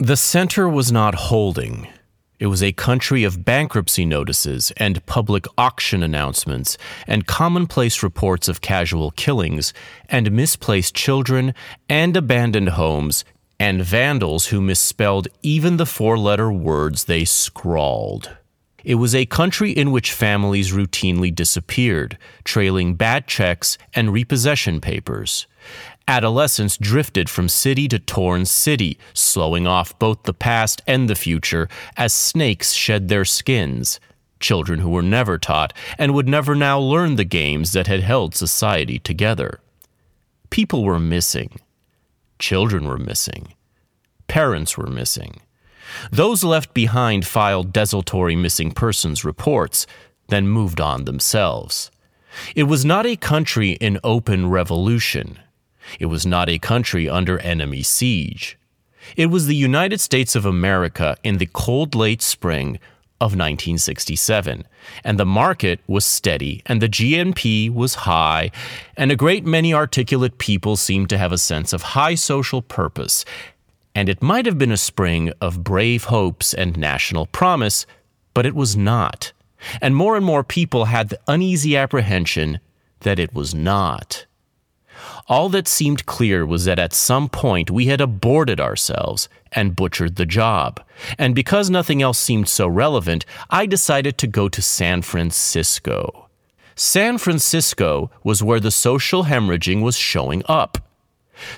The center was not holding. It was a country of bankruptcy notices and public auction announcements and commonplace reports of casual killings and misplaced children and abandoned homes and vandals who misspelled even the four letter words they scrawled. It was a country in which families routinely disappeared, trailing bad checks and repossession papers. Adolescents drifted from city to torn city, slowing off both the past and the future as snakes shed their skins. Children who were never taught and would never now learn the games that had held society together. People were missing. Children were missing. Parents were missing. Those left behind filed desultory missing persons reports, then moved on themselves. It was not a country in open revolution. It was not a country under enemy siege. It was the United States of America in the cold late spring of 1967, and the market was steady, and the GNP was high, and a great many articulate people seemed to have a sense of high social purpose. And it might have been a spring of brave hopes and national promise, but it was not. And more and more people had the uneasy apprehension that it was not. All that seemed clear was that at some point we had aborted ourselves and butchered the job. And because nothing else seemed so relevant, I decided to go to San Francisco. San Francisco was where the social hemorrhaging was showing up.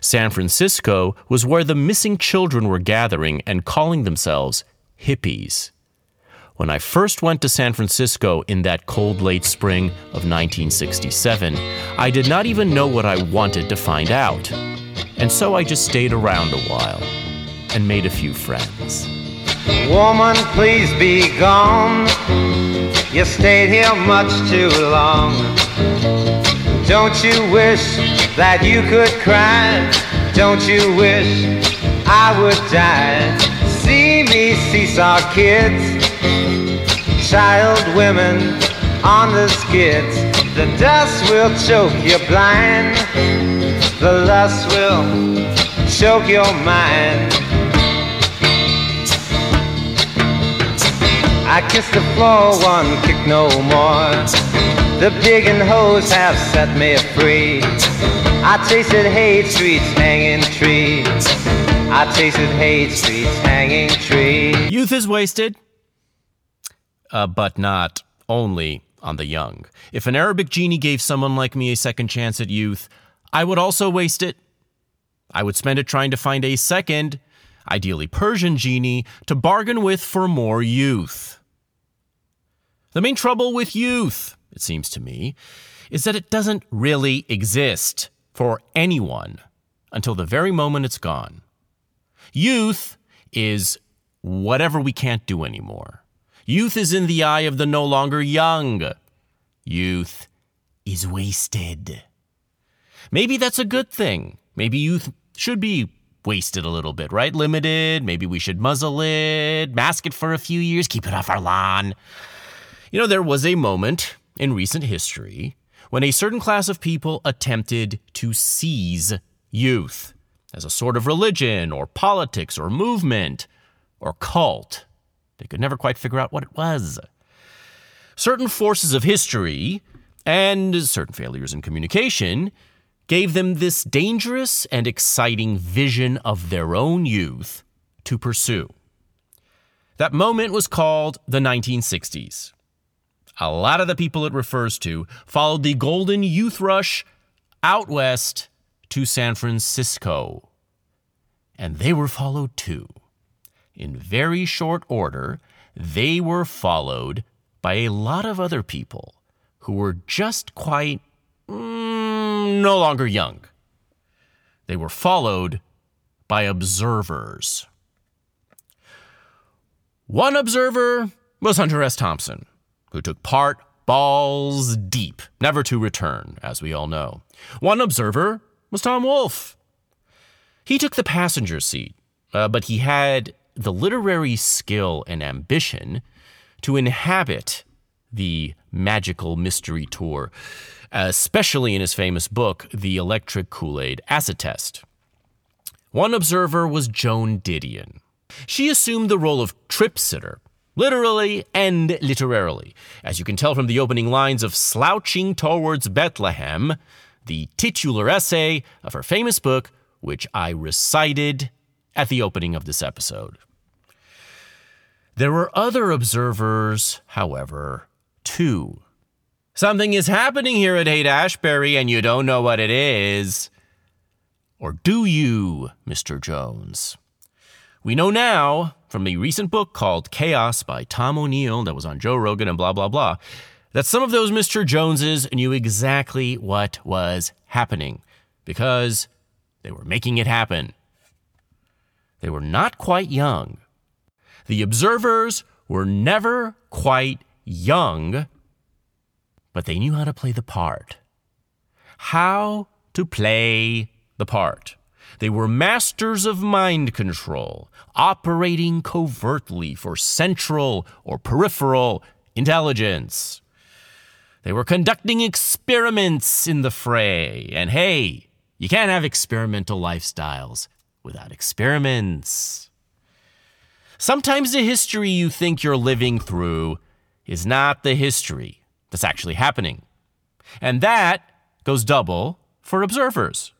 San Francisco was where the missing children were gathering and calling themselves hippies. When I first went to San Francisco in that cold late spring of 1967, I did not even know what I wanted to find out. And so I just stayed around a while and made a few friends. Woman, please be gone. You stayed here much too long. Don't you wish that you could cry? Don't you wish I would die? See me seesaw kids child women on the skids. The dust will choke you blind. The lust will choke your mind. I kiss the floor, one kick no more. The and hose have set me free. I tasted Haight Streets hanging trees. I tasted Haight Streets hanging trees. Youth is wasted uh, but not only on the young. If an Arabic genie gave someone like me a second chance at youth, I would also waste it. I would spend it trying to find a second, ideally Persian genie, to bargain with for more youth. The main trouble with youth, it seems to me, is that it doesn't really exist for anyone until the very moment it's gone. Youth is whatever we can't do anymore. Youth is in the eye of the no longer young. Youth is wasted. Maybe that's a good thing. Maybe youth should be wasted a little bit, right? Limited. Maybe we should muzzle it, mask it for a few years, keep it off our lawn. You know, there was a moment in recent history when a certain class of people attempted to seize youth as a sort of religion or politics or movement or cult. They could never quite figure out what it was. Certain forces of history and certain failures in communication gave them this dangerous and exciting vision of their own youth to pursue. That moment was called the 1960s. A lot of the people it refers to followed the golden youth rush out west to San Francisco. And they were followed too in very short order, they were followed by a lot of other people who were just quite mm, no longer young. They were followed by observers. One observer was Hunter S. Thompson, who took part balls deep, never to return, as we all know. One observer was Tom Wolfe. He took the passenger seat, uh, but he had the literary skill and ambition to inhabit the magical mystery tour, especially in his famous book, The Electric Kool Aid Acid Test. One observer was Joan Didion, She assumed the role of trip sitter, literally and literarily, as you can tell from the opening lines of Slouching Towards Bethlehem, the titular essay of her famous book, which I recited at the opening of this episode. There were other observers, however, too. Something is happening here at Haight Ashbury and you don't know what it is. Or do you, Mr. Jones? We know now from a recent book called Chaos by Tom O'Neill that was on Joe Rogan and blah, blah, blah, that some of those Mr. Joneses knew exactly what was happening because they were making it happen. They were not quite young. The observers were never quite young, but they knew how to play the part. How to play the part. They were masters of mind control, operating covertly for central or peripheral intelligence. They were conducting experiments in the fray. And hey, you can't have experimental lifestyles without experiments. Sometimes the history you think you're living through is not the history that's actually happening. And that goes double for observers,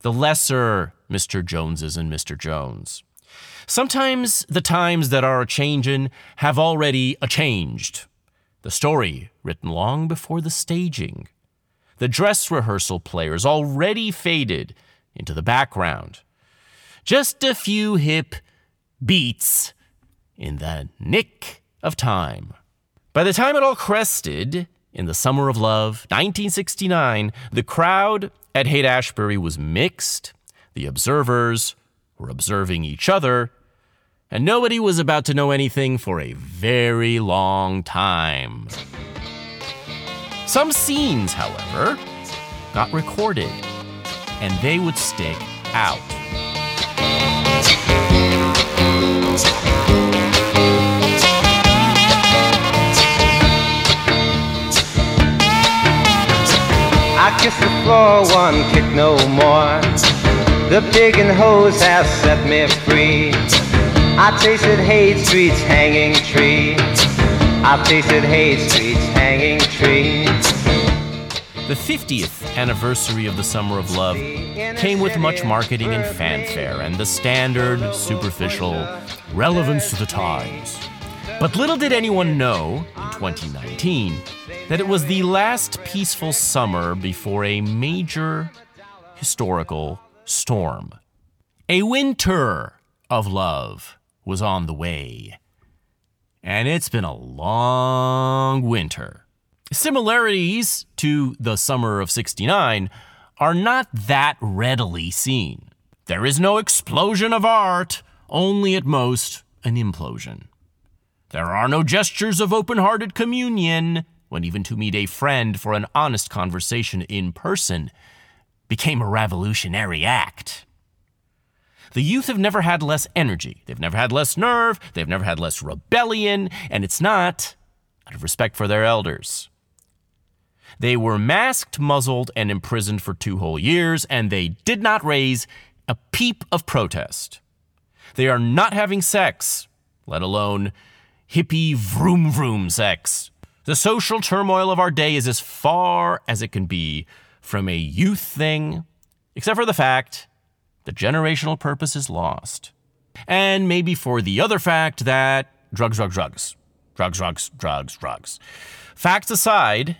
the lesser Mr. Joneses and Mr. Jones. Sometimes the times that are a changin' have already a changed. The story written long before the staging. The dress rehearsal players already faded into the background. Just a few hip beats in the nick of time. By the time it all crested, in the summer of love, 1969, the crowd at Haight Ashbury was mixed. The observers were observing each other, and nobody was about to know anything for a very long time. Some scenes, however, got recorded, and they would stick out. Kiss the floor, one kick no more. The pig and hose have set me free. I tasted Haight Street's hanging tree. I tasted Haight Street's hanging tree. The 50th anniversary of the Summer of Love came with much marketing and fanfare and the standard, superficial relevance to the times. But little did anyone know, in 2019, that it was the last peaceful summer before a major historical storm. A winter of love was on the way. And it's been a long winter. Similarities to the summer of 69 are not that readily seen. There is no explosion of art, only at most an implosion. There are no gestures of open hearted communion, when even to meet a friend for an honest conversation in person became a revolutionary act. The youth have never had less energy. They've never had less nerve. They've never had less rebellion. And it's not out of respect for their elders. They were masked, muzzled, and imprisoned for two whole years, and they did not raise a peep of protest. They are not having sex, let alone hippie vroom vroom sex. The social turmoil of our day is as far as it can be from a youth thing, except for the fact the generational purpose is lost. And maybe for the other fact that drugs, drugs, drugs, drugs, drugs, drugs, drugs. Facts aside,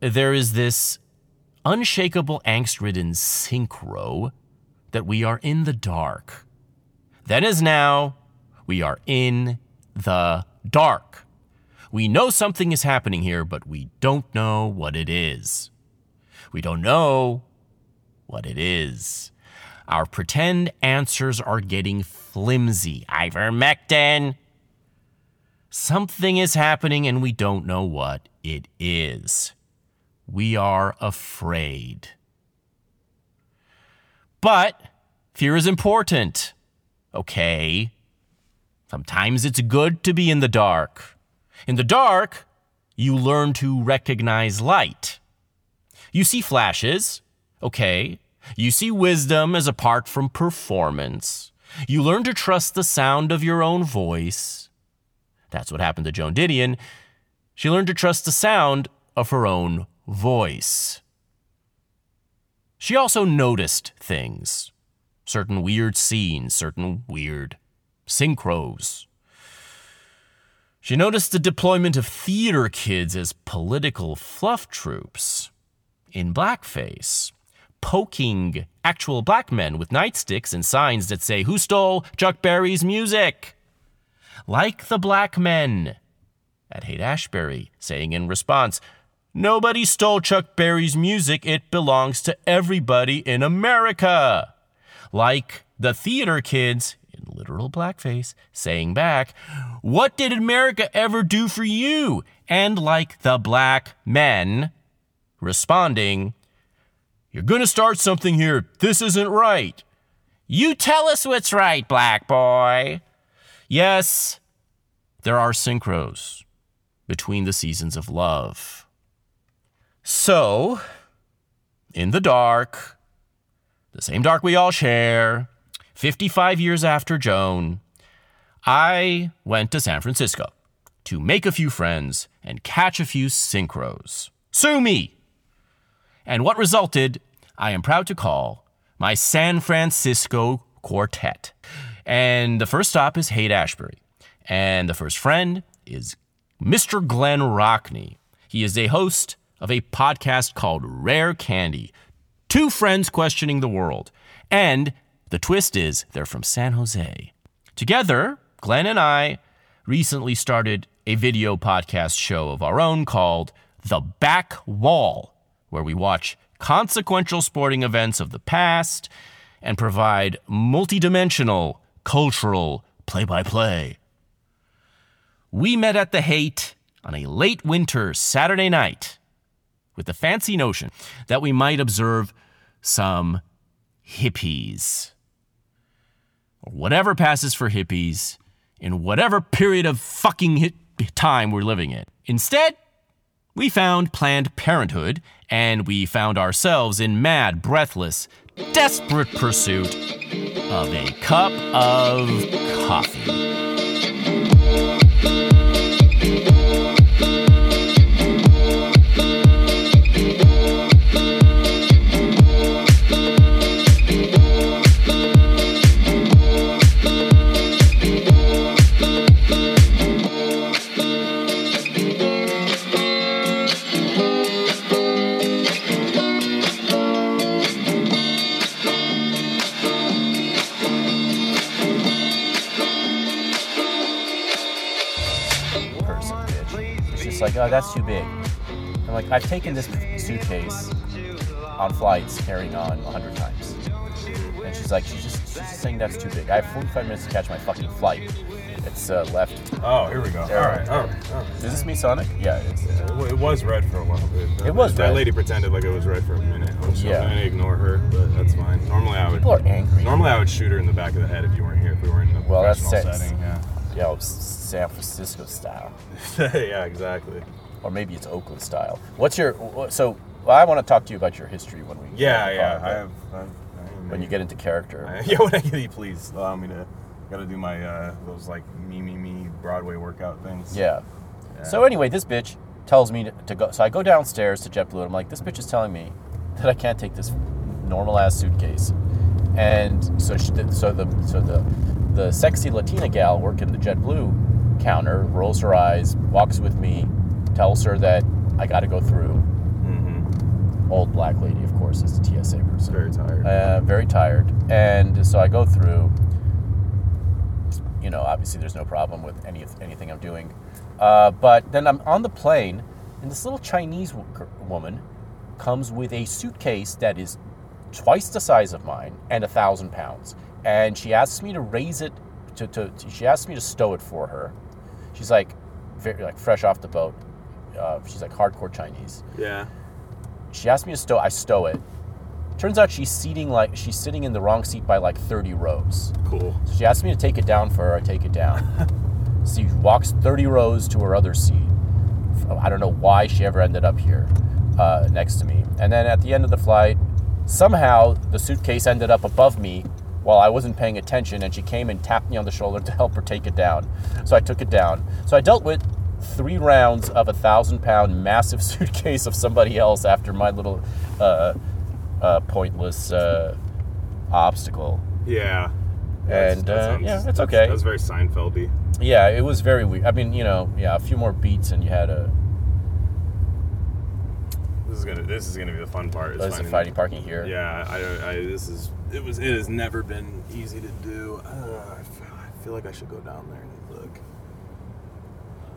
there is this unshakable angst ridden synchro that we are in the dark. Then as now, we are in the dark. We know something is happening here, but we don't know what it is. We don't know what it is. Our pretend answers are getting flimsy. Ivermectin. Something is happening and we don't know what it is. We are afraid. But fear is important. Okay. Sometimes it's good to be in the dark. In the dark, you learn to recognize light. You see flashes, okay. You see wisdom as apart from performance. You learn to trust the sound of your own voice. That's what happened to Joan Didion. She learned to trust the sound of her own voice. She also noticed things certain weird scenes, certain weird synchros. She noticed the deployment of theater kids as political fluff troops in blackface, poking actual black men with nightsticks and signs that say, Who stole Chuck Berry's music? Like the black men at Haight Ashbury, saying in response, Nobody stole Chuck Berry's music. It belongs to everybody in America. Like the theater kids, literal blackface, saying back, What did America ever do for you? And like the black men, responding, You're going to start something here. This isn't right. You tell us what's right, black boy. Yes, there are synchros between the seasons of love. So, in the dark, the same dark we all share, 55 years after Joan, I went to San Francisco to make a few friends and catch a few synchros. Sue me! And what resulted, I am proud to call my San Francisco Quartet. And the first stop is Haight Ashbury. And the first friend is Mr. Glenn Rockney. He is a host of a podcast called Rare Candy. Two friends questioning the world. And the twist is they're from San Jose. Together, Glenn and I recently started a video podcast show of our own called The Back Wall, where we watch consequential sporting events of the past and provide multidimensional cultural play by play. We met at the Haight on a late winter Saturday night with the fancy notion that we might observe some hippies. Or whatever passes for hippies in whatever period of fucking time we're living in. Instead, we found Planned Parenthood and we found ourselves in mad, breathless, desperate pursuit of a cup of coffee. Oh, that's too big. I'm like, I've taken this suitcase on flights carrying on a hundred times. And she's like, she's just, she's just saying that's too big. I have 45 minutes to catch my fucking flight. It's uh, left. Oh, here we go. All right, all right, all right. Is this me, Sonic? Yeah, it's. It wa- It was red for a while bit. It was That red. lady pretended like it was red for a minute. So Yeah. I'm gonna ignore her, but that's fine. Normally I would. People are angry. Normally I would shoot her in the back of the head if you weren't here. If we were in a Well, that's professional sense. setting. Yeah. Yo, it's San Francisco style. yeah, exactly. Or maybe it's Oakland style. What's your. So, well, I want to talk to you about your history when we. Yeah, yeah. I have. I, I, When you get into character. I, yeah, when I get you, please allow me to. Gotta do my uh, those like me me me Broadway workout things. Yeah. So anyway, this bitch tells me to, to go. So I go downstairs to JetBlue, and I'm like, this bitch is telling me that I can't take this normal ass suitcase. And so she did. So the so the the sexy Latina gal working the JetBlue counter rolls her eyes, walks with me, tells her that I got to go through. Mm-hmm. Old black lady, of course, is the TSA person. Very tired. Uh, very tired. And so I go through. You know, obviously, there's no problem with any anything I'm doing. Uh, but then I'm on the plane, and this little Chinese wo- woman comes with a suitcase that is twice the size of mine and a thousand pounds. And she asks me to raise it. To, to, to- she asks me to stow it for her. She's like, very, like fresh off the boat. Uh, she's like hardcore Chinese. yeah. She asked me to stow. I stow it. Turns out she's seating like she's sitting in the wrong seat by like 30 rows. Cool. So she asked me to take it down for her. I take it down. she walks 30 rows to her other seat. I don't know why she ever ended up here uh, next to me. And then at the end of the flight, somehow the suitcase ended up above me while I wasn't paying attention, and she came and tapped me on the shoulder to help her take it down. So I took it down. So I dealt with three rounds of a thousand pound massive suitcase of somebody else after my little uh, uh, pointless uh, obstacle. Yeah. And, that uh, sounds- yeah, it's okay. okay. was very Seinfeldy. Yeah, it was very weird. I mean, you know, yeah, a few more beats and you had a. This is gonna. This is gonna be the fun part. is finding- fighting parking here. Yeah, I, I, this is. It was. It has never been easy to do. Uh, I, feel, like I should go down there and look.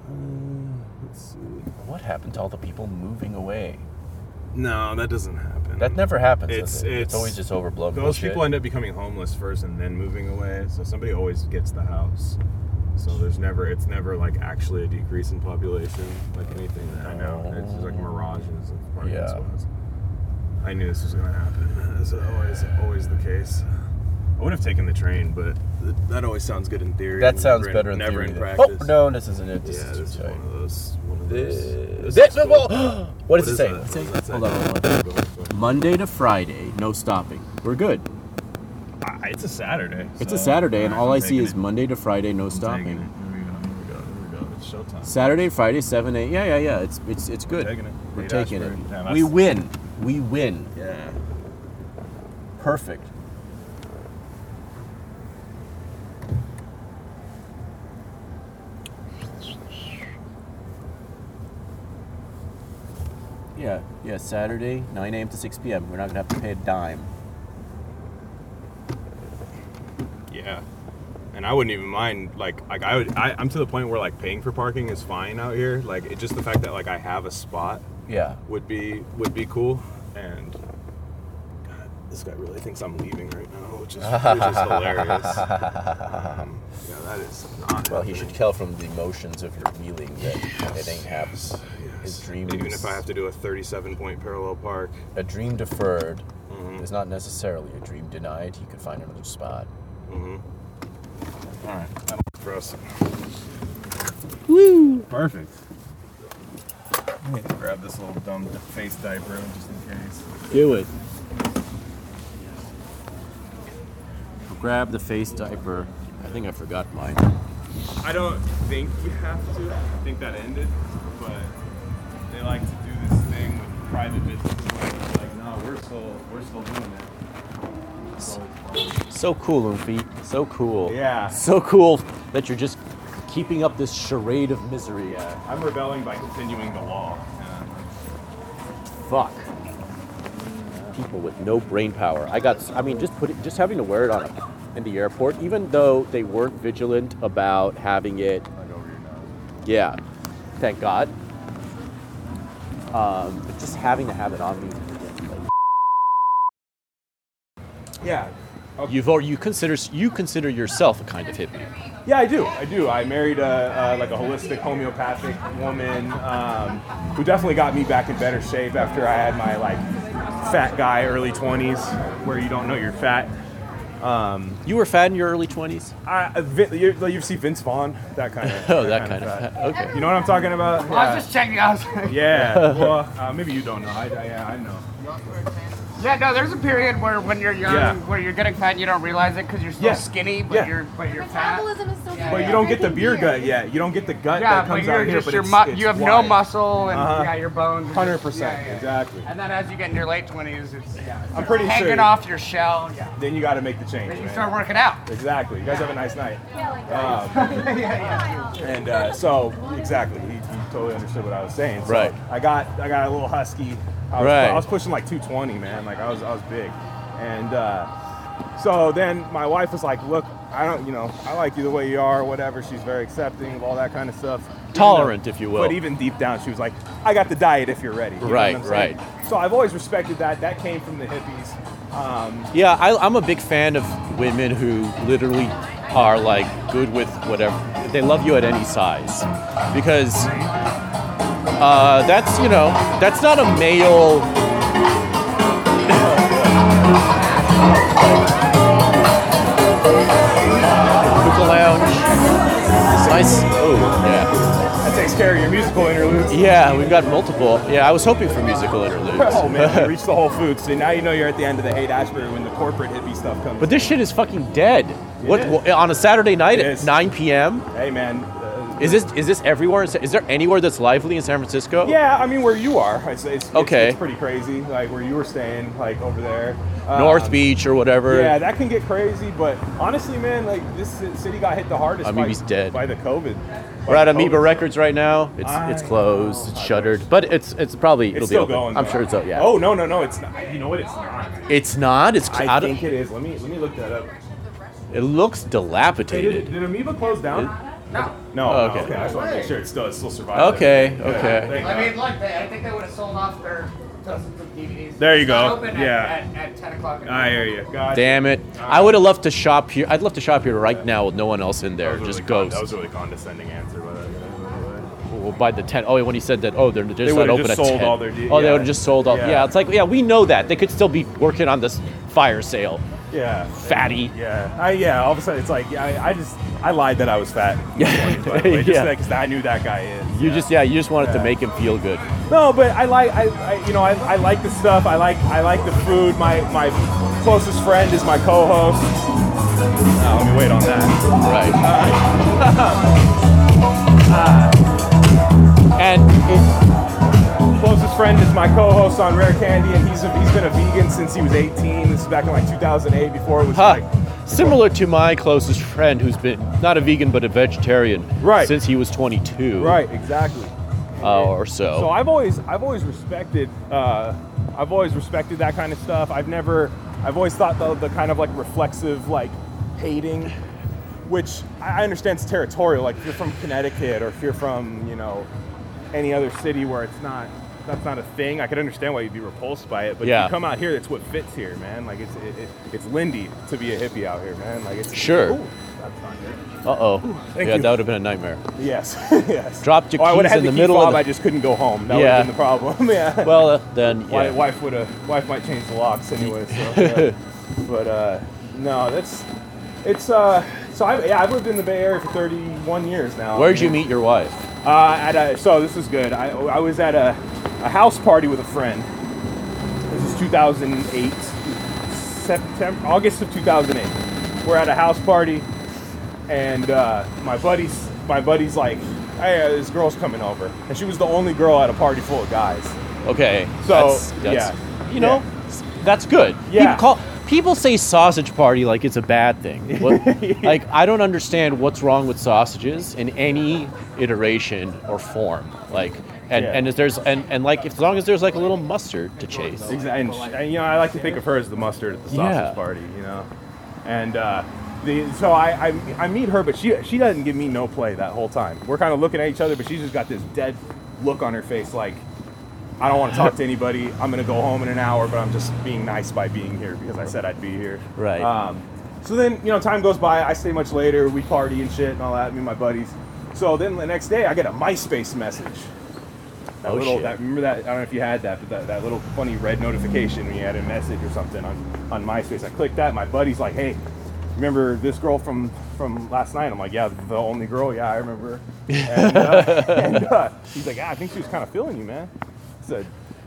Uh, let's see. What happened to all the people moving away? No, that doesn't happen. That never happens. It's- it? it's- always just overblown. Those bullshit. people end up becoming homeless first and then moving away. So somebody always gets the house. So there's never. It's never like actually a decrease in population like anything. that I know. It's just like mirages of parking Yeah. spots. I knew this was gonna happen. That's always always the case. I would have taken the train, but th- that always sounds good in theory. That sounds never better in never theory. in practice. Oh no, this isn't it. This yeah, is this is one of those. One of those. This, this this, is cool. what does What it say? that? it say? That Hold on, hold on. Monday to Friday, no stopping. We're good. It's a Saturday. It's a Saturday, and all I'm I see is it. Monday to Friday, no I'm stopping. Here we go. Here we go. Here we go. It's showtime. Saturday, Friday, seven, eight. Yeah, yeah, yeah. It's it's it's good. Taking it. We're taking it. Yeah, we win. We win. Yeah. Perfect. Yeah, yeah, Saturday, 9 a.m. to 6 p.m. We're not gonna have to pay a dime. Yeah. And I wouldn't even mind like like I would I, I'm to the point where like paying for parking is fine out here. Like it just the fact that like I have a spot Yeah. would be would be cool. And God, this guy really thinks I'm leaving right now, which is, which is hilarious. Um, yeah, that is not. Well, he should tell from the emotions of your wheeling that it ain't happening. His dream Even if I have to do a 37 point parallel park. A dream deferred Mhm. is not necessarily a dream denied. He could find another spot. Mm-hmm. All right, that'll work for us. Woo! Perfect. I need to grab this little dumb face diaper just in case. Do it. Grab the face diaper. I think I forgot mine. I don't think you have to. I think that ended, but they like to do this thing with private business. Like, like no, we're still we're still doing it. So, So cool, Luffy. So cool. Yeah. So cool that you're just keeping up this charade of misery. yeah, I'm rebelling by continuing the law. Fuck. People with no brain power. I got. I mean, just put it. Just having to wear it on in the airport, even though they weren't vigilant about having it. Like over your nose. Yeah. Thank God. Um, but just having to have it on me. Yeah. You've or you consider you consider yourself a kind of hippie. Yeah, I do. I do. I married a, a like a holistic homeopathic woman um, who definitely got me back in better shape after I had my like fat guy early 20s where you don't know you're fat. Um, You were fat in your early twenties. I, I- you, you see Vince Vaughn, that kind of. Oh, that kind of fat. Okay. You know what I'm talking about? I Yeah. was just checking out. yeah. Well, uh, maybe you don't know. I, I, yeah, I know. Yeah, no, there's a period where when you're young, Yeah. where you're getting fat, and you don't realize it because you're still Yeah. skinny, but Yeah. you're but you're fat. Metabolism is so Yeah, But you don't get the beer Drinking gut yet. You don't get the gut Yeah, that but comes you're out here. just But your it's, mu- it's you have no wide. muscle and Uh-huh. yeah, your bones. are Hundred just- percent, yeah, yeah. exactly. And then as you get in your late twenties, it's yeah, I'm pretty hanging sure- off your shell. Yeah. Then you got to make the change. Then you man. start working out. Exactly. You guys have a nice night. Yeah, like Um, yeah, yeah. and uh, so exactly, he, he totally understood what I was saying. So Right. I got I got a little husky. I was, Right. I was pushing like 220, man. Like I was I was big, and uh, so then my wife was like, "Look, I don't, you know, I like you the way you are, whatever." She's very accepting of all that kind of stuff. Tolerant, though- if you will. But even deep down, she was like, "I got the diet if you're ready." You Right, right. So I've always respected that. That came from the hippies. Um, Yeah, I, I'm a big fan of women who literally are like good with whatever. They love you at any size, because uh, that's you know that's not a male. Lounge. Nice. Oh yeah. that takes takes care of your musical interludes. Yeah, we've got multiple. Yeah, I was hoping for musical interludes. Oh man, we reached the Whole Foods. So now you know you're at the end of the Haight Ashbury when the corporate hippie stuff comes. But this shit is fucking dead. What- on a Saturday night It at is. 9 p.m. hey man. Is this is this everywhere? Is there anywhere that's lively in San Francisco? yeah, I mean where you are, it's, it's, it's- Okay. it's, pretty crazy. Like where you were staying, like over there. North Um, Beach or whatever. Yeah, that can get crazy. But honestly, man, like this city got hit the hardest. by, Amoeba's dead. by the COVID. We're by at the Amoeba COVID. Records right now. It's it's closed. know. It's shuttered, but it's it's probably It's it'll still be open. going. I'm though. sure it's up, yeah. Oh no no no! It's not. You know what? It's not. it's not. It's I of- think it is. Let me let me look that up. It looks Hey, did, dilapidated. did Amoeba close down? No. No. Oh, no, okay. okay. I just want to make sure it's still it's still surviving. Okay, Good. okay. I mean, look, they, I think they would have sold off their dozens of DVDs. There you go. Open Yeah. At, at, at 10 o'clock. at I hear you. God. Damn it! I would have loved to shop here. I'd love to shop here right now with no one else in there, was just really con- ghosts. That was a really condescending answer, but. uh, Well, by the ten. Oh, when he said that. Oh, they're just They not would've open just at sold ten. all their de- oh, they would have just sold all. Yeah. Yeah. it's like yeah, we know that they could still be working on this fire sale. Yeah. Fatty. Yeah. I yeah. All of a sudden, it's like I, I just I lied that I was fat. Yeah. Way, just Yeah. because I knew that guy is. You yeah. just yeah, you just wanted to make him feel good. No, but I like I, I you know I, I like the stuff. I like I like the food. My my closest friend is my co-host. Now, let me wait on that. Right. and Closest friend is my co-host on Rare Candy, and he's a, he's been a vegan since he was 18. This is back in like 2008, before it was huh, like similar to my closest friend who's been not a vegan but a vegetarian Right. since he was 22 right, exactly. uh, or so. So I've always I've always respected uh, I've always respected that kind of stuff. I've never I've always thought the, the kind of like reflexive like hating, which I I understand it's territorial. Like if you're from Connecticut or if you're from you know any other city where it's not that's not a thing. I could understand why you'd be repulsed by it. But Yeah. if you come out here, it's what fits here, man. Like it's it, it, it's Lindy to be a hippie out here, man. Like it's Sure. Ooh, that's not good. Uh oh. Yeah, you. that would have been a nightmare. Yes, yes. Dropped your oh, I keys have had in the, the middle of the- I just couldn't go home. That would have been the problem. yeah. Well, uh, then yeah. wife would have wife might change the locks anyway. So, yeah. but uh, no, that's it's uh. So I yeah I've lived in the Bay Area for 31 years now. Where'd you meet your wife? Uh, at a so this is good. I I was at a a house party with a friend. This is 2008, September August of 2008. We're at a house party, and uh, my buddy's my buddy's like, hey, uh, this girl's coming over, and she was the only girl at a party full of guys. Okay. So, that's, that's, yeah. You know, that's good. Yeah. People, call, people say sausage party like it's a bad thing. What- Like, I don't understand what's wrong with sausages in any iteration or form. Like, and, Yeah. and if there's, and, and like, as long as there's like a little mustard to chase. Exactly. And, and, you know, I like to think of her as the mustard at the sausage Yeah. party. You know, and uh, the so I, I I meet her, but she she doesn't give me no play that whole time. We're kind of looking at each other, but she's just got this dead look on her face, like I don't want to talk to anybody. I'm gonna go home in an hour, but I'm just being nice by being here because I said I'd be here. Right. Um, so then you know, time goes by. I stay much later. We party and shit and all that. Me and my buddies. So then the next day, I get a MySpace message. That Oh, little, shit. that, remember that? I don't know if you had that, but that, that little funny red notification when you had a message or something on, on MySpace. I clicked that. My buddy's like, "Hey, remember this girl from from last night?" I'm like, "Yeah, the only girl. Yeah, I remember." her." And, uh, and uh, he's like, "Yeah, I think she was kind of feeling you, man." I said,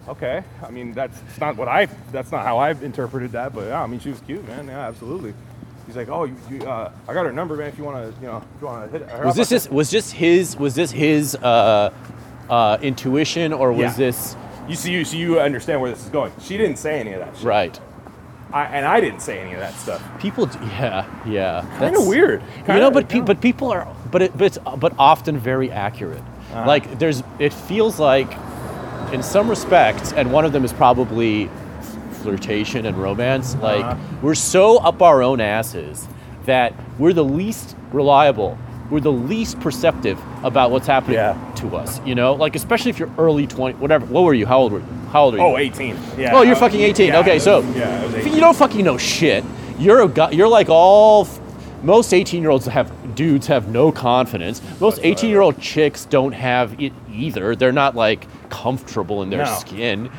"Okay. I mean, that's not what I. That's not how I've interpreted that, but yeah, I mean, she was cute, man. Yeah, absolutely." He's like, "Oh, you, you uh, I got her number, man. If you want to, you know, if you want to hit her Was this said, was this his, was this his, uh, uh, intuition or was Yeah. this, You see, you, so you understand where this is going. She didn't say any of that shit. right? I, and I didn't say any of that stuff. People, yeah, yeah. Kind of weird. you Kinda- know, but pe- but people are, but it, but it's, but often very accurate. Uh-huh. Like there's, it feels like, in some respects, and one of them is probably flirtation and romance. Like Uh-huh. we're so up our own asses that we're the least reliable. We're the least perceptive about what's happening Yeah. to us. You know, like especially if you're early twenty, whatever. What were you? How old were you? How old are you? Oh, 18. Yeah. Oh, you're fucking 18. yeah, okay, I so yeah, I was 18. you don't fucking know shit. You're a guy, you're like all most 18 year olds have dudes have no confidence. Most 18 year old chicks don't have it either. They're not like comfortable in their No. skin.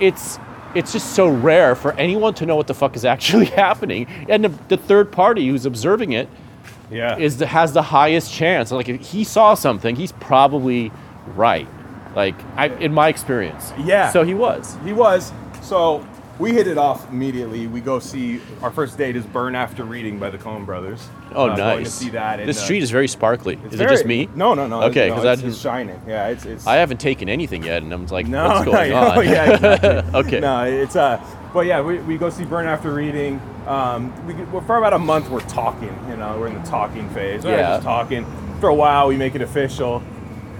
It's it's just so rare for anyone to know what the fuck is actually happening. And the, the third party who's observing it Yeah. is the, has the highest chance. Like if he saw something, he's probably right. Like I, in my experience. Yeah. So he was. He was. So we hit it off immediately. We go see our first date is Burn After Reading by the Coen Brothers. Oh, Uh, nice. Going to see that. This uh, street is very sparkly. Is very- it just me? No, no, no. Okay, no, because it's, it's shining. Yeah, it's it's. I haven't taken anything yet, and I'm like, no, what's going no, on? yeah, exactly. okay. No, it's uh, but yeah, we, we go see Burn After Reading. Um, we well, for about a month we're talking. You know, we're in the talking phase. We're Yeah. just talking. For a while, we make it official.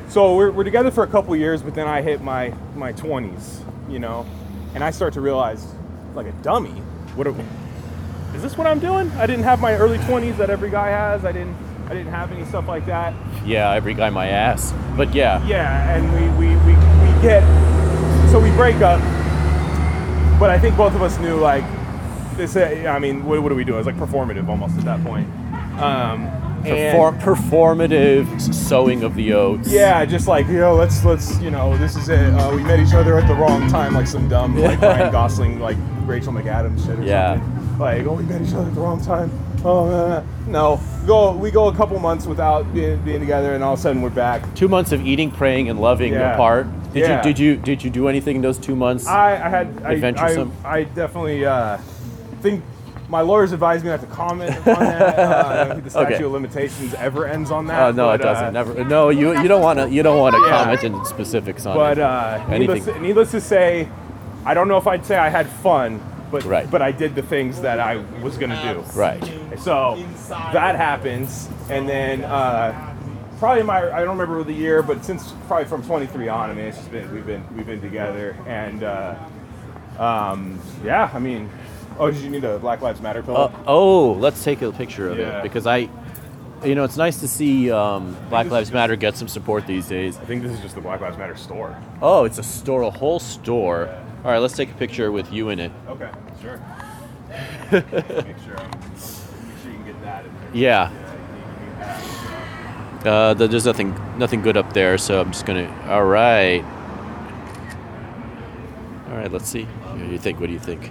So we're, we're together for a couple years, but then I hit my my 20s. You know, and I start to realize, like a dummy, what are, is this what I'm doing? I didn't have my early 20s that every guy has. I didn't. I didn't have any stuff like that. Yeah, every guy my ass. But yeah. Yeah, and we, we, we, we get so we break up, but I think both of us knew like this. uh, I mean, what, what do we do? It's like performative almost at that point. Um, Perform- performative sowing of the oats. yeah, just like you know, let's let's you know, this is it. Uh, we met each other at the wrong time, like some dumb like Ryan Gosling, like Rachel McAdams shit or Yeah. something. Like, oh, we met each other at the wrong time. Oh, uh, no. Go. We go a couple months without being, being together, and all of a sudden we're back. Two months of eating, praying, and loving Yeah. apart. Did Yeah. you did you did you do anything in those two months? I, I had I, Adventuresome. I, I definitely uh, think my lawyers advised me not to comment on that. Uh, the statute Okay. of limitations ever ends on that. Oh no, it but, uh, doesn't. Never. No, you you don't want to you don't want to Yeah. comment in specifics on But it. uh, Anything. needless, needless to say, I don't know if I'd say I had fun, but Right. but I did the things that I was gonna do. right. So that happens, and then uh, probably my I don't remember the year, but since probably from 23 on, I mean, it's just been we've been we've been together, and uh, um, yeah, I mean, oh, did you need a Black Lives Matter pillow? Uh, oh, let's take a picture of Yeah. it because I, you know, it's nice to see um, Black Lives Matter get some support these days. I think this is just the Black Lives Matter store. Oh, it's a store, a whole store. All right, let's take a picture with you in it. Okay, sure. make sure make sure you can get that in there. Yeah. Yeah, you can have- Uh, there's nothing nothing good up there, so I'm just gonna. All right. All right. Let's see. What do you think? What do you think?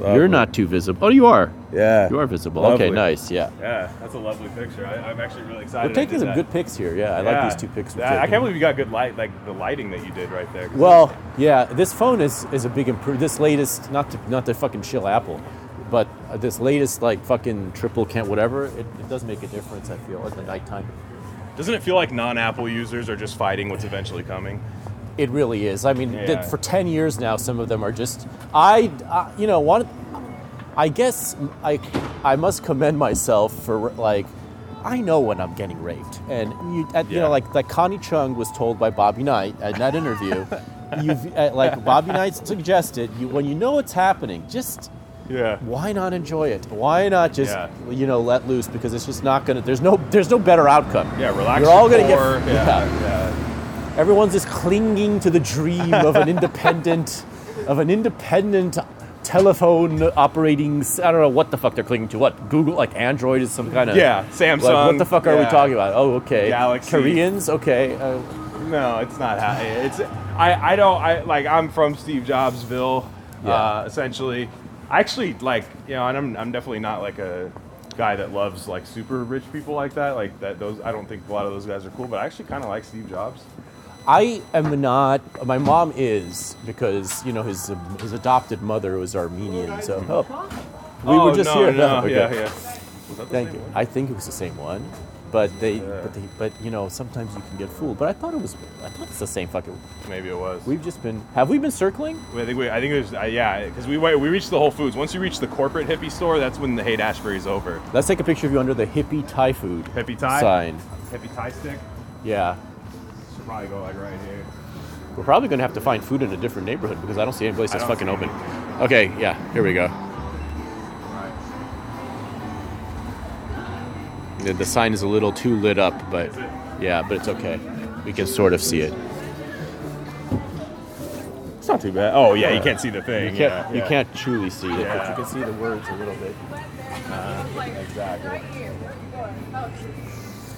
You're not too visible. Oh, you are. Yeah. You are visible. Okay, nice. Yeah. Yeah, that's a lovely picture. I, I'm actually really excited. We're taking some that. good pics here. Yeah, I Yeah. like these two pics. we're That- I can't believe you got good light, like the lighting that you did right there. Well, yeah, this phone is is a big improvement. This latest, not to not to fucking chill Apple, but uh, this latest like fucking triple cam whatever, it, it does make a difference. I feel at the nighttime. Doesn't it feel like non-Apple users are just fighting what's eventually coming? It really is. I mean, Yeah. for ten years now, some of them are just. I, uh, you know, one. I guess I, I must commend myself for like, I know when I'm getting raped, and you, at, you know, like like Connie Chung was told by Bobby Knight in that interview. You've uh, like Bobby Knight suggested, you when you know what's happening, just Yeah. why not enjoy it? Why not just Yeah. you know let loose because it's just not gonna. There's no there's no better outcome. Yeah, relax. You're all gonna get core. yeah. yeah. Everyone's just clinging to the dream of an independent, of an independent telephone operating. I don't know what the fuck they're clinging to. What Google, like Android, is some kind of Yeah, Samsung. Like, what the fuck are we talking about? Oh, okay. Galaxy. Koreans. Okay. Uh, No, it's not how it's. I I don't. I like. I'm from Steve Jobsville, Yeah. uh, essentially. I actually like you know, and I'm I'm definitely not like a guy that loves like super rich people like that. Like that. Those I don't think a lot of those guys are cool. But I actually kind of like Steve Jobs. I am not. My mom is because you know his um, his adopted mother was Armenian. So oh, we oh, were just no, here. No, Okay. yeah, yeah. Was that the Thank you. one? I think it was the same one, but they, Yeah. but they, but you know, sometimes you can get fooled. But I thought it was, I thought it's the same fucking. Maybe it was. We've just been. Have we been circling? I think we, I think it was uh, yeah, because we we reached the Whole Foods. Once you reach the corporate hippie store, that's when the Haight Ashbury's over. Let's take a picture of you under the hippie Thai food Hippie Thai sign. hippie Thai stick. Yeah, Should probably go like right here. we're probably gonna have to find food in a different neighborhood because I don't see any place that's fucking open. Okay, yeah, here we go. The, the sign is a little too lit up, but yeah, but it's okay. We can sort of see it. It's not too bad. Oh yeah, you can't see the thing. You can't, yeah, you yeah. can't truly see it, but you can see the words a little bit. exactly.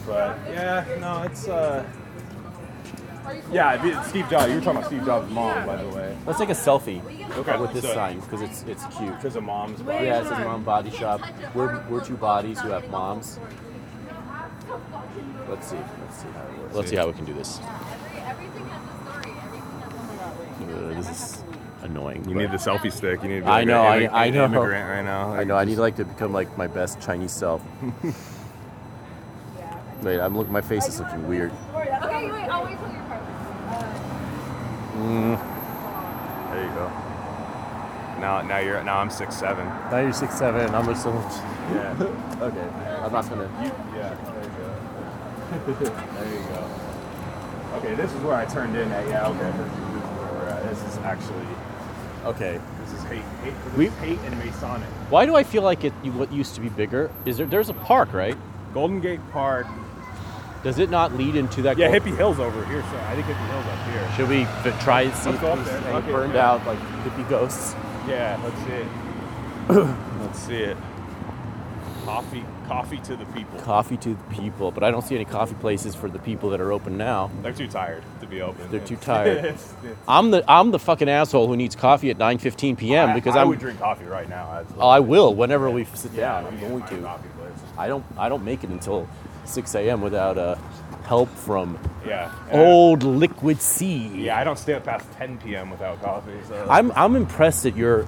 But yeah, no, it's uh. Yeah, Steve Jobs. You were talking about Steve Jobs' mom, by the way. Let's take a selfie Okay, with this so- sign because it's it's cute. Because of mom's. body. Yeah, it says mom body shop. We're, we're two bodies who have moms. Let's see. Let's see how it works. Let's see how we can do this. Everything has a story. Everything has something about Uh, this is annoying. You but- need the selfie stick. You need to be I like know, an I- immig- I know. immigrant right now. I Like, know. I need like to become like my best Chinese self. Wait, I'm looking. My face is looking weird. Okay, wait. I'll wait till you're perfect. There you go. Now, now you're now I'm six seven. Now you're six seven. I'm just so much. Yeah. Okay, I'm not gonna. yeah. There you go. There you go. Okay, this is where I turned in at. Yeah. Okay. This is where we're at. This is actually Okay. this is Haight. Haight this We- is Haight and Masonic. Why do I feel like it? What used to be bigger? Is there? There's a park, right? Golden Gate Park. Does it not lead into that? Yeah, Hippie Hill's over here. So I think Hippie Hill's up here. Should we f- try and see Let's go up if there. this thing Okay, burned out like hippie ghosts? Yeah, let's see it. let's see it. Coffee, coffee to the people. Coffee to the people, but I don't see any coffee places for the people that are open now. They're too tired to be open. They're too tired. it's- it's- I'm the I'm the fucking asshole who needs coffee at 9:15 p.m. I- because I am would drink coffee right now. Oh, I will whenever we sit Yeah, down. I'm going a to. coffee. I don't I don't make it until 6 a.m. without uh, help from Yeah. old liquid sea. yeah, I don't stay up past 10 p.m. without coffee. So I'm I'm impressed that you're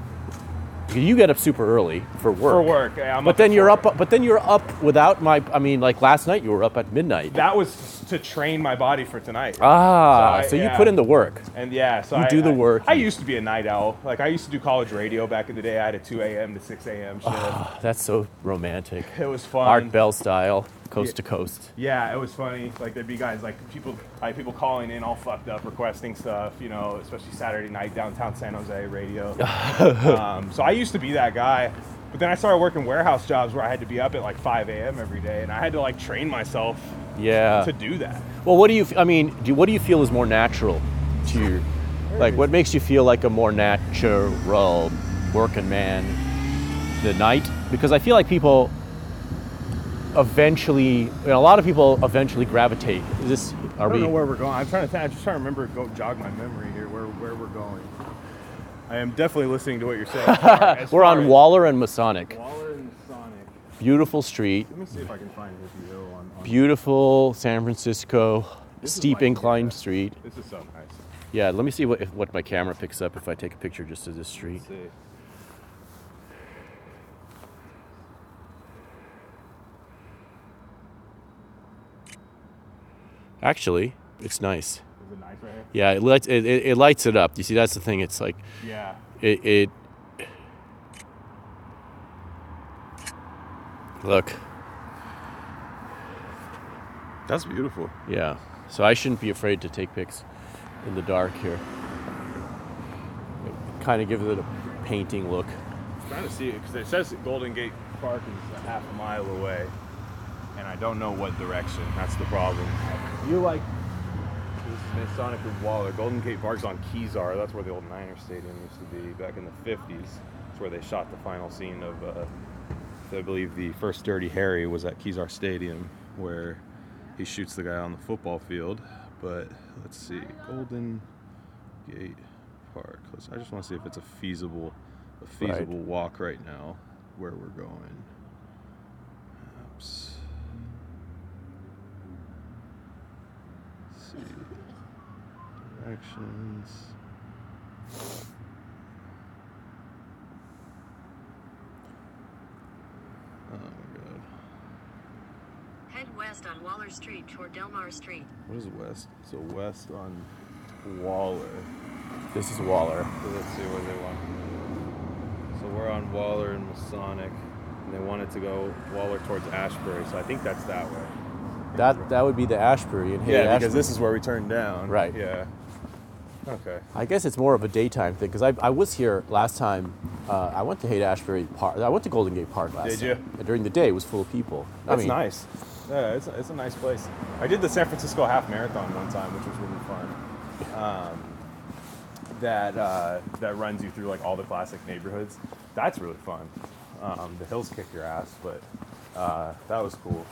you get up super early for work. for work. yeah, I'm But then you're up but then you're up without my I mean like last night you were up at midnight. That was to train my body for tonight. ah, So I- so you yeah. put in the work. And yeah, so You I do the I- work. I, used to be a night owl. Like I used to do college radio back in the day. I had a 2 a.m. to 6 a.m. shift. That's so romantic. it was fun. Art Bell style, coast to coast. Yeah, it was funny. Like there'd be guys like people, like people calling in all fucked up, requesting stuff. You know, especially Saturday night downtown San Jose radio. um, so I used to be that guy, but then I started working warehouse jobs where I had to be up at like 5 a.m. every day, and I had to like train myself Yeah. to do that. Well, what do you? I mean, do, what do you feel is more natural to you? Like, what makes you feel like a more natural working man? The night, because I feel like people eventually, you know, a lot of people eventually gravitate. Is this? Are we? I don't we? know where we're going. I'm trying to. Th- I'm just trying to remember. Go jog my memory here. Where where we're going. I am definitely listening to what you're saying. As We're on Waller and Masonic. Waller and Sonic. Beautiful street, Let me see if I can find Hippie Hill on. on beautiful San Francisco, This steep inclined street. this is so nice. Yeah, let me see what if, what my camera picks up if I take a picture just of this street. Actually, it's nice. Is it nice right here? Yeah, it lights it, it, it lights it up. You see, that's the thing. It's like Yeah. it, it look That's beautiful. yeah so i shouldn't be afraid to take pics in the dark here it kind of gives it a painting look I'm trying to see it because it says Golden Gate Park is a half a mile away, and I don't know what direction. That's the problem. You like this is Masonic Waller. Golden Gate Park's on Kezar. That's where the old Niner Stadium used to be back in the 50s. It's where they shot the final scene of, uh, I believe, the first Dirty Harry was at Kezar Stadium, where he shoots the guy on the football field. But let's see, Golden Gate Park. Let's, I just want to see if it's a feasible, a Right. feasible walk right now where we're going. Let's. Directions. Oh my god. Head west on Waller Street toward Delmar Street. What is west? So west on Waller. this is waller So let's see where they want. So we're on Waller and Masonic, and they wanted to go Waller towards Ashbury. So I think that's that way. That that would be the ashbury and hey yeah, Ashbury. because this is where we turned down. Right. Yeah. Okay. i guess it's more of a daytime thing because I, I was here last time uh, i went to haight ashbury park i went to golden gate park last Did you? time and during the day it was full of people I That's mean, nice. Yeah, it's a, it's a nice place. I did the San Francisco half marathon one time, which was really fun. Um, that uh, that runs you through like all the classic neighborhoods. That's really fun. Um, the hills kick your ass, but uh, that was cool.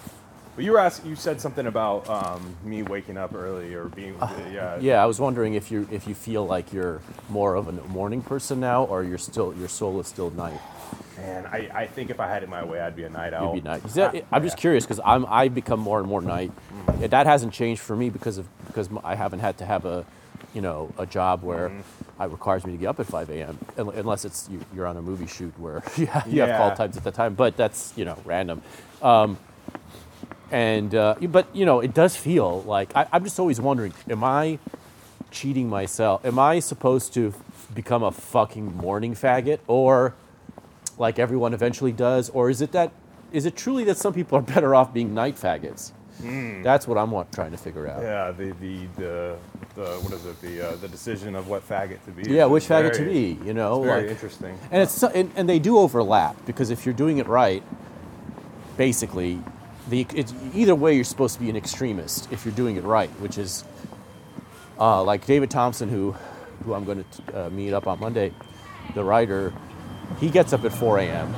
But you were asking, you said something about um, me waking up early or being yeah Yeah, I was wondering if you if you feel like you're more of a morning person now, or you're still your soul is still night. Man, I, I think if I had it my way, I'd be a night owl. It'd be night. That- I'm just curious because I'm I become more and more night. Yeah, That hasn't changed for me because of because I haven't had to have a, you know, a job where Mm-hmm. it requires me to get up at 5 a.m. unless it's you, you're on a movie shoot where you have, you have call times at the time. But that's you know random. Um, and uh, but you know it does feel like I, I'm just always wondering: Am I cheating myself? Am I supposed to become a fucking morning faggot or? like everyone eventually does, or is it that is it truly that some people are better off being night faggots? That's what I'm want, trying to figure out. Yeah, the the the, the what is it? The uh, the decision of what faggot to be. Yeah, which faggot to be? You know, Very like, interesting. and it's so- and, and they do overlap because if you're doing it right, basically, the it's, either way you're supposed to be an extremist if you're doing it right, which is uh, like David Thompson, who who I'm going to uh, meet up on Monday, the writer. He gets up at 4 a.m.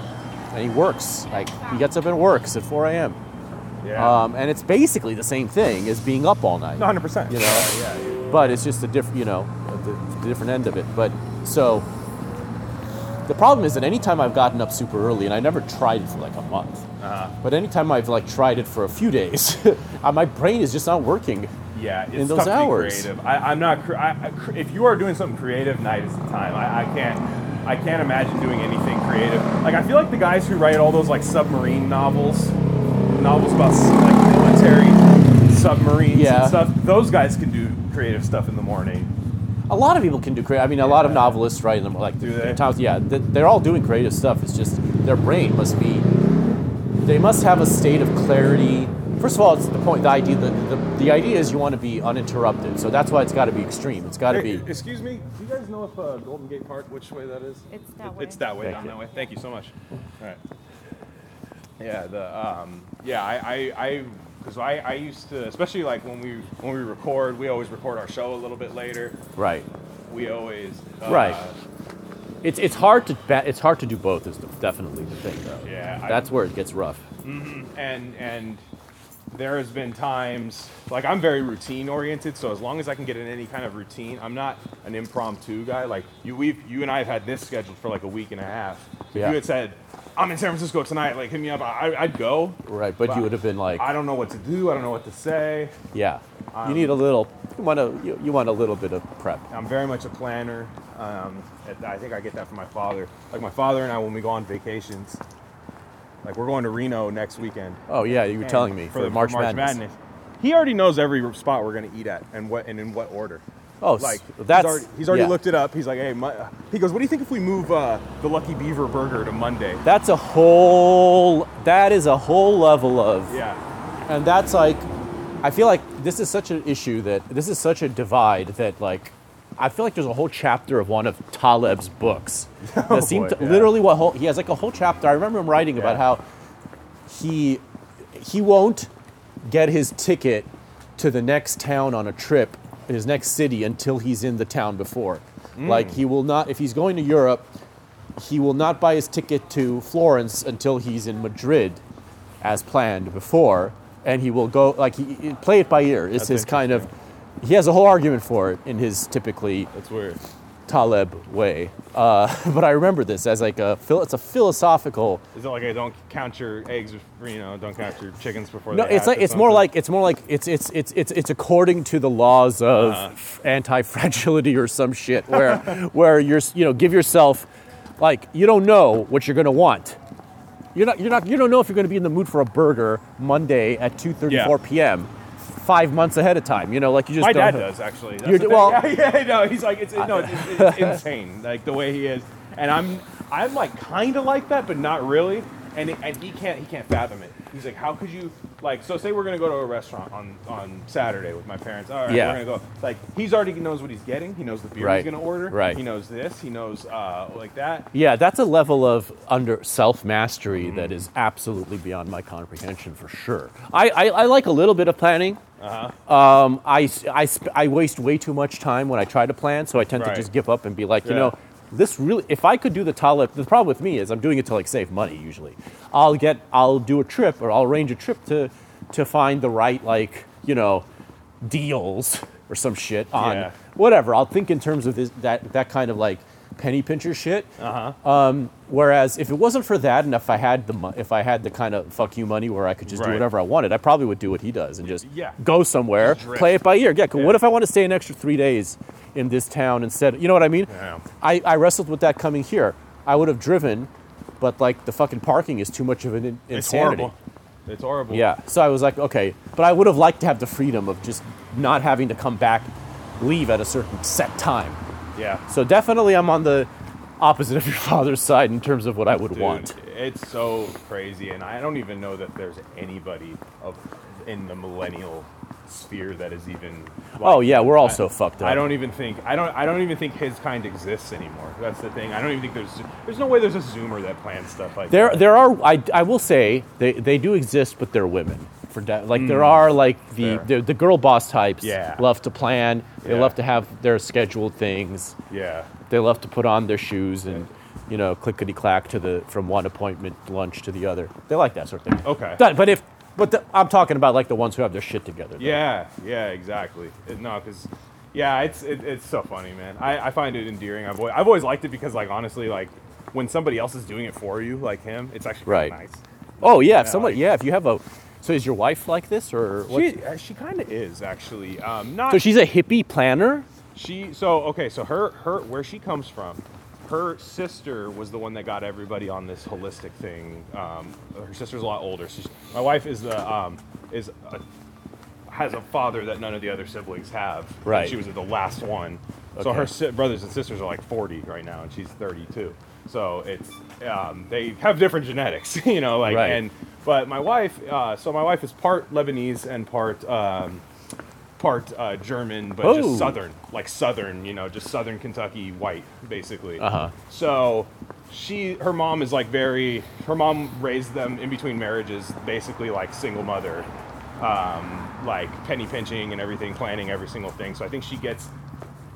and he works. Like he gets up and works at 4 a.m. Yeah. Um, and it's basically the same thing as being up all night. 100. percent you know, Yeah, yeah. but it's just a different, you know, the, the different end of it. But so the problem is that anytime I've gotten up super early, and I never tried it for like a month, Uh-huh. but anytime I've like tried it for a few days, uh, my brain is just not working. Yeah, it's in those tough to be hours. creative. I, I'm not. I, I, if you are doing something creative, night is the time. I, I can't. I can't imagine doing anything creative. Like I feel like the guys who write all those like submarine novels, novels about like military submarines Yeah. and stuff. Those guys can do creative stuff in the morning. A lot of people can do creative. I mean, a lot of novelists write them like Do they? Thomas- yeah, they're all doing creative stuff. It's just their brain must be. They must have a state of clarity. First of all, it's the point. The idea. The, the, the idea is you want to be uninterrupted. So that's why it's got to be extreme. It's got to Hey, be. excuse me. Do you guys know if uh, Golden Gate Park, which way that is? It's that way. It's that way, Thank down you. that way. Thank you so much. All right. Yeah, the um, yeah, I I because I, I used to, especially like when we when we record, we always record our show a little bit later. Right. We always uh, Right. It's it's hard to it's hard to do both. Is definitely the thing though. Yeah, I- That's where it gets rough. and and there has been times like I'm very routine oriented, so as long as I can get in any kind of routine, I'm not an impromptu guy. Like you, we you and I have had this scheduled for like a week and a half. If Yeah. you had said I'm in San Francisco tonight, like hit me up, I, I'd go. Right, but you would have been like, I don't know what to do. I don't know what to say. yeah. Um, you need a little. You want to. You, you want a little bit of prep. I'm very much a planner. Um, I think I get that from my father. Like my father and I, when we go on vacations, like we're going to Reno next weekend. Oh yeah, you were And telling me for, the- March, Madness. Madness. He already knows every spot we're going to eat at and what and in what order. Oh, Like that's he's already, he's already yeah. looked it up. He's like, hey, Mo-" he goes, what do you think if we move uh, the Lucky Beaver Burger to Monday? That's a whole. That is a whole level of. Yeah, And that's like, I feel like this is such an issue that this is such a divide that like, I feel like there's a whole chapter of one of Taleb's books that seemed Oh, boy, to, yeah. literally what whole he has like a whole chapter. I remember him writing about how he he won't get his ticket to the next town on a trip, his next city until he's in the town before. Mm. Like he will not if he's going to Europe, he will not buy his ticket to Florence until he's in Madrid as planned before and he will go like he, he- play it by ear. It's That's his kind of he has a whole argument for it in his typically that's weird. Taleb way. Uh, but I remember this as like a it's a philosophical Is it like, I don't count your eggs, you know, don't count your chickens before No, they it's like it's more like it's more like it's it's it's it's it's according to the laws of Uh-huh. anti-fragility or some shit where where you're you know give yourself like you don't know what you're gonna want. You're not you're not you don't know if you're gonna be in the mood for a burger Monday at 2:34 Yeah. p.m. five months ahead of time. You know, like you just My don't dad have- does actually. Well- yeah, yeah, no, he's like it's no, it's, it's, it's insane, like the way he is, and I'm I'm like kind of like that, but not really, and and he can't he can't fathom it. He's like, how could you like? So say we're gonna go to a restaurant on on Saturday with my parents. All right, Yeah. we're gonna go. Like he's already knows what he's getting. He knows the beer Right. he's gonna order. Right. He knows this. He knows uh like that. Yeah, that's a level of under self mastery Mm-hmm. that is absolutely beyond my comprehension for sure. I, I, I like a little bit of planning. Uh-huh. Um, I, s- I, sp- I waste way too much time when I try to plan, so I tend Right. to just give up and be like, you Yeah. know, this really. If I could do the Taleb, the problem with me is I'm doing it to like save money. Usually, I'll get I'll do a trip or I'll arrange a trip to to find the right like you know deals or some shit on Yeah. whatever. I'll think in terms of this, that that kind of like penny pincher shit. Uh huh. Um, whereas if it wasn't for that, and if I had the mo- if I had the kind of fuck you money where I could just do Right. whatever I wanted, I probably would do what he does and just Yeah. go somewhere, drift. play it by ear. Yeah. 'cause Yeah. What if I want to stay an extra three days in this town instead? You know what I mean? Yeah. I, I wrestled with that coming here. I would have driven, but like the fucking parking is too much of an in- It's insanity. horrible. It's horrible. Yeah. So I was like, okay, but I would have liked to have the freedom of just not having to come back, leave at a certain set time. Yeah. So definitely, I'm on the opposite of your father's side in terms of what I would Dude, want. It's so crazy, and I don't even know that there's anybody of in the millennial sphere that is even. like Oh, yeah, we're all I- so fucked up. I don't even think I don't I don't even think his kind exists anymore. That's the thing. I don't even think there's there's no way there's a Zoomer that plans stuff like There, that. there are. I, I will say they, they do exist, but they're women. For da- like there are like the, Mm. The the girl boss types. Yeah. Love to plan. They Yeah. love to have their scheduled things. Yeah. They love to put on their shoes and, you know, clickety clack to the from one appointment lunch to the other. They like that sort of thing. Okay. But, but if but the, I'm talking about like the ones who have their shit together. though. Yeah, yeah, exactly. It, no, because yeah, it's it, it's so funny, man. I, I find it endearing. I've always, I've always liked it because like honestly, like when somebody else is doing it for you, like him, it's actually Right. nice. Oh yeah, if somebody like- yeah, if you have a so is your wife like this or what? She uh, she kind of is actually. Um, not so she's a hippie planner. She so okay, so her her where she comes from, her sister was the one that got everybody on this holistic thing. Um, her sister's a lot older. She's, my wife is the um, is a, has a father that none of the other siblings have. And Right. She was the last one. Okay. So her si- brothers and sisters are like 40 right now, and she's 32. So it's um, they have different genetics, you know, like Right. and but my wife, uh, so my wife is part Lebanese and part um, part uh, German, but Oh. just southern, like southern, you know, just southern Kentucky white, basically. Uh-huh. So she, her mom is like very, her mom raised them in between marriages, basically like single mother, um, like penny pinching and everything, planning every single thing. So I think she gets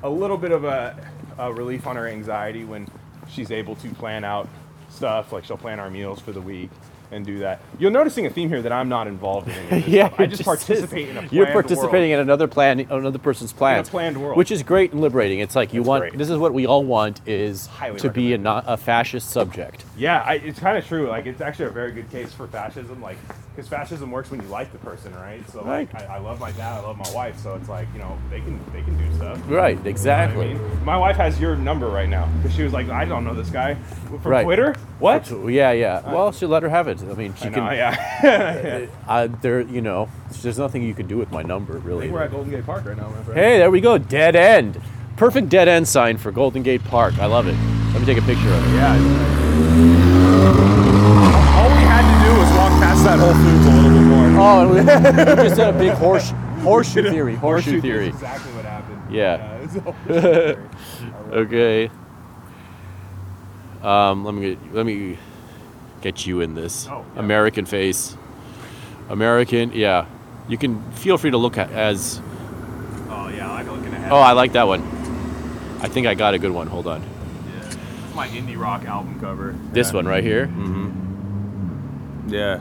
a little bit of a, a relief on her anxiety when she's able to plan out stuff. Like she'll plan our meals for the week and do that. You're noticing a theme here that I'm not involved in. Yeah. I it just participate in a You're participating world. in another plan, another person's plans, planned world. which is great and liberating. It's like you want. great. This is what we all want: is Highly to be a, not, a fascist subject. Yeah, I, it's kind of true. Like, it's actually a very good case for fascism. Like, because fascism works when you like the person, right? So, like, Right. I, I love my dad, I love my wife. So it's like, you know, they can they can do stuff. Right. You know I Exactly. mean? My wife has your number right now because she was like, I don't know this guy from Right. Twitter. What? Yeah, yeah. Uh, well, she let her have it. I mean, she I know, can. yeah. I, there, you know, there's nothing you can do with my number, really. we're at Golden Gate Park right now, my friend. Hey, there we go. Dead end. Perfect dead end sign for Golden Gate Park. I love it. Let me take a picture of it. Yeah. All we had to do was walk past that Whole Foods a little bit more. Oh, we just had a big horse, horseshoe theory. Horseshoe theory. That's exactly what happened. Yeah. horseshoe theory. Okay. Um, let me get, let me get you in this Oh, yeah. American face. American, yeah. You can feel free to look at as. Oh yeah, I like looking ahead. Oh, I like that one. I think I got a good one. Hold on. Yeah. My indie rock album cover. This Yeah. one right here. Mm-hmm. Yeah.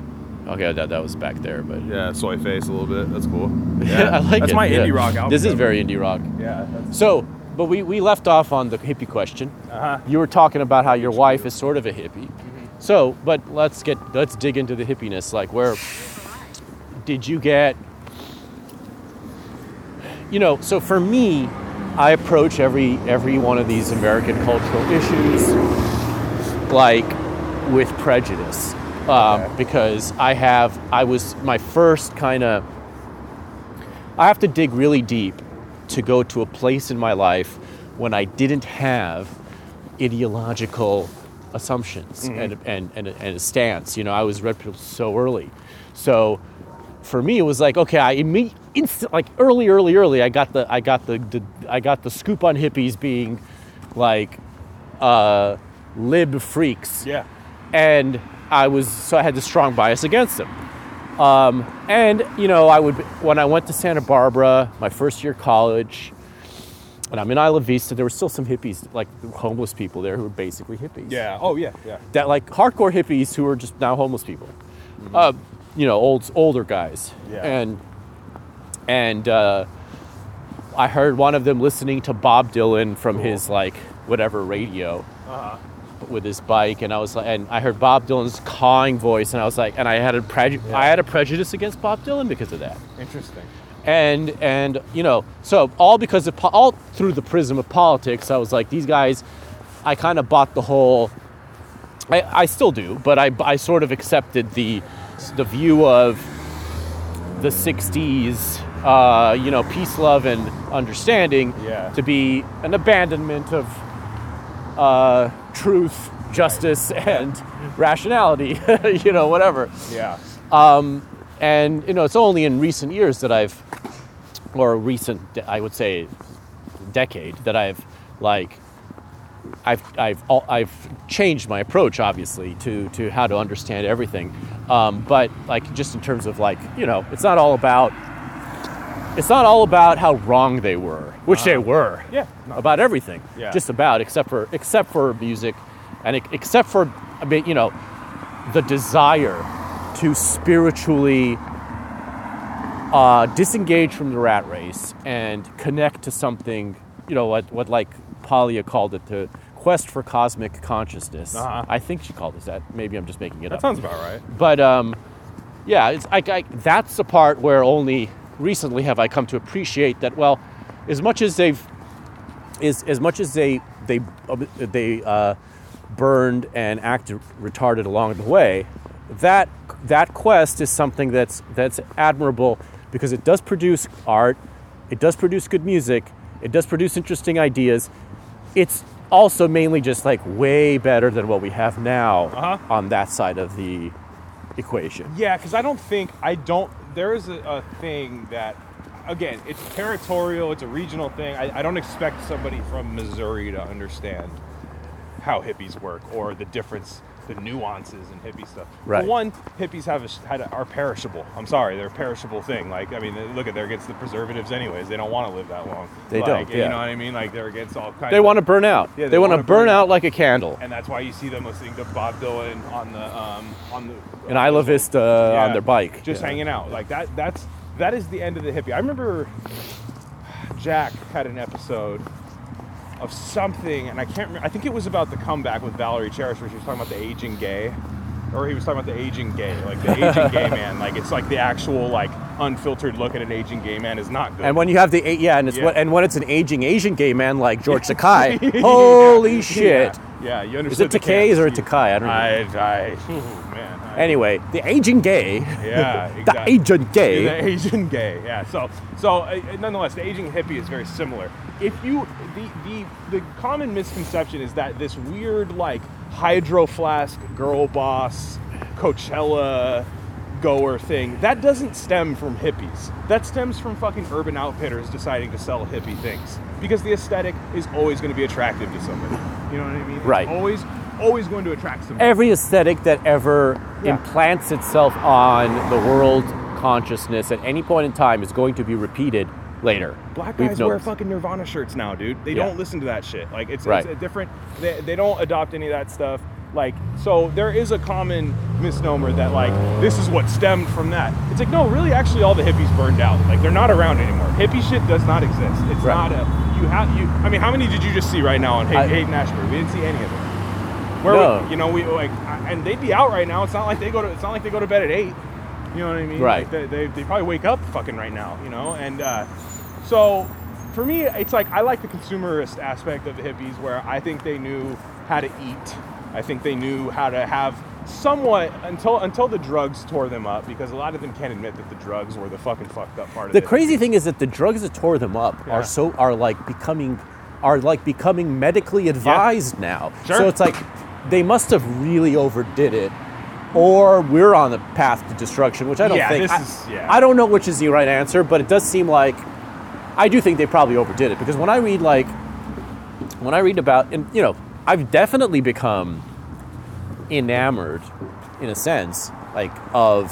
Okay, that, that was back there, but Yeah, soy face a little bit. That's cool. Yeah, I like That's it. my yeah. indie rock album. This is very indie rock. Yeah. So, but we, we left off on the hippie question. uh-huh. You were talking about how your wife is sort of a hippie. So, but let's get let's dig into the hippiness. Like, where did you get? You know, so for me, I approach every every one of these American cultural issues like with prejudice, um, Okay. because I have I was my first kind of. I have to dig really deep to go to a place in my life when I didn't have ideological assumptions and, and, and, a- and a stance. You know, I was red pilled so early. So for me, it was like, okay, I imme- instant, like early, early, early, I got the, I got the, the I got the scoop on hippies being like uh, lib freaks Yeah. and I was so I had this strong bias against them. Um, and you know, I would when I went to Santa Barbara, my first year of college, and I'm in Isla Vista. There were still some hippies, like homeless people there, who were basically hippies. Yeah. Oh yeah. Yeah. that like hardcore hippies who are just now homeless people. Uh, you know, old older guys. Yeah. And and uh, I heard one of them listening to Bob Dylan from his like whatever radio Uh-huh. with his bike, and I was like, and I heard Bob Dylan's cawing voice, and I was like, and I had a preju- I had a prejudice against Bob Dylan because of that Interesting. And and you know so all because of po- all through the prism of politics i was like these guys i kind of bought the whole I, I still do but I, I sort of accepted the the view of the 60s uh, you know peace love and understanding Yeah. to be an abandonment of uh, truth justice and rationality you know whatever Yeah. And you know it's only in recent years that I've, or recent I would say, decade that I've like, I've I've I've changed my approach obviously to to how to understand everything, um, but like just in terms of like you know it's not all about. It's not all about how wrong they were, which they were. Yeah, no. About everything. Yeah. Just about, except for except for music, and except for I mean, you know, the desire to spiritually uh, disengage from the rat race and connect to something, you know, what, what like Paglia called it, the quest for cosmic consciousness. Uh-huh. I think she called it that. Maybe I'm just making it That up. sounds about right. But um, yeah, it's I, I, that's the part where only recently have I come to appreciate that. Well, as much as they've, is as much as they they they uh, burned and acted retarded along the way, that that quest is something that's that's admirable because it does produce art, it does produce good music, it does produce interesting ideas. It's also mainly just like way better than what we have now Uh-huh. on that side of the equation. Yeah, because I don't think I don't. There is a, a thing that, again, it's territorial. It's a regional thing. I, I don't expect somebody from Missouri to understand how hippies work or the difference, the nuances and hippie stuff. Right. One, hippies have a, had a, are perishable. I'm sorry, they're a perishable thing. Like, I mean, look at they're against the preservatives anyways. They don't want to live that long. They Like, don't, You know what I mean? Like they're against all kinds. They of, want to burn out. Yeah, they, they want to burn, burn out out. like a candle. and that's why you see them listening to Bob Dylan on the um, on the And Isla Vista uh, on their bike. just Yeah. hanging out like that. That's that is the end of the hippie. I remember Jack had an episode of something, and I can't remember. I think it was about the comeback with Valerie Cherish, where she was talking about the aging gay, or he was talking about the aging gay, like the aging gay man. Like it's like the actual like unfiltered look at an aging gay man is not good. And when you have the yeah, and it's Yeah. what and when it's an aging Asian gay man like George Sakai, holy Yeah, shit! Yeah, you understand. Is it Takei or. Takai? I don't know. I, I, ooh, man. I- Anyway, the aging gay, Yeah, the exactly. Asian gay. The Asian gay, yeah. So, so uh, nonetheless, the aging hippie is very similar. If you, the, the, the common misconception is that this weird, like, hydro flask girl boss, Coachella goer thing, that doesn't stem from hippies. That stems from fucking urban outfitters deciding to sell hippie things. Because the aesthetic is always going to be attractive to somebody. You know what I mean? It's Right. always, always going to attract somebody. Every aesthetic that ever Yeah. implants itself on the world consciousness at any point in time is going to be repeated later. Black guys wear fucking Nirvana shirts now, dude. They Yeah. don't listen to that shit. Like it's, Right. it's a different. They, they don't adopt any of that stuff. Like so, there is a common misnomer that like this is what stemmed from that. It's like no, really, actually, all the hippies burned out. Like they're not around anymore. Hippie shit does not exist. It's Right. not a. You have you. I mean, how many did you just see right now on Haight Ashbury? We didn't see any of them. Where No. we, you know we like, and they'd be out right now. It's not like they go to. It's not like they go to bed at eight. You know what I mean? Right. Like they, they, they probably wake up fucking right now. You know, and uh, so for me, it's like I like the consumerist aspect of the hippies, where I think they knew how to eat. I think they knew how to have somewhat until until the drugs tore them up, because a lot of them can't admit that the drugs were the fucking fucked up part of it. The crazy thing is that the drugs that tore them up Yeah. are so are like becoming are like becoming medically advised now. Sure. So it's like they must have really overdid it, or we're on the path to destruction, which I don't Yeah, think. this I, is- yeah. I don't know which is the right answer, but it does seem like I do think they probably overdid it because when I read like when I read about and you know I've definitely become enamored in a sense like of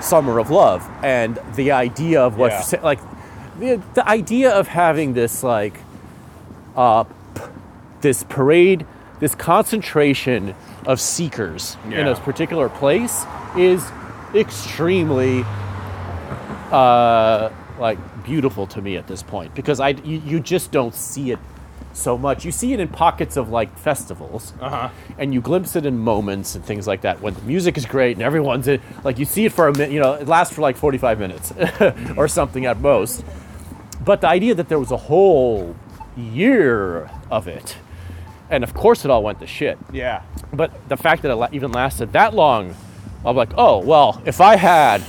summer of love and the idea of what Yeah. like the, the idea of having this like uh p- this parade this concentration of seekers in a particular place is extremely uh like beautiful to me at this point because I you, you just don't see it so much. You see it in pockets of like festivals, Uh-huh. and you glimpse it in moments and things like that. When the music is great and everyone's in, like you see it for a minute, you know, it lasts for like 45 minutes or something at most. But the idea that there was a whole year of it, and of course it all went to shit. Yeah. But the fact that it even lasted that long, I'm like, oh well, if I had,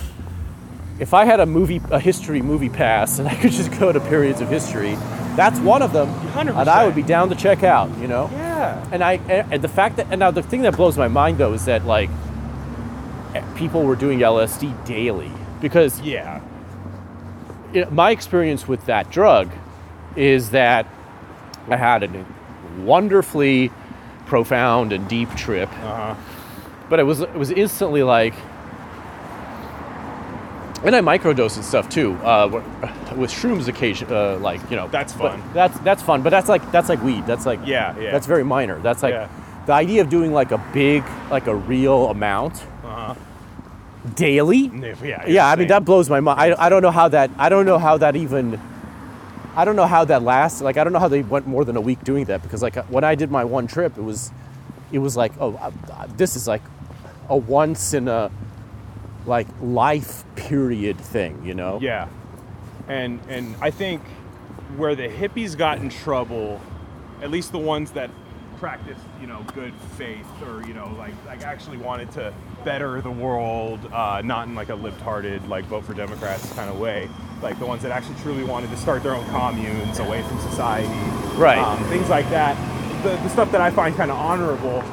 if I had a movie, a history movie pass, and I could just go to periods of history, that's one of them, 100%. and I would be down to check out. You know. Yeah. And I and the fact that and now the thing that blows my mind though is that like eh, people were doing LSD daily because Yeah. it, my experience with that drug is that I had a wonderfully profound and deep trip, Uh-huh. but it was it was instantly like, and I microdosed and stuff too uh, with shrooms occasion, uh, like you know. That's fun. That's that's fun, but that's like that's like weed. That's like Yeah, yeah. That's very minor. That's like Yeah. the idea of doing like a big, like a real amount Uh-huh. daily. Yeah, yeah, Yeah, I mean that blows my mind. I, I don't know how that. I don't know how that even. I don't know how that lasts. Like I don't know how they went more than a week doing that because like when I did my one trip, it was, it was like oh, this is like, a once in a, like life period thing, you know? Yeah, and and I think where the hippies got in trouble, at least the ones that practiced, you know, good faith or you know, like like actually wanted to better the world, uh, not in like a libtarded like vote for Democrats kind of way. Like the ones that actually truly wanted to start their own communes away from society, Right. Um, things like that. The, the stuff that I find kind of honorable,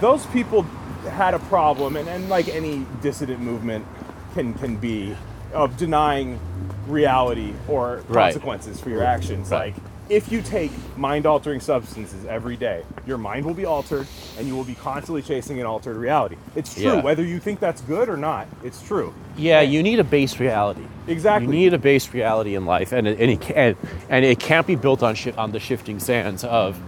those people had a problem, and, and like any dissident movement can can be of denying reality or Right. consequences for your actions. Right. Like if you take mind altering substances every day, your mind will be altered and you will be constantly chasing an altered reality. It's true, Yeah. whether you think that's good or not. It's true. Yeah, you need a base reality. Exactly. You need a base reality in life, and it, and it, can, and it can't be built on shi on the shifting sands of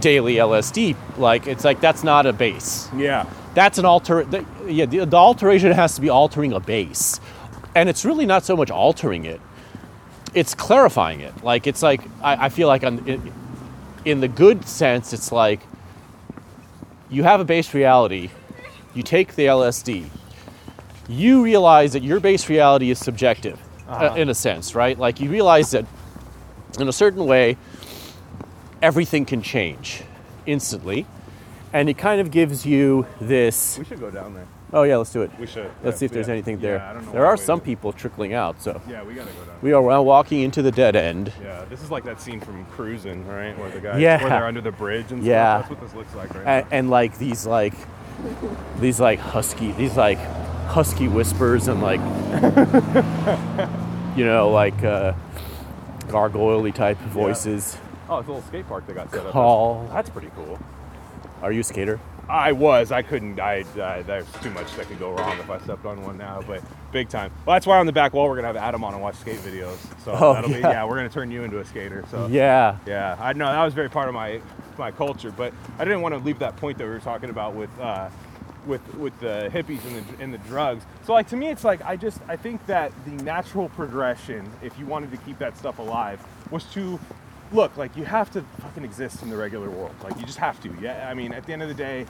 daily LSD. Like it's like that's not a base. Yeah. That's an alter. The, yeah, the, the alteration has to be altering a base, and it's really not so much altering it; it's clarifying it. Like it's like I, I feel like on, in, in the good sense, it's like you have a base reality. You take the LSD. You realize that your base reality is subjective, uh, in a sense, right? Like you realize that in a certain way, everything can change instantly. And it kind of gives you this. We should go down there. Oh, yeah, let's do it. We should. Let's Yeah, see if there's yeah. anything Yeah, there. I don't know there are some people trickling out, so. Yeah, we gotta go down. We are now walking into the dead end. Yeah, this is like that scene from Cruising, right? Where the guys, Yeah. where they're under the bridge and Yeah. stuff. That's what this looks like right And, and like these, like, these, like, husky, these, like, husky whispers and, like, you know, like, uh, gargoyle type voices. now. Oh, it's a little skate park they got set up. Call. That's pretty cool. Are you a skater? I was. I couldn't. I, I. There's too much that could go wrong if I stepped on one now. But big time. Well, that's why on the back wall we're gonna have Adam on and watch skate videos. So Oh, that'll be. yeah. Yeah, we're gonna turn you into a skater. So Yeah. Yeah, I know that was very part of my my culture, but I didn't want to leave that point that we were talking about with uh, with with the hippies and the and the drugs. So like to me, it's like I just I think that the natural progression, if you wanted to keep that stuff alive, was to look like you have to fucking exist in the regular world. Like you just have to. Yeah, I mean at the end of the day,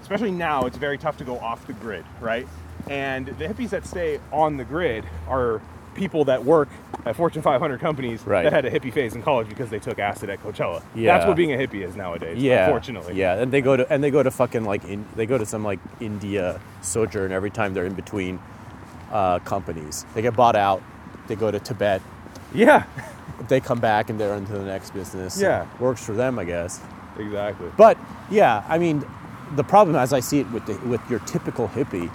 especially now, it's very tough to go off the grid, right? And the hippies that stay on the grid are people that work at Fortune 500 companies Right. that had a hippie phase in college because they took acid at Coachella. Yeah. That's what being a hippie is nowadays. Yeah. Unfortunately. Yeah, and they go to and they go to fucking like in, they go to some like India sojourn every time they're in between uh, companies. They get bought out. They go to Tibet. Yeah. They come back and they're into the next business. Yeah. works for them, I guess. Exactly. But yeah, I mean, the problem as I see it with the, with your typical hippie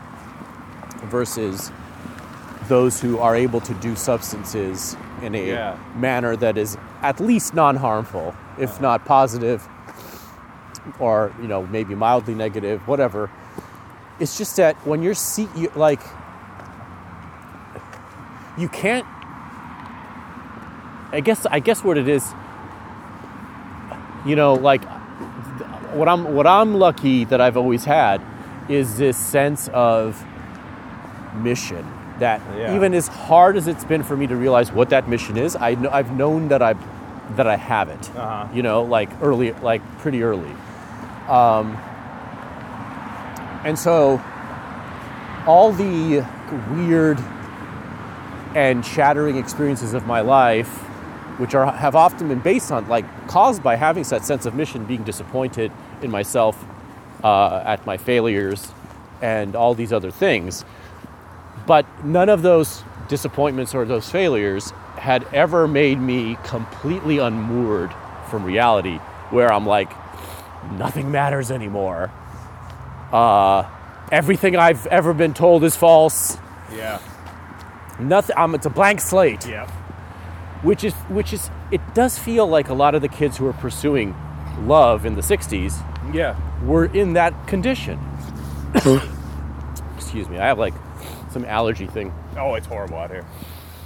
versus those who are able to do substances in a Yeah. manner that is at least non-harmful, if uh-huh. not positive, or you know maybe mildly negative, whatever. It's just that when you're see you, like you can't. I guess I guess what it is. You know, like what I'm what I'm lucky that I've always had is this sense of mission that Yeah. even as hard as it's been for me to realize what that mission is, I know, I've known that I that I have it. Uh-huh. You know, like early, like pretty early. Um, and so all the weird and shattering experiences of my life, which are have often been based on like caused by having that sense of mission, being disappointed in myself, uh, at my failures, and all these other things. But none of those disappointments or those failures had ever made me completely unmoored from reality, where I'm like, nothing matters anymore. Uh, everything I've ever been told is false. Yeah. Nothing. Um, it's a blank slate. Yeah. Which is, which is, it does feel like a lot of the kids who were pursuing love in the '60s Yeah. were in that condition. Excuse me. I have like some allergy thing. Oh, it's horrible out here.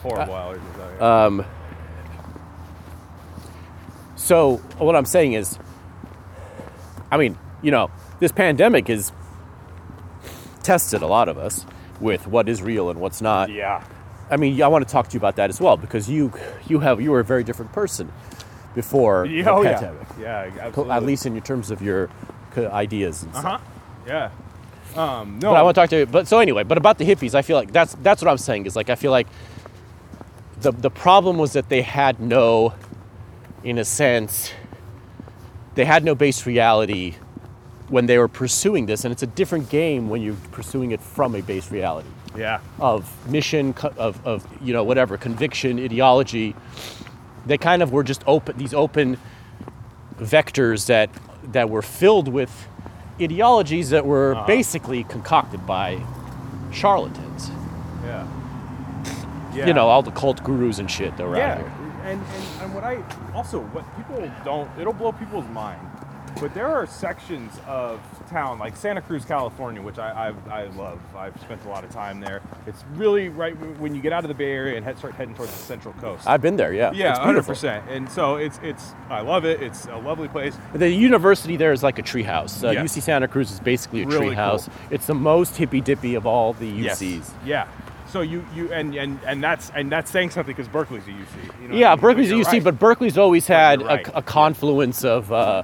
Horrible Uh, allergies out here. Um, so what I'm saying is, I mean, you know, this pandemic has tested a lot of us with what is real and what's not. yeah. I mean, I want to talk to you about that as well because you you have you were a very different person before Yeah. the Oh, yeah. pandemic. Yeah. Absolutely. At least in your terms of your ideas Uh huh. Yeah. Um. No. But I want to talk to you. But so anyway, but about the hippies, I feel like that's that's what I'm saying is like I feel like the the problem was that they had no, in a sense, they had no base reality when they were pursuing this, and it's a different game when you're pursuing it from a base reality Yeah. of mission, of, of you know whatever conviction, ideology. They kind of were just open these open vectors that that were filled with ideologies that were Uh-huh. basically concocted by charlatans. Yeah. Yeah. You know, all the cult gurus and shit that were yeah. out here. And, and and what I also what people don't it'll blow people's mind, but there are sections of town like Santa Cruz, California, which I I've, I love. I've spent a lot of time there. It's really right when you get out of the Bay Area and head, start heading towards the Central Coast. I've been there, yeah. yeah, it's hundred percent. And so it's it's I love it. It's a lovely place. The university there is like a treehouse. Uh, Yeah. UC Santa Cruz is basically a Really treehouse. cool. It's the most hippy dippy of all the UCs. Yes. Yeah. So you you and and and that's and that's saying something because Berkeley's a UC. You know Yeah, I mean? Berkeley's a UC, right. but Berkeley's always had you're a, a confluence of uh,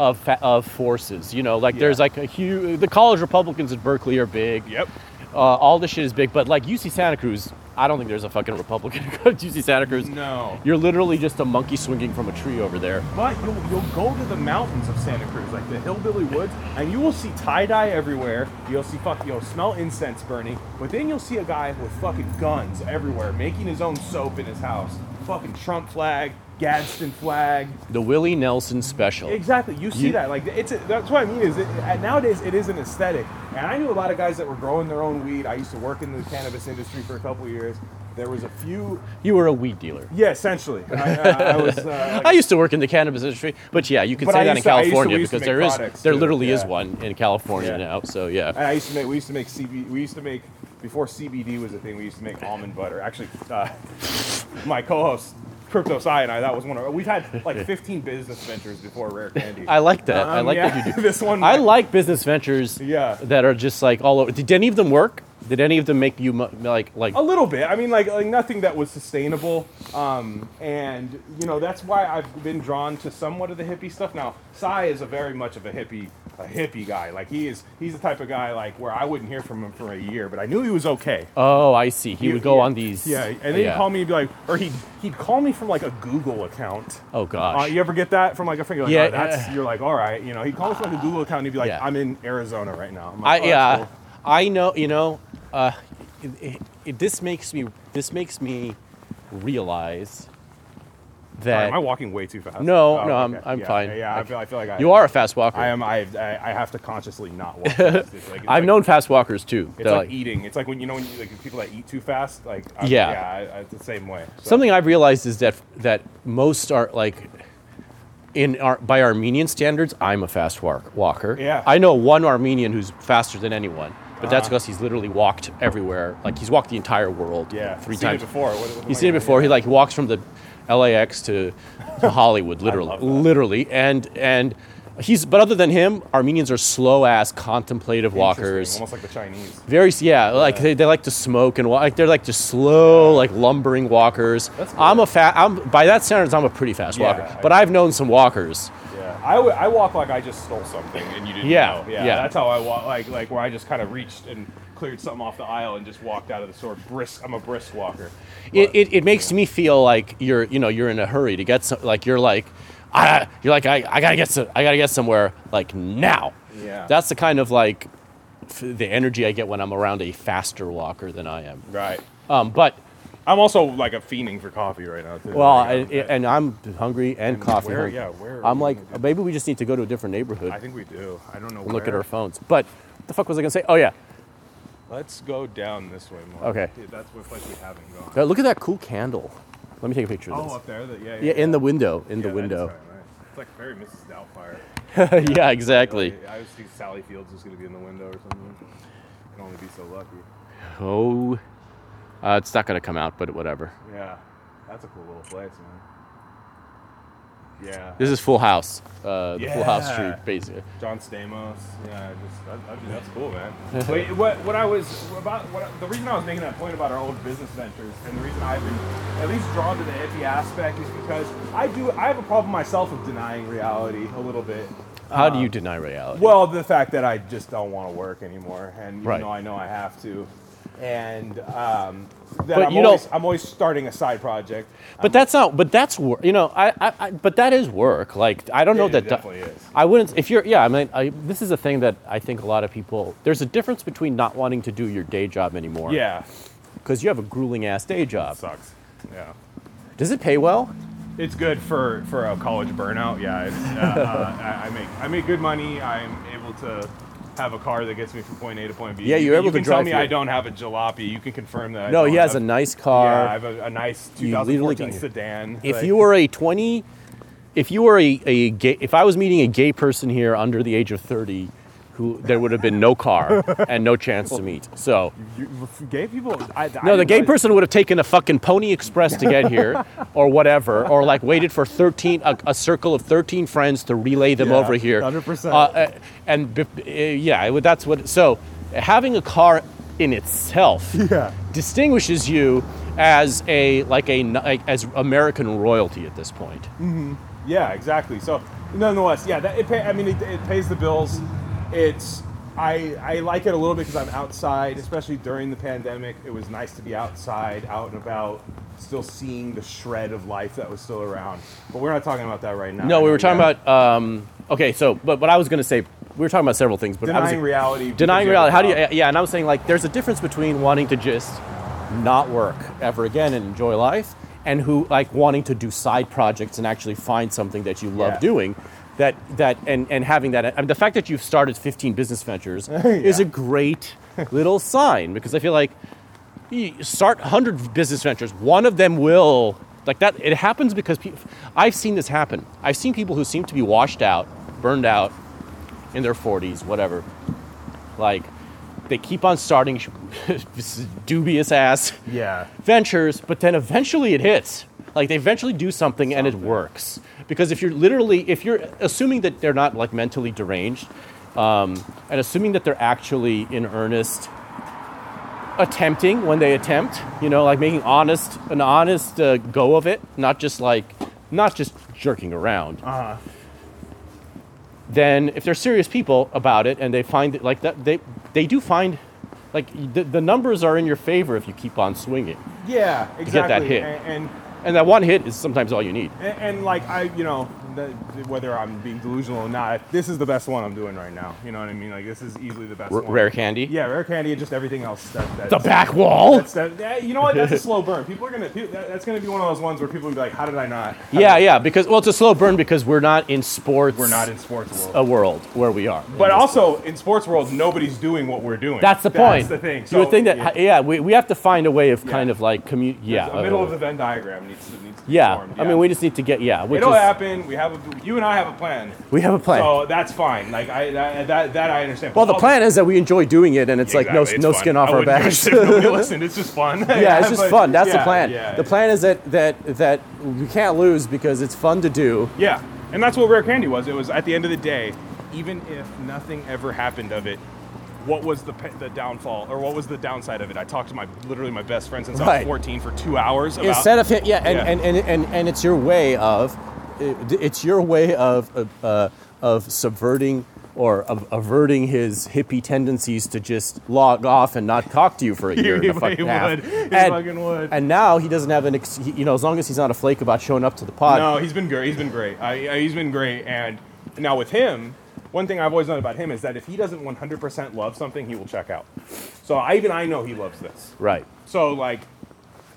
of fa- of forces. You know, like there's like a huge. The college Republicans at Berkeley are big. Yep. Uh, all this shit is big, but like UC Santa Cruz, I don't think there's a fucking Republican at UC Santa Cruz. No. You're literally just a monkey swinging from a tree over there. But you'll, you'll go to the mountains of Santa Cruz, like the hillbilly woods, and you will see tie dye everywhere. You'll see fuck, you'll smell incense burning. But then you'll see a guy with fucking guns everywhere, making his own soap in his house. Fucking Trump flag, Gadsden flag. The Willie Nelson special. Exactly, you see You- that. Like it's a, that's what I mean. Is it, nowadays it is an aesthetic. And I knew a lot of guys that were growing their own weed. I used to work in the cannabis industry for a couple of years. There was a few, You were a weed dealer. yeah, essentially. I, uh, I was. Uh, like- I used to work in the cannabis industry, but yeah, you can say I that in to- I used to- California to because there is there too, literally is one in California Yeah. now. So yeah. And I used to make. We used to make CB. We used to make before CBD was a thing. We used to make almond butter. Actually, uh, my co-host Crypto I. That was one of. We've had like 15 business ventures before Rare Candy. I like that. I Um, like yeah, that you do. this one. I like business ventures Yeah. that are just like all over. Did any of them work? Did any of them make you like like? A little bit. I mean, like, like nothing that was sustainable. Um, and you know that's why I've been drawn to somewhat of the hippie stuff. Now, Sai is a very much of a hippie, a hippie guy. Like he is, he's the type of guy like where I wouldn't hear from him for a year, but I knew he was okay. Oh, I see. He would go yeah. on these. Yeah, and then he'd call me and be like, or he'd he'd call me from like a Google account. Oh Uh, gosh. you ever get that from like a friend? You're like, Yeah, oh, that's uh, you're like, all right, you know. He'd call me from like a Google account and he'd be like, Yeah. I'm in Arizona right now. I'm I like, "Oh, that's yeah. cool." I know. You know. Uh, it, it, it, this makes me. This makes me realize Sorry, that am I walking way too fast? No, Oh, no, I'm- okay. I'm Yeah, fine. Yeah, yeah, I feel I feel like I, you are a fast walker. I am. I, I I have to consciously not walk. It's like, it's I've like, known fast walkers too. It's like, eating. It's like when you know when you, like people that eat too fast. Like I'm, Yeah. yeah, I, I, it's the same way. So- Something I've realized is that that most are like in our by Armenian standards, I'm a fast walk, walker. Yeah. I know one Armenian who's faster than anyone, but that's Uh-huh. because he's literally walked everywhere. Like he's walked the entire world. Yeah, three seen it times before. What- what He's seen it before. He like walks from the LAX to, to Hollywood, literally, literally, and and He's, but other than him, Armenians are slow ass contemplative walkers. Almost like the Chinese. Very, yeah, like they, they like to smoke and walk. Like they're like just slow, like lumbering walkers. That's I'm a fat. I'm by that standards, I'm a pretty fast Yeah, walker. I- But I've known some walkers. Yeah, I, w- I walk like I just stole something and you didn't Yeah, know. Yeah, yeah. that's how I walk. Like like where I just kind of reached and cleared something off the aisle and just walked out of the store. Brisk. I'm a brisk walker. It, But- it, it makes me feel like you're you know you're in a hurry to get some like you're like I you're like I, I gotta get some, I gotta get somewhere like now. Yeah. That's the kind of like f- the energy I get when I'm around a faster walker than I am. right. Um, but I'm also like a fiending for coffee right now too. well, Like, I, and I'm hungry and, And coffee. where- hungry. yeah, where I'm like gonna do- maybe we just need to go to a different neighborhood I think we do. I don't know. look at our phones. But what the fuck was I gonna say? Oh yeah, Let's go down this way more. Okay. Dude, that's what place we haven't gone. Uh, look at that cool candle. Let me take a picture of this. Oh, up there. The, yeah, yeah. yeah, in the window, in Yeah, the window. kinda. It's like very Mrs. Doubtfire. yeah, exactly. I always think Sally Fields is going to be in the window or something. Can only be so lucky. Oh, uh, it's not gonna come out, but whatever. Yeah, that's a cool little place, man. Yeah. This is Full House, uh, the Full House Yeah. Street, basically. John Stamos. Yeah, just I think that's cool, man. Wait, what what I was about what the reason I was making that point about our old business ventures and the reason I've been at least drawn to the hippie aspect is because I do I have a problem myself of denying reality a little bit. How do you deny reality? Well, the fact that I just don't want to work anymore, and even Right. though I know I have to, and um, that But I'm you always, don't- I'm always starting a side project. but that's not. But that's work. You know, I, I, I. But that is work. Like I don't know It that. definitely is. I wouldn't. If you're, yeah. I mean, I, this is a thing that I think a lot of people. There's a difference between not wanting to do your day job anymore. Yeah, Because you have a grueling ass day job. sucks. Yeah. Does it pay well? It's good for, for a college burnout. Yeah, uh, uh, I, I make I make good money. I'm able to have a car that gets me from point A to point B. Yeah, you're You- able you to can tell me. I don't have a jalopy. You can confirm that. No, he has a nice car. Yeah, I have a, a nice You 2014 sedan. if like- you were a 20 if you were a, a gay if i was meeting a gay person here under the age of 30 who there would have been no car and no chance to meet so you, gay people, I, I no the gay person would have taken a fucking pony express to get here or whatever or like waited for 13 a, a circle of 13 friends to relay them Yeah, over here 100%. Uh, uh, and uh, yeah that's what so having a car in itself Yeah. distinguishes you as a like a like, as American royalty at this point. Yeah, exactly. So, nonetheless, yeah, that, it pay, I mean, it, it pays the bills. It's I I like it a little bit because I'm outside, especially during the pandemic. It was nice to be outside, out and about, still seeing the shred of life that was still around. But we're not talking about that right now. No, we were talking Yeah. about um, okay. So, but what I was going to say, we were talking about several things, but I was denying reality. denying you have a reality. How do you? Yeah, and I was saying like, there's a difference between wanting to just not work ever again and enjoy life, and who like wanting to do side projects and actually find something that you love Yeah. doing. That that and and having that. I mean, the fact that you've started 15 business ventures is a great little sign because I feel like you start 100 business ventures one of them will like that it happens because people i've seen this happen. I've seen people who seem to be washed out burned out in their 40s whatever. Like they keep on starting dubious ass Yeah. ventures but then eventually it hits. Like they eventually do something and it works because if you're literally if you're assuming that they're not like mentally deranged um, and assuming that they're actually in earnest attempting when they attempt you know like making honest an honest uh, go of it not just like not just jerking around Uh-huh. then if they're serious people about it and they find it like that they they do find like the, the numbers are in your favor if you keep on swinging Yeah, exactly. to get that hit. And, and and that one hit is sometimes all you need. And, and like I, you know, whether I'm being delusional or not, this is the best one I'm doing right now. You know what I mean? Like this is easily the best R- one. rare candy Yeah, rare candy and just everything else. That, that's, the back wall That's that, yeah, you know what? That's a slow burn. People are gonna. That's gonna be one of those ones where people will be like, "How did I not?" How yeah yeah because well it's a slow burn because we're not in sports We're not in sports world. a world where we are but also in sports world, nobody's doing what we're doing. that's the point That's the thing. you would think that yeah, yeah, we, we have to find a way of Yeah. kind of like commu- yeah the middle uh, of the Venn diagram needs to needs to be yeah formed, i mean we just need to get yeah It'll is, happen. We have a, you and I have a plan. we have a plan So that's fine. Like I that that, that I understand. well the plan is that we enjoy doing it and it's like no, it's no fun. skin off I our backs it if nobody listened. It's just fun. yeah, it's just but- fun. That's the plan. Yeah, the plan is that that that we can't lose because it's fun to do, Yeah. And that's what Rare Candy was. It was at the end of the day, even if nothing ever happened of it, what was the the downfall or what was the downside of it? I talked to my literally my best friend since I was 14 for two hours. About, Instead of him, yeah, and, Yeah. And, and, and, and it's your way of, it's your way of, of, uh, of subverting or of averting his hippie tendencies to just log off and not talk to you for a year and a fucking would. half. He and, fucking would. And now he doesn't have an, ex- you know, as long as he's not a flake about showing up to the pod. No, he's been great. He's been great. I, I, he's been great. And now with him, one thing I've always known about him is that if he doesn't 100% love something, he will check out. So I, even I know he loves this. Right. So like,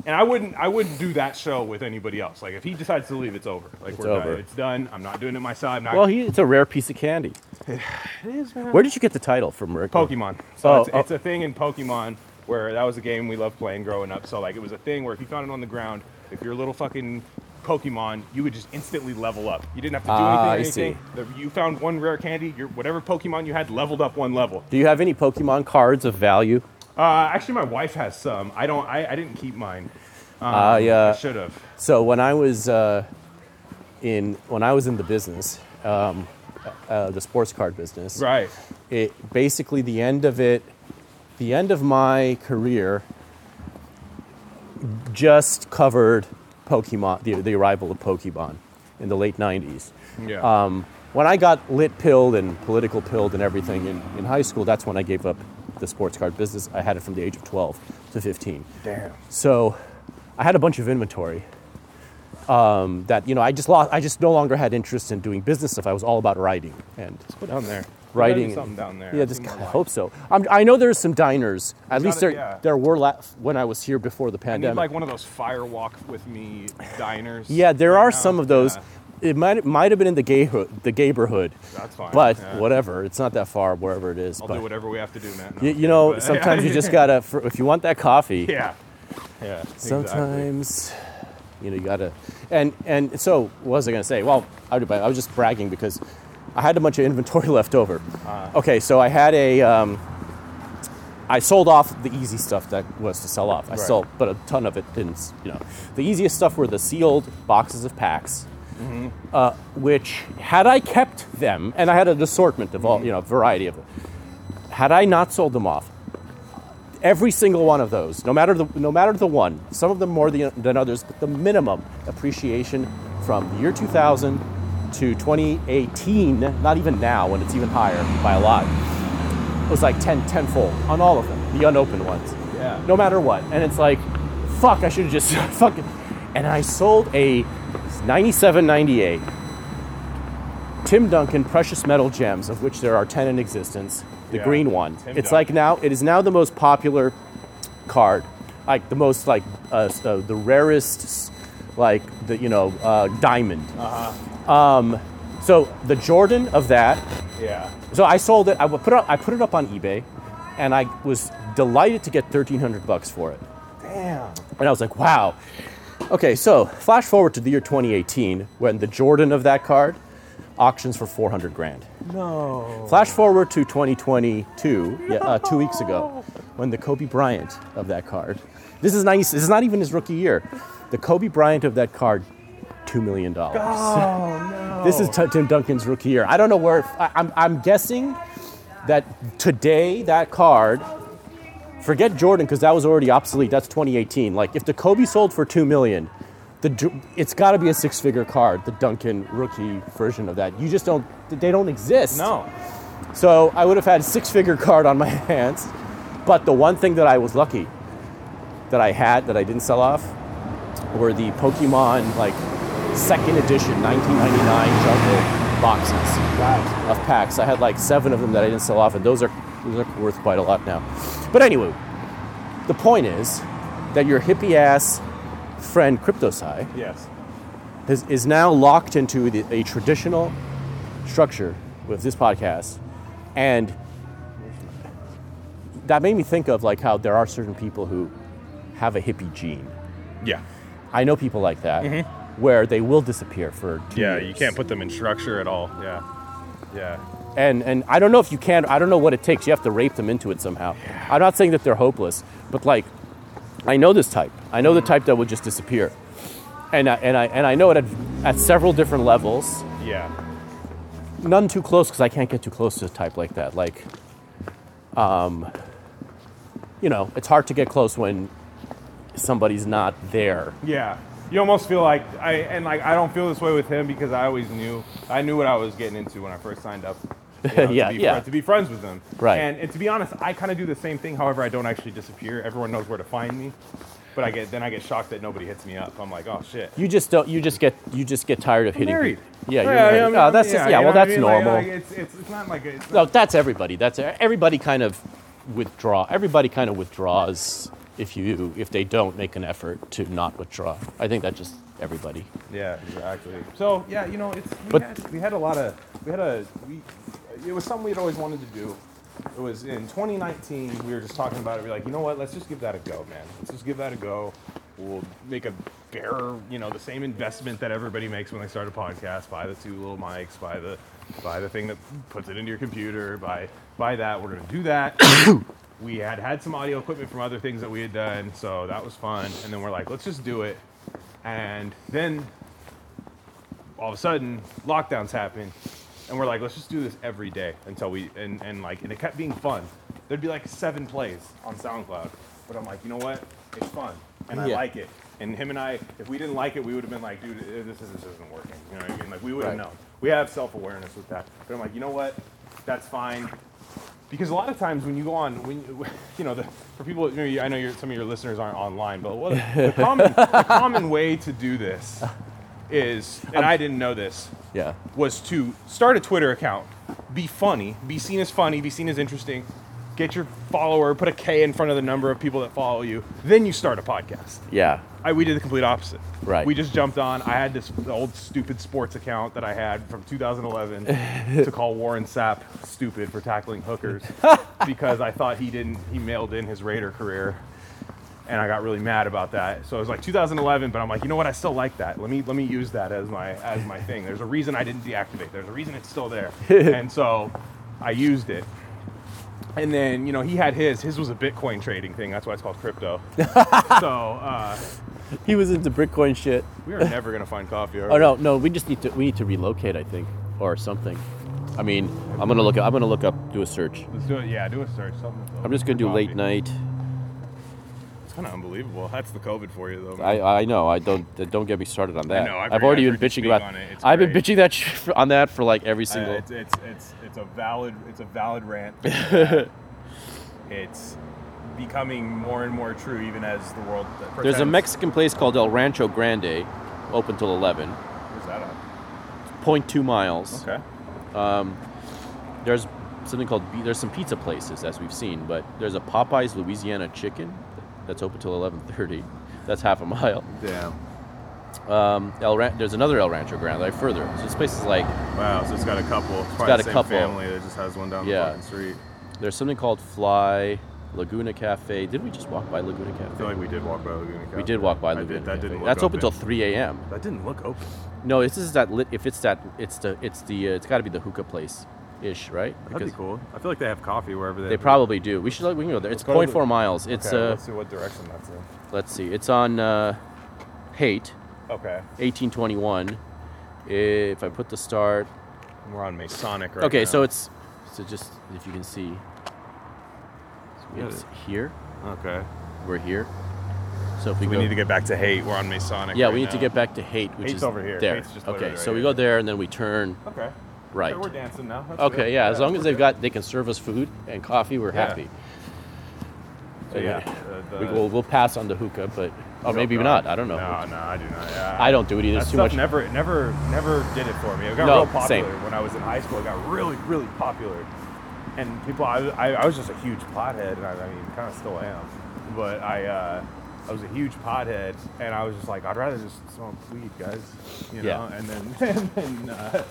and I wouldn't I wouldn't do that show with anybody else. Like if he decides to leave, it's over. Like we're over. done. It's done. I'm not doing it myself. I'm not. Well, he, it's a rare piece of candy. it is man. Where did you get the title from, Rick? Pokemon. So Oh, it's, oh. it's a thing in Pokemon where that was a game we loved playing growing up. So like it was a thing where if you found it on the ground, if you're a little fucking Pokemon, you would just instantly level up. You didn't have to do Ah, I anything. anything. You found one rare candy, your whatever Pokemon you had leveled up one level. Do you have any Pokemon cards of value? Uh, actually, my wife has some. I don't. I, I didn't keep mine. Um, I, uh, I should have. So when I was uh, in when I was in the business, um, uh, the sports card business, Right. it basically the end of it, the end of my career, just covered Pokemon, the, the arrival of Pokemon in the late '90s. Yeah. Um, when I got lit pilled and political pilled and everything in, in high school, that's when I gave up the sports card business. I had it from the age of 12 to 15. Damn. So I had a bunch of inventory um, that, you know, I just lost, I just no longer had interest in doing business stuff. I was all about writing and Put down there. writing. Something down there. Yeah, just I hope so. I'm, I know there's some diners. At least there, yeah. there were la- when I was here before the pandemic. like one of those firewalk with me diners. yeah, there right are now. some of those. Yeah, It might might have been in the gay the neighborhood, that's fine. but yeah. whatever. It's not that far wherever it is. I'll but do whatever we have to do, man. No, you, you know, but- sometimes you just gotta. For, if you want that coffee, Yeah. Yeah. exactly. sometimes you know you gotta and and so what was i gonna say well i was just bragging because i had a bunch of inventory left over okay so i had a um, i sold off the easy stuff that was to sell off i Right. sold but a ton of it didn't you know the easiest stuff were the sealed boxes of packs uh, which had i kept them and i had an assortment of all you know variety of them had i not sold them off every single one of those, no matter the no matter the one, some of them more than, than others, but the minimum appreciation from the year 2000 to 2018, not even now when it's even higher by a lot, it was like 10 tenfold on all of them, the unopened ones. Yeah. No matter what, and it's like, fuck, I should have just fucking. And I sold a 97, 98 Tim Duncan Precious Metal Gems, of which there are 10 in existence, the Yeah, green one. Tim it's like now, it is now the most popular card, like the most, like, uh, uh, the rarest, like, the, you know, uh, diamond. Uh-huh. Um, so the Jordan of that, Yeah. so I sold it, I put it, up, I put it up on eBay, and I was delighted to get 1300 bucks for it. Damn. And I was like, wow. Okay, so flash forward to the year 2018 when the Jordan of that card auctions for 400 grand. No. Flash forward to 2022, yeah, uh, two weeks ago, when the Kobe Bryant of that card. This is nice. This is not even his rookie year. The Kobe Bryant of that card, two million dollars. Oh no. This is T- Tim Duncan's rookie year. I don't know where. I, I'm, I'm guessing that today that card. Forget Jordan because that was already obsolete. That's 2018. Like if the Kobe sold for two million, the it's got to be a six-figure card. The Duncan rookie version of that. You just don't. They don't exist. no. So I would have had a six-figure card on my hands. But the one thing that I was lucky that I had that I didn't sell off were the Pokemon like second edition 1999 jungle boxes of packs. I had like seven of them that I didn't sell off, and those are those are worth quite a lot now. But anyway, the point is that your hippie ass friend CryptoSci Yes. is, is now locked into the, a traditional structure with this podcast and that made me think of like how there are certain people who have a hippie gene Yeah. i know people like that where they will disappear for two Mm-hmm. Yeah. You can't put them in structure at all. Yeah. Yeah. And and i don't know if you can i don't know what it takes you have to rape them into it somehow i'm not saying that they're hopeless but like i know this type i know the type that would just disappear and I, and I and I know it at, at several different levels Yeah. None too close because I can't get too close to a type like that. Like, um, you know, it's hard to get close when somebody's not there. Yeah. You almost feel like I and like I don't feel this way with him because I always knew I knew what I was getting into when I first signed up. You know, Yeah, to be, yeah. to be friends with them. Right. And, and to be honest, I kind of do the same thing. However, I don't actually disappear. Everyone knows where to find me, but I get then I get shocked that nobody hits me up. I'm like, oh shit. You just don't. You just get. You just get tired of I'm hitting. married. people. Yeah, you're I married. mean, oh, that's just, yeah. Well, what I that's mean? Like- normal. like, it's, it's, it's not like a, it's no, not, that's everybody. That's everybody. Kind of withdraw. Everybody kind of withdraws if you if they don't make an effort to not withdraw. I think that just everybody. Yeah, exactly. So yeah, you know, it's we, But- had, we had a lot of we had a we it was something we'd always wanted to do. It was in 2019. We were just talking about it. We are like, you know what? Let's just give that a go, man. Let's just give that a go. We'll make a bare, you know, the same investment that everybody makes when they start a podcast. Buy the two little mics. Buy the buy the thing that puts it into your computer. Buy buy that. We're gonna do that. we had had some audio equipment from other things that we had done, so that was fun. And then we're like, let's just do it. And then all of a sudden lockdowns happen and we're like let's just do this every day until we and, and like and it kept being fun. There'd be like seven plays on soundcloud but i'm like you know what? It's fun and i Yeah. like it. And him and i if we didn't like it we would have been like dude this, is, this isn't working you know what i mean? Like we would have Right. known. We have self-awareness with that. But i'm like you know what? That's fine. Because a lot of times when you go on, when you, you know, the, for people, you know, I know your, some of your listeners aren't online, but what, the, common, the common way to do this is, and I didn't know this, Yeah. was to start a Twitter account, be funny, be seen as funny, be seen as interesting, get your follower, put a K in front of the number of people that follow you, then you start a podcast. Yeah. I, we did the complete opposite. Right. We just jumped on. I had this old stupid sports account that I had from 2011 to call Warren Sapp stupid for tackling hookers because I thought he didn't. He mailed in his Raider career, and I got really mad about that. So it was like 2011, but I'm like, you know what? I still like that. Let me let me use that as my as my thing. There's a reason I didn't deactivate. There's a reason it's still there, and so I used it. And then you know he had his. His was a Bitcoin trading thing. That's why it's called crypto. so. Uh, He was into Bitcoin shit. we are never gonna find coffee. Are Oh we? no, no. We just need to. We need to relocate. I think, or something. I mean, I'm gonna look. Up, I'm gonna look up. Do a search. Let's do it. Yeah, do a search. Something. I'm just gonna do late night. Kind of unbelievable. That's the COVID for you, though. man. I, I know. I don't don't get me started on that. know, I've I've heard- already I've been bitching about. it. I've been bitching that sh- on that for like every Uh, single. it's, it's it's it's a valid it's a valid rant. it's becoming more and more true, even as the world. There's a Mexican place called El Rancho Grande, open till 11. Where's that at? 0.2 miles. Okay. Um, There's something called there's some pizza places as we've seen, but there's a Popeyes Louisiana Chicken that's open till 11:30. That's half a mile. Damn. Um, El Ran- there's another El Rancho Grande like further. So this place is like Wow. So it's got a couple. It's got a couple. family that just has one down Yeah. the fucking street. there's something called Fly Laguna Cafe. Did we just walk by Laguna Cafe? I feel like we did walk by Laguna Cafe. we did walk by Laguna did. That Cafe. didn't look That's open till 3 a.m. That didn't look open. No, this is that lit. If it's that, it's the it's the uh, it's got to be the hookah place, ish, right? That'd be cool. I feel like they have coffee wherever they. They probably do. We should like we can go there. It's Let's go to 0.4 the- miles. It's Okay, uh, let's see what direction that's in. let's see. It's on uh, Haight, Okay. 1821. If I put the start. We're on Masonic right Okay, now. so it's so just if you can see, Yeah, it's here. Okay. We're here. So if we, We go, need to get back to Haight. We're on Masonic. yeah, right we need to get back to Haight, which Haight's is over here. there. Haight's just okay, literally so right we go there and then we turn Okay. Right. Okay, we're dancing now. That's Okay, good. yeah. As long as they've got, they can serve us food and coffee. We're happy. So, yeah. Okay. the- We the- will, we'll pass on the hookah, but or Oh, maybe God. not. I don't know. No, no, I do not. Yeah, I don't do it either. It's too much. never, never, never did it for me. It got No, real popular same. when I was in high school. It got really, really popular, and people. I, I, I was just a huge pothead, and I, I mean, kind of still am. But I, uh, I was a huge pothead, and I was just like, I'd rather just smoke weed, guys. You know. Yeah. And then, and then, uh,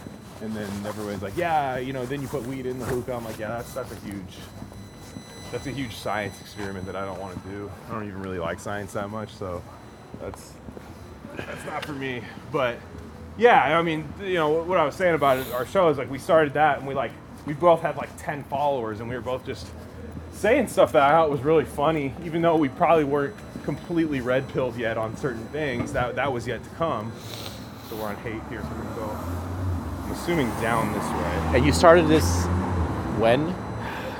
and then everyone's like, yeah, you know. Then you put weed in the hookah. I'm like, yeah, that's that's a huge. That's a huge science experiment that I don't want to do. I don't even really like science that much, so that's that's not for me. But yeah, I mean, you know what I was saying about it, our show is like we started that and we like we both had like ten followers and we were both just saying stuff that I thought was really funny, even though we probably weren't completely red pilled yet on certain things. That that was yet to come. So we're on Haight here, so we're gonna go assuming down this way. And you started this when?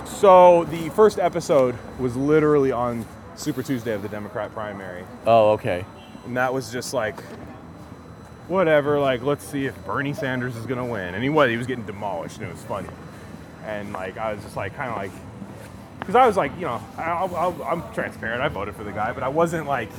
So the first episode was literally on Super Tuesday of the Democrat primary. Oh, okay. And that was just like, whatever, like, let's see if Bernie Sanders is gonna win. And he was, he was getting demolished, and it was funny. And like, I was just like, kind of like, because I was like, you know, I, I'm transparent. I voted for the guy, but I wasn't like,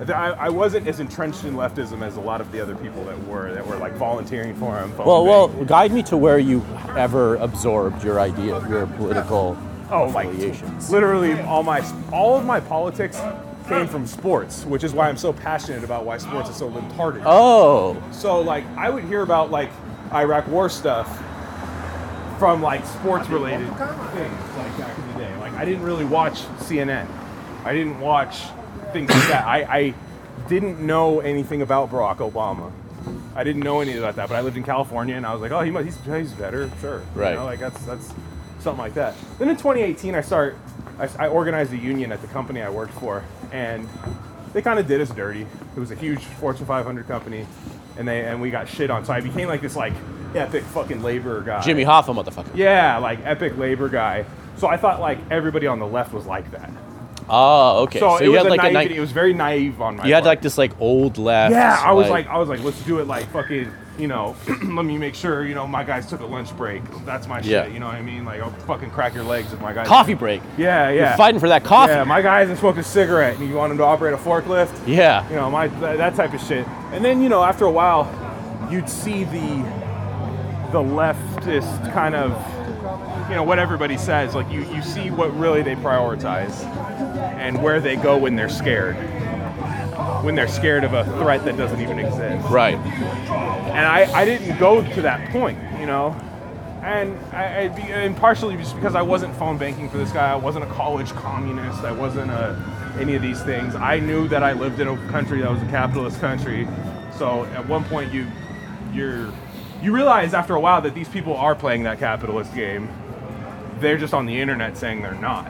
I, I wasn't as entrenched in leftism as a lot of the other people that were, that were like volunteering for him. Well, well, guide me to where you ever absorbed your idea, your political Oh, like affiliations. literally all my all of my politics came from sports, which is why I'm so passionate about why sports is so libtarded. Oh, So like I would hear about like Iraq war stuff from like sports related things like back in the day. Like I didn't really watch CNN. I didn't watch things like that. I, I didn't know anything about Barack Obama. I didn't know anything about that, but I lived in California and I was like, oh, he must, he's, he's better, sure. You Right. know, like that's that's something like that. Then in 2018, I start, I, I organized a union at the company I worked for, and they kind of did us dirty. It was a huge Fortune 500 company, and they and we got shit on. So I became like this like epic fucking labor guy. Jimmy Hoffa, motherfucker. Yeah, like epic labor guy. So I thought like everybody on the left was like that. Oh, okay. So, So, it you was had a like a night. it was very naive on my. You had part. like this like old left. Yeah, I was like, I was like, let's do it like fucking, you know, let me make sure, you know, my guys took a lunch break. That's my Yeah. shit. You know what I mean? Like, I'll fucking crack your legs if my guys. coffee break. Yeah, yeah. You're fighting for that coffee. Yeah, my guy hasn't smoked a cigarette, and you want him to operate a forklift. Yeah. You know, my that type of shit. And then, you know, after a while, you'd see the the leftist kind of, you know, what everybody says. Like, you you see what really they prioritize, and where they go when they're scared. When they're scared of a threat that doesn't even exist Right. and I, I didn't go to that point, you know. And I, I be, and partially just because I wasn't phone banking for this guy, I wasn't a college communist, I wasn't a, any of these things. I knew that I lived in a country that was a capitalist country. So at one point, you you're you realize after a while that these people are playing that capitalist game. They're just on the internet saying they're not.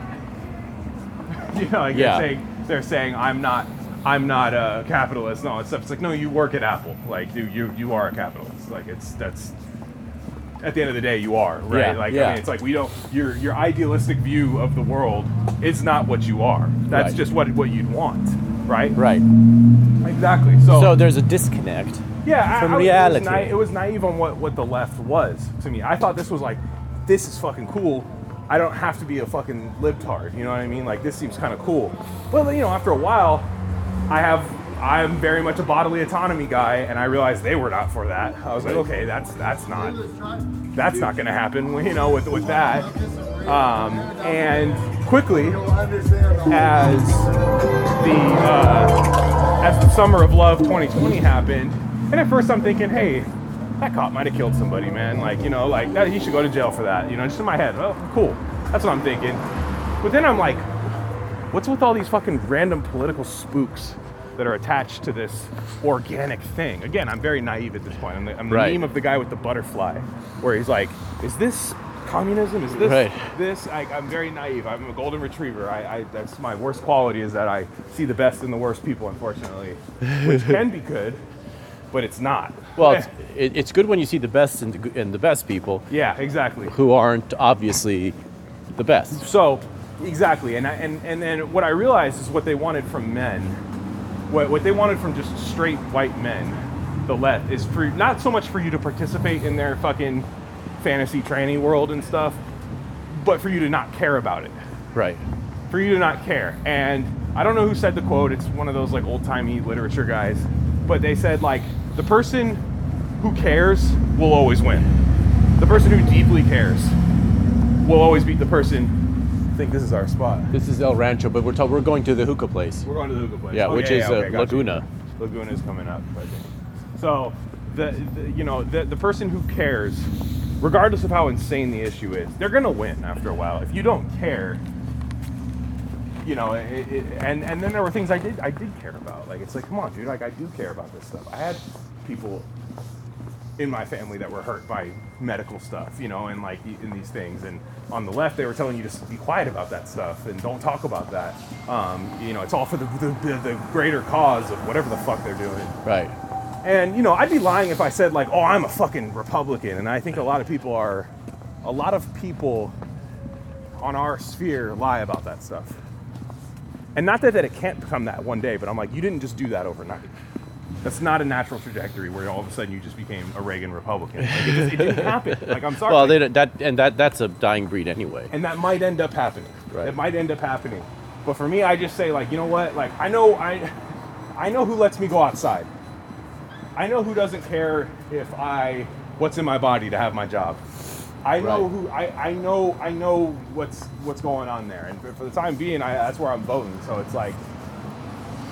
you know, like Yeah. they're saying they're saying I'm not I'm not a capitalist and all that stuff. It's like no, you work at Apple. Like you you you are a capitalist. Like it's that's at the end of the day you are right. Yeah, like I mean, it's like we don't your your idealistic view of the world is not what you are. That's Right. just what what you'd want, right? Right. Exactly. So, So there's a disconnect. yeah, from I, was- reality. It was, naive, it was naive on what, what the left was to me. I thought this was like, this is fucking cool. I don't have to be a fucking libtard. You know what I mean? Like this seems kind of cool. But you know, after a while, I have I'm very much a bodily autonomy guy, and I realized they were not for that. I was like, okay, that's that's not that's not going to happen. You know, with with that. Um, and quickly, as the uh, as the summer of love 2020 happened, and at first I'm thinking, hey, that cop might have killed somebody, man. Like, you know, like that, he should go to jail for that. You know, just in my head. Oh, cool. That's what I'm thinking. But then I'm like, what's with all these fucking random political spooks that are attached to this organic thing? Again, I'm very naive at this point. I'm the, I'm the Right. meme of the guy with the butterfly, where he's like, is this communism? Is this Right. this? I, I'm very naive. I'm a golden retriever. I, I that's my worst quality is that I see the best in the worst people, unfortunately, which can be good, but it's not. Well, it's, it, it's good when you see the best in the, the best people yeah, exactly. who aren't obviously the best. So, exactly, and I, and and then what I realized is what they wanted from men, what what they wanted from just straight white men, the left is for not so much for you to participate in their fucking fantasy tranny world and stuff, but for you to not care about it, Right. for you to not care. And I don't know who said the quote. It's one of those like old timey literature guys, but they said like the person who cares will always win. The person who deeply cares will always beat the person. I think this is our spot. This is El Rancho, but we're, we're going to the hookah place. We're going to the hookah place. Yeah, Oh, which is, uh, okay. Laguna. Laguna is coming up. So, the, the you know the the person who cares, regardless of how insane the issue is, they're gonna win after a while. If you don't care, you know, it, it, and and then there were things I did I did care about. Like it's like, come on, dude, like I do care about this stuff. I had people in my family that were hurt by medical stuff, you know, and like in these things. And on the left, they were telling you to be quiet about that stuff and don't talk about that. Um, you know, it's all for the, the, the, the greater cause of whatever the fuck they're doing. Right. And you know, I'd be lying if I said like, "Oh, I'm a fucking Republican." And I think a lot of people are, a lot of people on our sphere lie about that stuff. And not that, that it can't become that one day, but I'm like, you didn't just do that overnight. That's not a natural trajectory where all of a sudden you just became a Reagan Republican. Like, it, just, it didn't happen. Like I'm sorry. Well, they, that and that that's a dying breed anyway. and that might end up happening. Right. It might end up happening. But for me, I just say like, you know what? Like I know I, I know who lets me go outside. I know who doesn't care if I what's in my body to have my job. I know Right. who I, I know I know what's what's going on there, and for, the time being, I, that's where I'm voting. So it's like,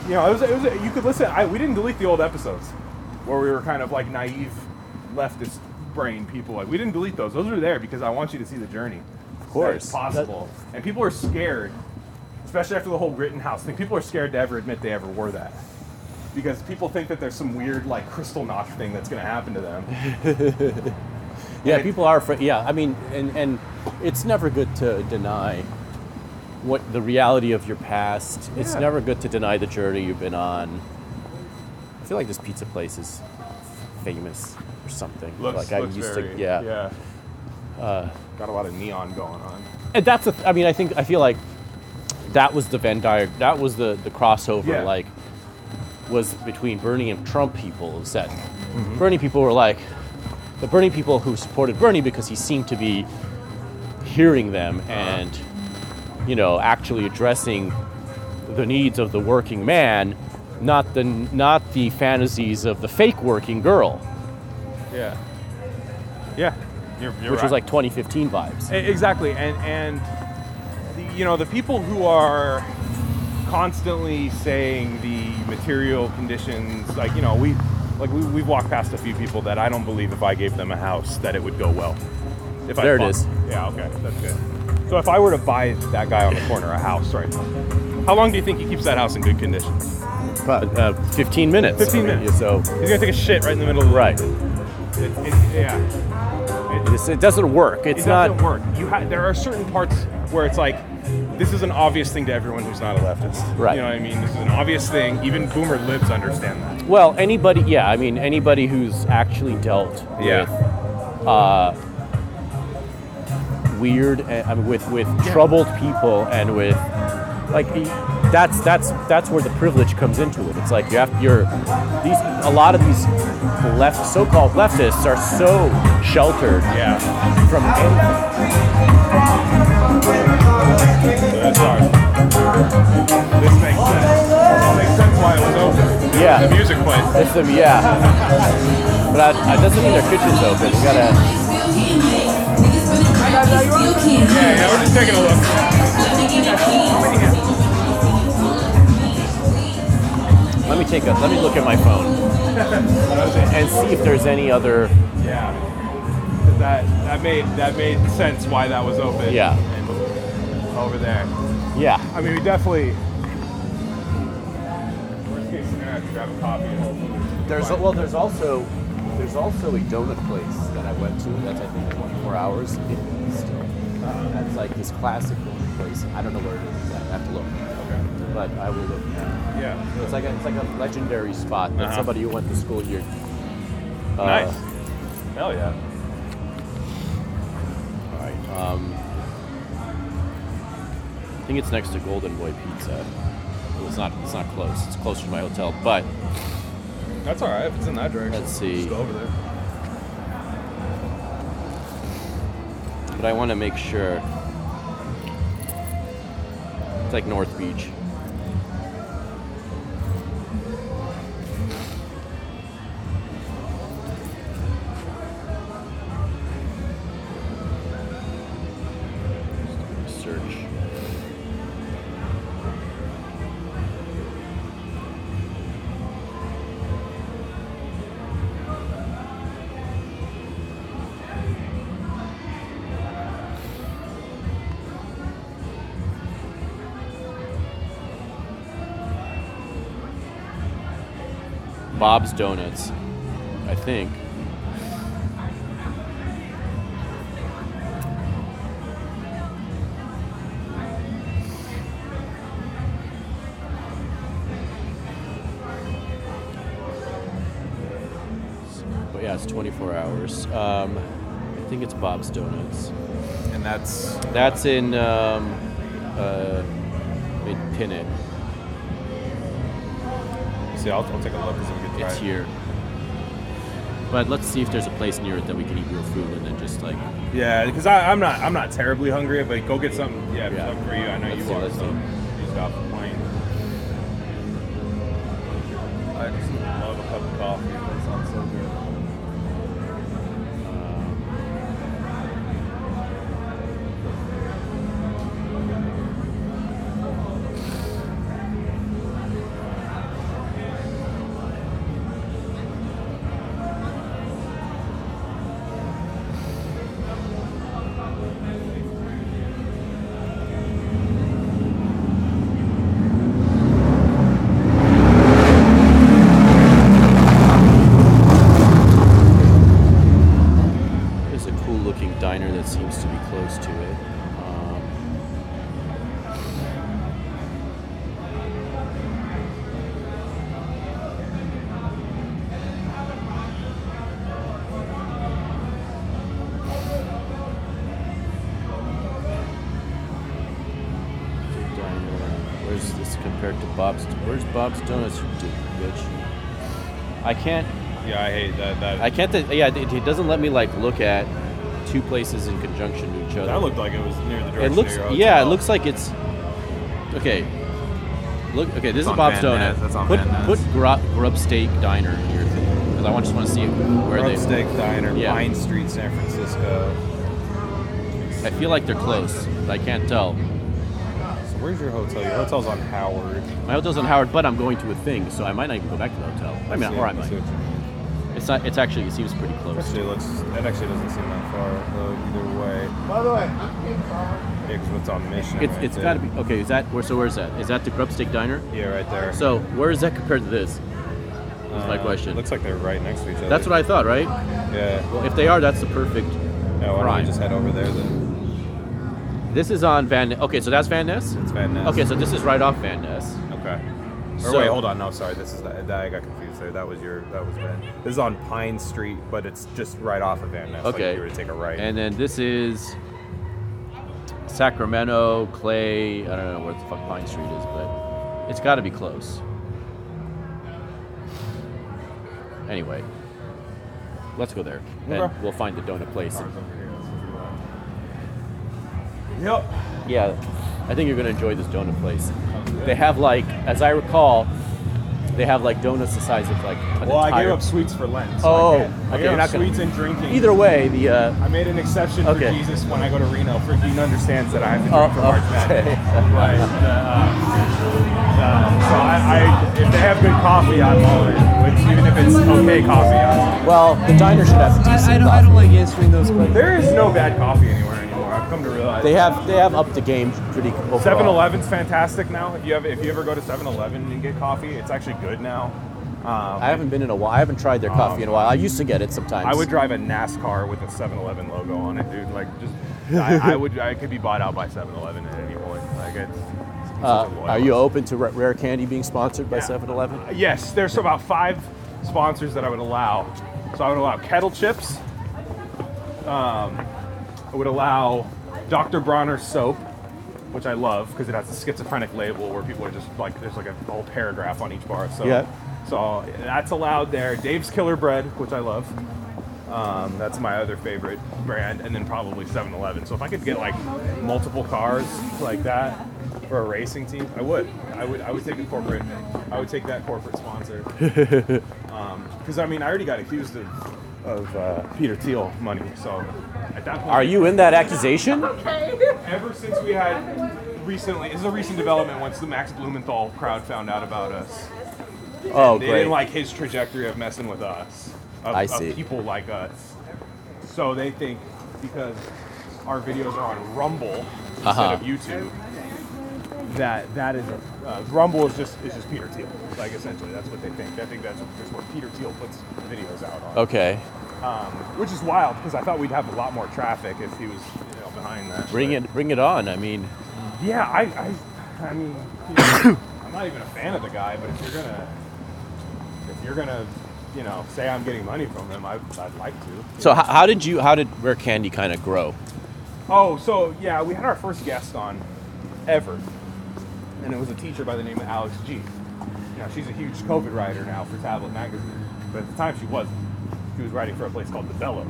you know, it was, it was you could listen. I, we didn't delete the old episodes where we were kind of like naive leftist brain people. Like we didn't delete those; those are there because I want you to see the journey. Of course. it's possible. and people are scared, especially after the whole Rittenhouse thing. People are scared to ever admit they ever were that. Because people think that there's some weird like Kristallnacht thing that's going to happen to them. Yeah, And- people are afraid. Yeah, I mean, and and it's never good to deny what the reality of your past. It's never good to deny the journey you've been on. I feel like this pizza place is famous or something. like I used to, yeah. yeah. Uh, Got a lot of neon going on. And that's the. I mean, I think I feel like that was the Venn diagram. That was the the crossover. Yeah. Like, was between Bernie and Trump people. Is that Mm-hmm. Bernie people were like the Bernie people who supported Bernie because he seemed to be hearing them Uh-huh. and you know actually addressing the needs of the working man, not the not the fantasies of the fake working girl, Yeah. Yeah. You're, you're which was like 2015 vibes. Exactly, and and the, you know the people who are constantly saying the material conditions, like you know we like we, we've walked past a few people that I don't believe if I gave them a house that it would go well. If I There it bought- is. Yeah, okay, that's good. So if I were to buy that guy on the corner a house right how long do you think he keeps that house in good condition? But, uh, 15 minutes. 15 I mean, minutes. So He's gonna take a shit right in the middle of the right. It, it, yeah. It- it doesn't work. It's it not. doesn't work. You ha- there are certain parts where it's like, this is an obvious thing to everyone who's not a leftist. Right. You know what I mean? This is an obvious thing. Even boomer libs understand that. Well, anybody, yeah, I mean, anybody who's actually dealt Yeah. with uh, weird, uh, I mean, with with troubled people and with like that's that's that's where the privilege comes into it. It's like you have you're these a lot of these left so-called leftists are so sheltered Yeah. from anything. This makes sense. It makes sense why it was open. Yeah. The music played. It's them, yeah. But that, doesn't mean their kitchen's open. You gotta. Yeah, yeah, we're just taking a look. Let me take a. Let me look at my phone and see if there's any other. Yeah, That that made that made sense why that was open. Yeah. Over there. Yeah. I mean, we definitely. Worst case scenario, I could grab a coffee. and- There's well. There's also there's also a donut place that I went to. That's I think 24 hours in the east. That's like this classic donut place. I don't know where it is. I have to look, Okay. but I will look. Yeah. It's like a, it's like a legendary spot that Uh-huh. somebody who went to school here. Uh, Nice. Hell yeah. All right. Um, I think it's next to Golden Boy Pizza. Well, it's not. It's not close. It's closer to my hotel, but That's all right if it's in that direction. Let's see. Just go over there. but I want to make sure. It's like North Beach. Bob's Donuts, I think. but yeah, it's 24 hours. Um, I think it's Bob's Donuts. And that's That's in um, uh, Pinnit. See. I'll, I'll take a look we can try. It's it. here. But let's see if there's a place near it that we can eat real food and then just like Yeah, because I'm not I'm not terribly hungry, but go get something. Yeah, Yeah. something for you. I know Let's you see, are. So hate that. That I can't. Th- yeah, it, it doesn't let me like look at two places in conjunction to each other. that looked like it was near the it looks. Yeah, it looks like it's. Okay. Look. Okay, this is on Bob's Van Donut. that's on put Van put grub, grub steak diner here because I want- just want to see where Grub they. Steak Diner, Yeah. Pine Street, San Francisco. I feel like they're close. but I can't tell. So where's your hotel? Your hotel's on Howard. My hotel's on Howard, but I'm going to a thing, so I might not even go back to the hotel. I mean, or I might. What. It's not. It's actually. It seems pretty close. Actually, it looks. That actually doesn't seem that far though. Either way. By the way, Yeah, because what's on Mission? It's right it's there. got to be okay. Is that where? So where's that? Is that the grub steak diner? Yeah, right there. So where is that compared to this? That's my Uh, question. Looks like they're right next to each other. That's what I thought, right? Yeah. Well, if they are, that's the perfect. Yeah, why don't Right. we just head over there then? This is on Van. Ness. Okay, so that's Van Ness. It's Van Ness. Okay, so this is right off Van Ness. Okay. Or So- wait, hold on. No, sorry. This is that, that I got confused there. That was your. That was Van. This is on Pine Street, but it's just right off of Van Ness. Like Okay. if you were to take a right. And then this is Sacramento, Clay. I don't know where the fuck Pine Street is, but it's got to be close. Anyway, let's go there, and we'll find the donut place. Yep. Yeah, I think you're gonna enjoy this donut place. They have like, as I recall, they have like donuts the size of like an Well, I gave up sweets for Lent. so Oh, I, can't- I okay, gave you're up not gonna- sweets and drinking. Either way, the uh, I made an exception for Jesus when I go to Reno. For he understands that I have to drink Oh, for March okay. Madness. But, uh, uh, so I, I, if they have good coffee, I'm all in. Which even if it's okay coffee, I'm well, the diner should have decent I, I, don't, I don't like answering those questions. There is no bad coffee anywhere anymore. I've come to realize. They have they have up the game pretty. Overall. 7-Eleven's fantastic now. If you have, if you ever go to 7-Eleven and get coffee, it's actually good now. Um, I haven't been in a while. I haven't tried their coffee in a while. I used to get it sometimes. I would drive a NASCAR with a 7-Eleven logo on it, dude. Like, just I, I would. I could be bought out by 7-Eleven at any point. Like, it's. it's Uh, such a loyal- are you open to Rare Candy being sponsored by 7-Eleven? Yes, there's about five sponsors that I would allow. So I would allow Kettle Chips. Um, I would allow Dr. Bronner's soap, which I love because it has a schizophrenic label where people are just like there's like a whole paragraph on each bar. of soap. Yeah. So that's allowed there. Dave's Killer Bread, which I love. Um, that's my other favorite brand, and then probably 7-Eleven. So if I could get like multiple cars like that for a racing team, I would. I would. I would take a corporate. I would take that corporate sponsor. Because I mean, I already got accused of of uh, Peter Thiel money. So at that point, Are you in that accusation? okay. Ever since we had recently, this is a recent development. Once the Max Blumenthal crowd found out about us, Oh, they great. didn't like his trajectory of messing with us. Of, I of people like us. So they think because our videos are on Rumble instead Uh-huh. of YouTube, that that is uh, Rumble is just is just Peter Thiel. Like essentially, that's what they think. I think that's just where Peter Thiel puts videos out on. Okay. Um, which is wild because I thought we'd have a lot more traffic if he was you know, behind that. Bring but- it, bring it on. I mean, yeah, I, I, I mean, you know, I'm not even a fan of the guy, but if you're gonna, if you're gonna you know, say I'm getting money from him, I, I'd like to. So how, how did you? How did Rare Candy kind of grow? Oh, so yeah, we had our first guest on ever, and it was a teacher by the name of Alex G. You know, she's a huge COVID writer now for Tablet Magazine, but at the time she wasn't. She was writing for a place called The Bellows.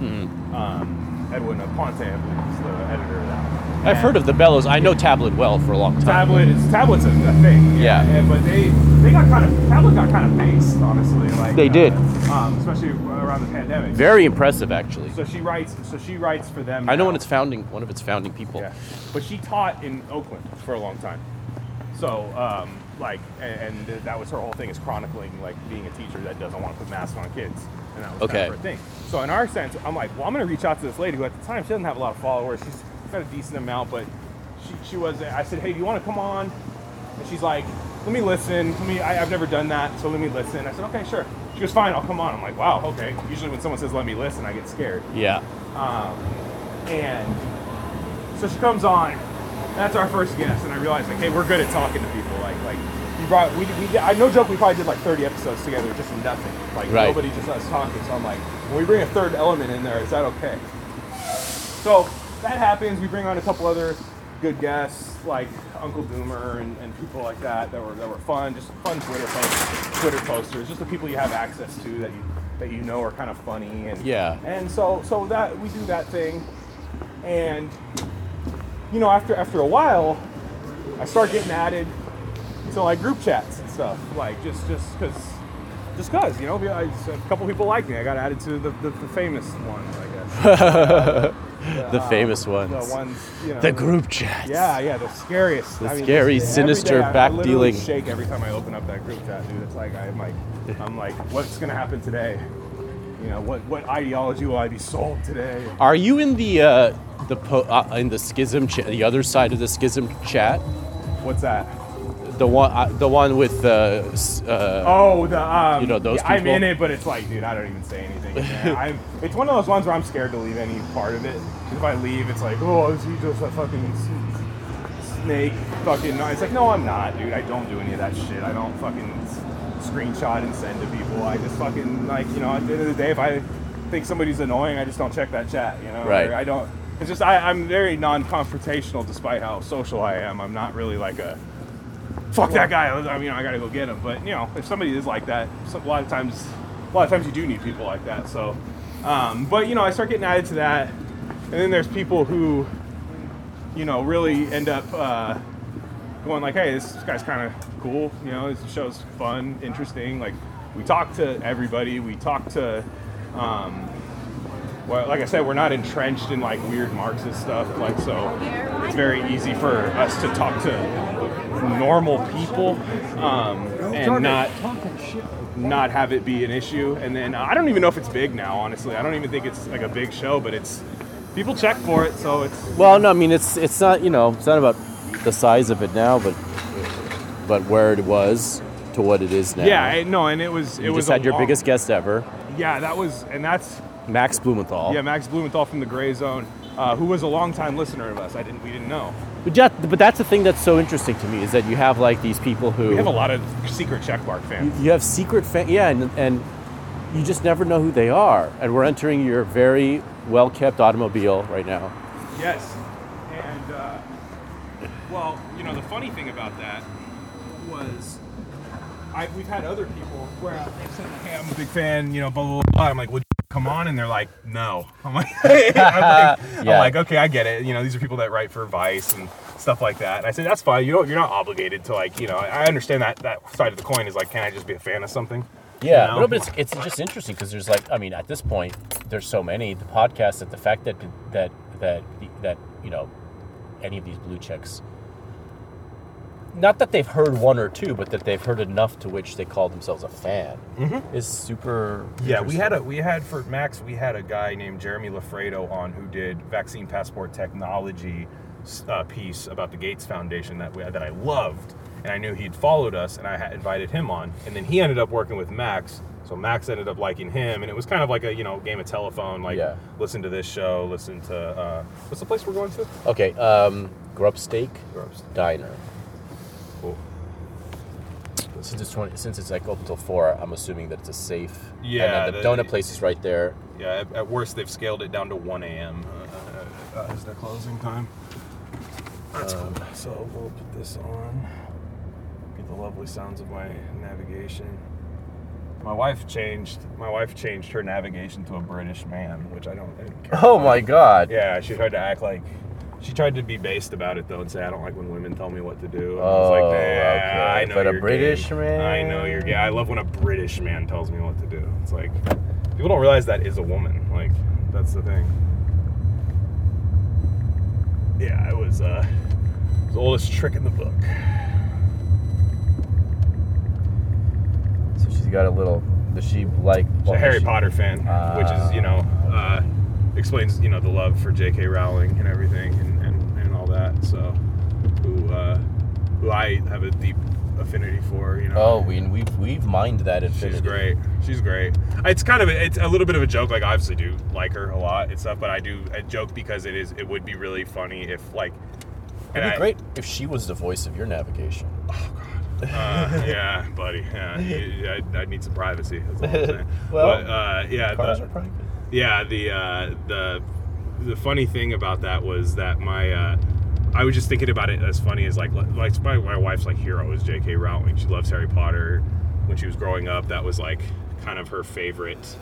Um, Edwin Aponte, I believe, is the editor of that. I've heard of the Bellows. I know Tablet well for a long time. Tablet is Tablet's a, a thing. Yeah. and- but they they got kind of Tablet got kind of based, honestly. Like They uh, did. um, especially around the pandemic. Very impressive, actually. So she writes. So she writes for them. I know now. one its founding, one of its founding people. Yeah, but she taught in Oakland for a long time. So, um, like, and, and that was her whole thing is chronicling like being a teacher that doesn't want to put masks on kids, and that was Okay. kind of her thing. So, in our sense, I'm like, well, I'm gonna reach out to this lady who at the time she doesn't have a lot of followers. She's got a decent amount, but she, she was. I said, hey, do you want to come on? And she's like, let me listen. Let me. I, I've never done that, so let me listen. I said, okay, sure. She goes, fine, I'll come on. I'm like, wow, okay. Usually when someone says let me listen, I get scared. Yeah. Um, and so she comes on. That's our first guest, and I realized like, hey, we're good at talking to people. Like, like you brought we, we I no joke, we probably did like 30 episodes together, just nothing. Like Right. nobody, just us talking. So I'm like, when we bring a third element in there, is that okay? So that happens. We bring on a couple other good guests, like Uncle Doomer and, and people like that that were that were fun, just fun Twitter posts, Twitter posters, just the people you have access to that you that you know are kind of funny and Yeah. And so so that we do that thing, and you know after after a while, I start getting added to like group chats and stuff, like just just because. Just cause, you know, I, a couple people like me. I got added to the, the, the famous ones, I guess. The Um, famous The ones. ones, you know. The group chats. Yeah, yeah, the scariest. The just scary, every sinister day I- I back literally dealing. Shake every time I open up that group chat, dude. It's like I'm like, I'm like, what's gonna happen today? You know, what what ideology will I be sold today? Are you in the uh, the po- uh, in the schism chat, the other side of the schism chat? What's that? The one, uh, the one with s- uh, Oh, the um, You know, those yeah, I'm in it, but it's like, dude, I don't even say anything. I'm, it's one of those ones where I'm scared to leave any part of it. If I leave, it's like, oh, is he just a fucking snake? Fucking, no. It's like, no, I'm not, dude. I don't do any of that shit. I don't fucking screenshot and send to people. I just fucking like, you know, at the end of the day, if I think somebody's annoying, I just don't check that chat. You know, Right. Or I don't. It's just I, I'm very non-confrontational, despite how social I am. I'm not really like a fuck that guy. I mean, I gotta go get him. But you know, if somebody is like that, a lot of times, a lot of times you do need people like that. So, um, but you know, I start getting added to that, and then there's people who, you know, really end up uh, going like, hey, this guy's kind of cool. You know, this show's fun, interesting. Like, we talk to everybody. We talk to. Um, well, like I said, we're not entrenched in like weird Marxist stuff. Like, so it's very easy for us to talk to normal people um, and not not have it be an issue. And then uh, I don't even know if it's big now. Honestly, I don't even think it's like a big show, but it's people check for it, so it's well, no, I mean it's it's not you know it's not about the size of it now, but but where it was to what it is now. yeah, I, no, and it was it you was just had your long- biggest guest ever, Yeah, that was, and that's Max Blumenthal. yeah, Max Blumenthal from the Grayzone, uh, who was a longtime listener of us. I didn't, we didn't know. But, yeah, but that's the thing that's so interesting to me is that you have like these people who We have a lot of secret checkmark fans. you have secret fan, yeah, and, and you just never know who they are. And we're entering your very well kept automobile right now. Yes. And, uh, well, you know, the funny thing about that was I, we've had other people where they said, hey, I'm a big fan, you know, blah, blah, blah. I'm like, would come on? And they're like, no. I'm like, I'm like, I'm like, okay, I get it. You know, these are people that write for Vice and stuff like that. And I said, that's fine. You don't, you're not obligated to, like, you know, I understand that, that side of the coin is like, can I just be a fan of something? Yeah, You know? no, but it's, it's just interesting because there's like I mean at this point there's so many the podcasts that the fact that that that that you know any of these blue checks not that they've heard one or two but that they've heard enough to which they call themselves a fan is super Yeah, we had a we had for Max we had a guy named Jeremy Loffredo on who did vaccine passport technology uh, piece about the Gates Foundation that we, that I loved, and I knew he'd followed us, and I had invited him on, and then he ended up working with Max. So Max ended up liking him, and it was kind of like a you know game of telephone, like Yeah. listen to this show, listen to uh, what's the place we're going to? okay um Grubstake diner. Since it's 20, since it's like open till four, I'm assuming that it's a safe. Yeah, And the, the- donut place is right there. Yeah, at, at worst they've scaled it down to 1 a.m. Uh, uh, as their closing time. That's cool. So we'll put this on. Get the lovely sounds of my navigation. My wife changed. My wife changed her navigation to a British man, which I don't. I care Oh about. my god. Yeah, she tried to act like. She tried to be based about it though and say I don't like when women tell me what to do. And I was Oh, like, nah, okay. I know But a you're British gay. man? I know you're gay. I love when a British man tells me what to do. It's like people don't realize that is a woman. Like that's the thing. Yeah, it was uh, it was the oldest trick in the book. So she's got a little. Does she like? She's a Harry Potter fan, which is you know uh, explains you know the love for J.K. Rowling and everything and, and, and all that. So who uh, who I have a deep affinity for. You know. Oh, we we've we've mined that infinity. She's great. She's great. It's kind of it's a little bit of a joke. Like I obviously do like her a lot and stuff, but I do a joke because it is it would be really funny if like. It'd be I- great if she was the voice of your navigation. Oh God. Uh, yeah, buddy. Yeah, I, I need some privacy. That's all I'm saying. Well, but, uh, yeah, Cars the- are private. yeah. The uh, the the funny thing about that was that my uh, I was just thinking about it as funny as like like my, my wife's like hero is J.K. Rowling. She loves Harry Potter. When she was growing up, that was like kind of her favorite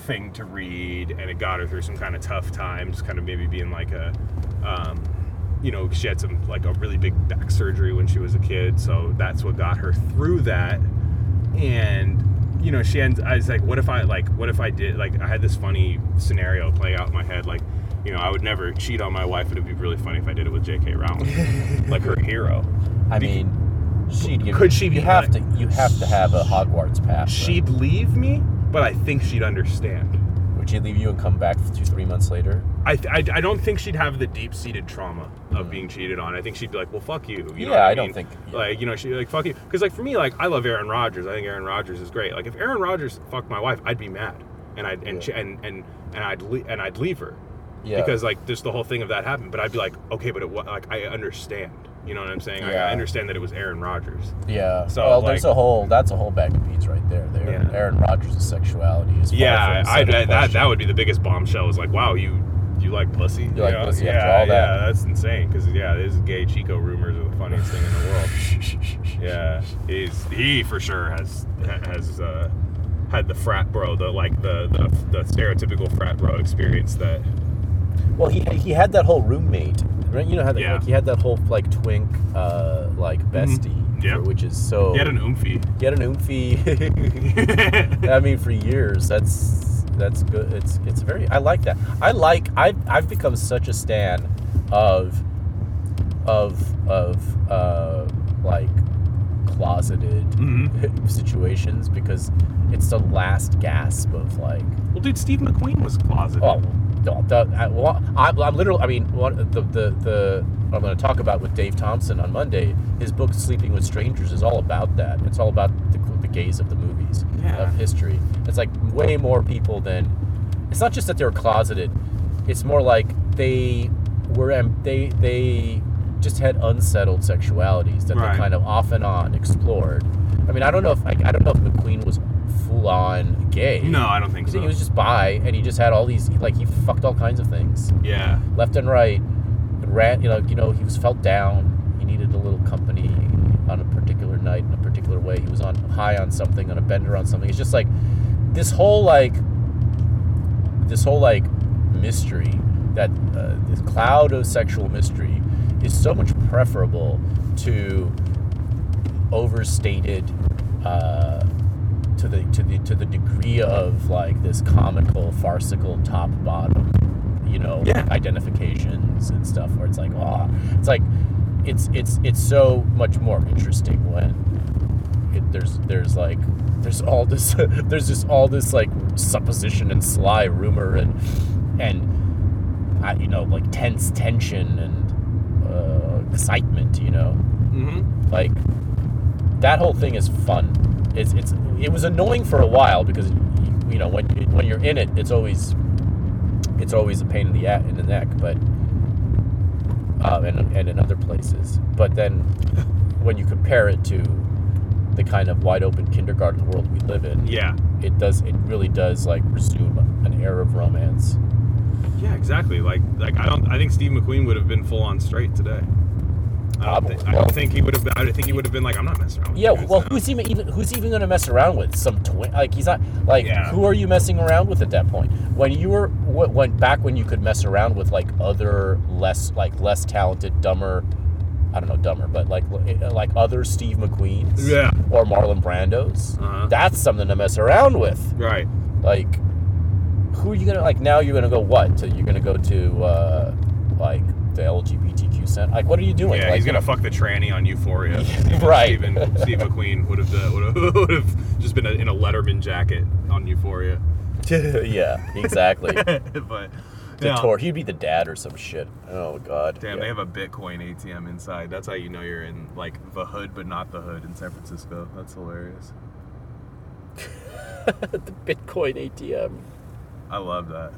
thing to read, and it got her through some kind of tough times. Kind of maybe being like a um, you know, she had some like a really big back surgery when she was a kid, so that's what got her through that. And you know, she ends. I was like, what if I like, what if I did like, I had this funny scenario play out in my head, like, you know, I would never cheat on my wife, it'd be really funny if I did it with J.K. Rowling, like her hero. I Be- mean, she'd give. Could she be You have like- to. You have to have a Hogwarts pass. She'd leave me, but I think she'd understand. Would she leave you and come back two, three months later? I, th- I, I don't think she'd have the deep seated trauma of mm. being cheated on. I think she'd be like, well, fuck you. you know Yeah, what I I don't mean? think- yeah. Like, you know, she'd be like, fuck you. Because, like, for me, like, I love Aaron Rodgers. I think Aaron Rodgers is great. Like, if Aaron Rodgers fucked my wife, I'd be mad. And I'd, and, Yeah. she, and, and, and, I'd, le- and I'd leave her. Yeah. Because, like, just the whole thing of that happened. But I'd be like, okay, but it, wa- like, I understand. You know what I'm saying? I, Yeah. I understand that it was Aaron Rodgers. Yeah. So, well, there's a whole. That's a whole bag of beans right there. There. Yeah. Aaron Rodgers' sexuality is. Yeah, from I, that, that, would be the biggest bombshell. Is like, wow, you you like pussy? You like know? pussy yeah, after all that. Yeah, that's insane. Because yeah, these gay Chico rumors are the funniest thing in the world. yeah, he's he for sure has has uh, had the frat bro, the like the, the the stereotypical frat bro experience that. Well, he he had that whole roommate. Right? You know how that, Yeah. like, he had that whole like twink, uh, like bestie, Yep. which is so. He had an oomphy. He had an oomphy. I mean, for years, that's that's good. It's it's very. I like that. I like. I've I've become such a stan of of of uh like closeted Mhm. situations because it's the last gasp of like Well, dude, Steve McQueen was closeted. Oh, the, I, I'm literally. I mean, one, the the the what I'm going to talk about with Dave Thomson on Monday. His book "Sleeping with Strangers" is all about that. It's all about the, the gays of the movies Yeah. of history. It's like way more people than. It's not just that they're closeted. It's more like they were they they just had unsettled sexualities that Right. they kind of off and on explored. I mean, I don't know if I, I don't know if McQueen was full on gay. no, I don't think so. he was just bi, and he just had all these like he fucked all kinds of things, yeah. left and right. And ran, you know, you know, he was felt down. He needed a little company on a particular night in a particular way. He was on high on something, on a bender on something. It's just like this whole like this whole like mystery that uh, this cloud of sexual mystery is so much preferable to overstated uh, to the to the to the degree of like this comical farcical top bottom you know Yeah. identifications and stuff where it's like oh it's like it's it's it's so much more interesting when it, there's there's like there's all this there's just all this like supposition and sly rumor and and uh, you know like tense tension and uh, excitement you know Mm-hmm. like that whole thing is fun it's it's it was annoying for a while because you know when when you're in it it's always it's always a pain in the in the neck but uh, and, and in other places but then when you compare it to the kind of wide open kindergarten world we live in, Yeah. it does it really does like resume an air of romance. Yeah, exactly. Like, like I don't. I think Steve McQueen would have been full on straight today. I don't, think, I don't think he would have. I think he would have been like, I'm not messing around. With Yeah, well, now." who's even even who's even gonna mess around with some twin? Like he's not like Yeah. who are you messing around with at that point? When you were when back when you could mess around with like other less like less talented, dumber. I don't know, dumber, but like like other Steve McQueens, Yeah. or Marlon Brandos. Uh-huh. That's something to mess around with. Right. Like, who are you gonna like? Now you're gonna go what? To, you're gonna go to uh, like the LGBTQ center? Like, what are you doing? Yeah, like, he's gonna fuck the tranny on Euphoria. Even right. Steven, Steve McQueen would have uh, would have just been a, in a Letterman jacket on Euphoria. yeah, exactly. but The yeah. tour. He'd be the dad or some shit. Oh god. Damn, Yeah. they have a Bitcoin ATM inside. That's how you know you're in like the hood, but not the hood in San Francisco. That's hilarious. the Bitcoin ATM. I love that.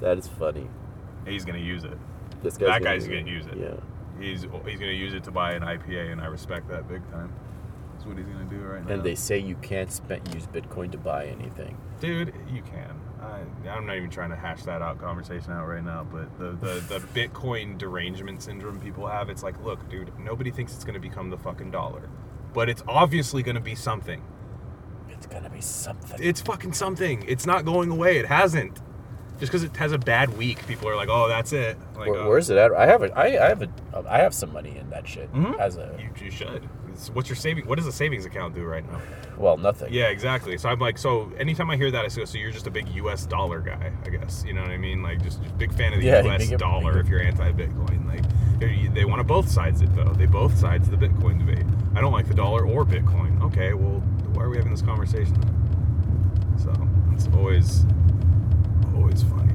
That is funny. He's gonna use it. This That guy's guy's gonna gonna use it. Yeah. He's he's gonna use it to buy an IPA, and I respect that big time. That's what he's gonna do right now. And they say you can't spend, use Bitcoin to buy anything. Dude, you can. I, I'm not even trying to hash that out conversation out right now, but the, the, the Bitcoin derangement syndrome people have, it's like, look, dude, nobody thinks it's going to become the fucking dollar. But it's obviously going to be something. It's gonna be something. It's fucking something. It's not going away. It hasn't. Just because it has a bad week, people are like, oh, that's it. Like, Where, oh, where's it at? I have a, I, I have a, I have some money in that shit Mhm. as a, You, you should. It's- what's your saving? What does a savings account do right now? well, nothing. Yeah, exactly. So I'm like, so anytime I hear that, I say, so you're just a big U.S. dollar guy, I guess. You know what I mean? Like, just, just big fan of the Yeah, U.S. dollar. If you're anti-Bitcoin, like they they want to both sides it though. They both sides the Bitcoin debate. I don't like the dollar or Bitcoin. Okay, well, why are we having this conversation? Then? So it's always Oh, always funny.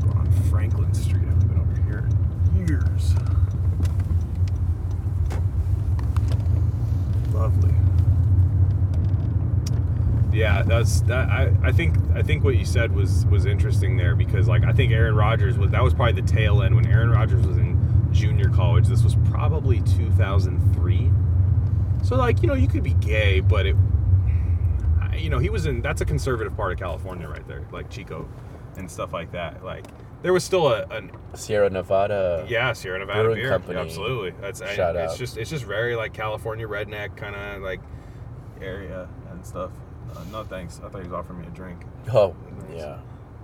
Going on Franklin Street. I haven't been over here in years. Lovely. Yeah, that's that. I, I think I think what you said was was interesting there because like I think Aaron Rodgers was that was probably the tail end when Aaron Rodgers was in junior college. This was probably 2003. So like you know you could be gay, but it you know he was in that's a conservative part of California right there, like Chico and stuff like that. Like there was still a an Sierra Nevada. yeah, Sierra Nevada Brewing beer. Company. Absolutely. That's I, Shout it's out. just it's just very like California redneck kind of like area and stuff. Uh, no thanks. I thought he was offering me a drink. Oh, yeah.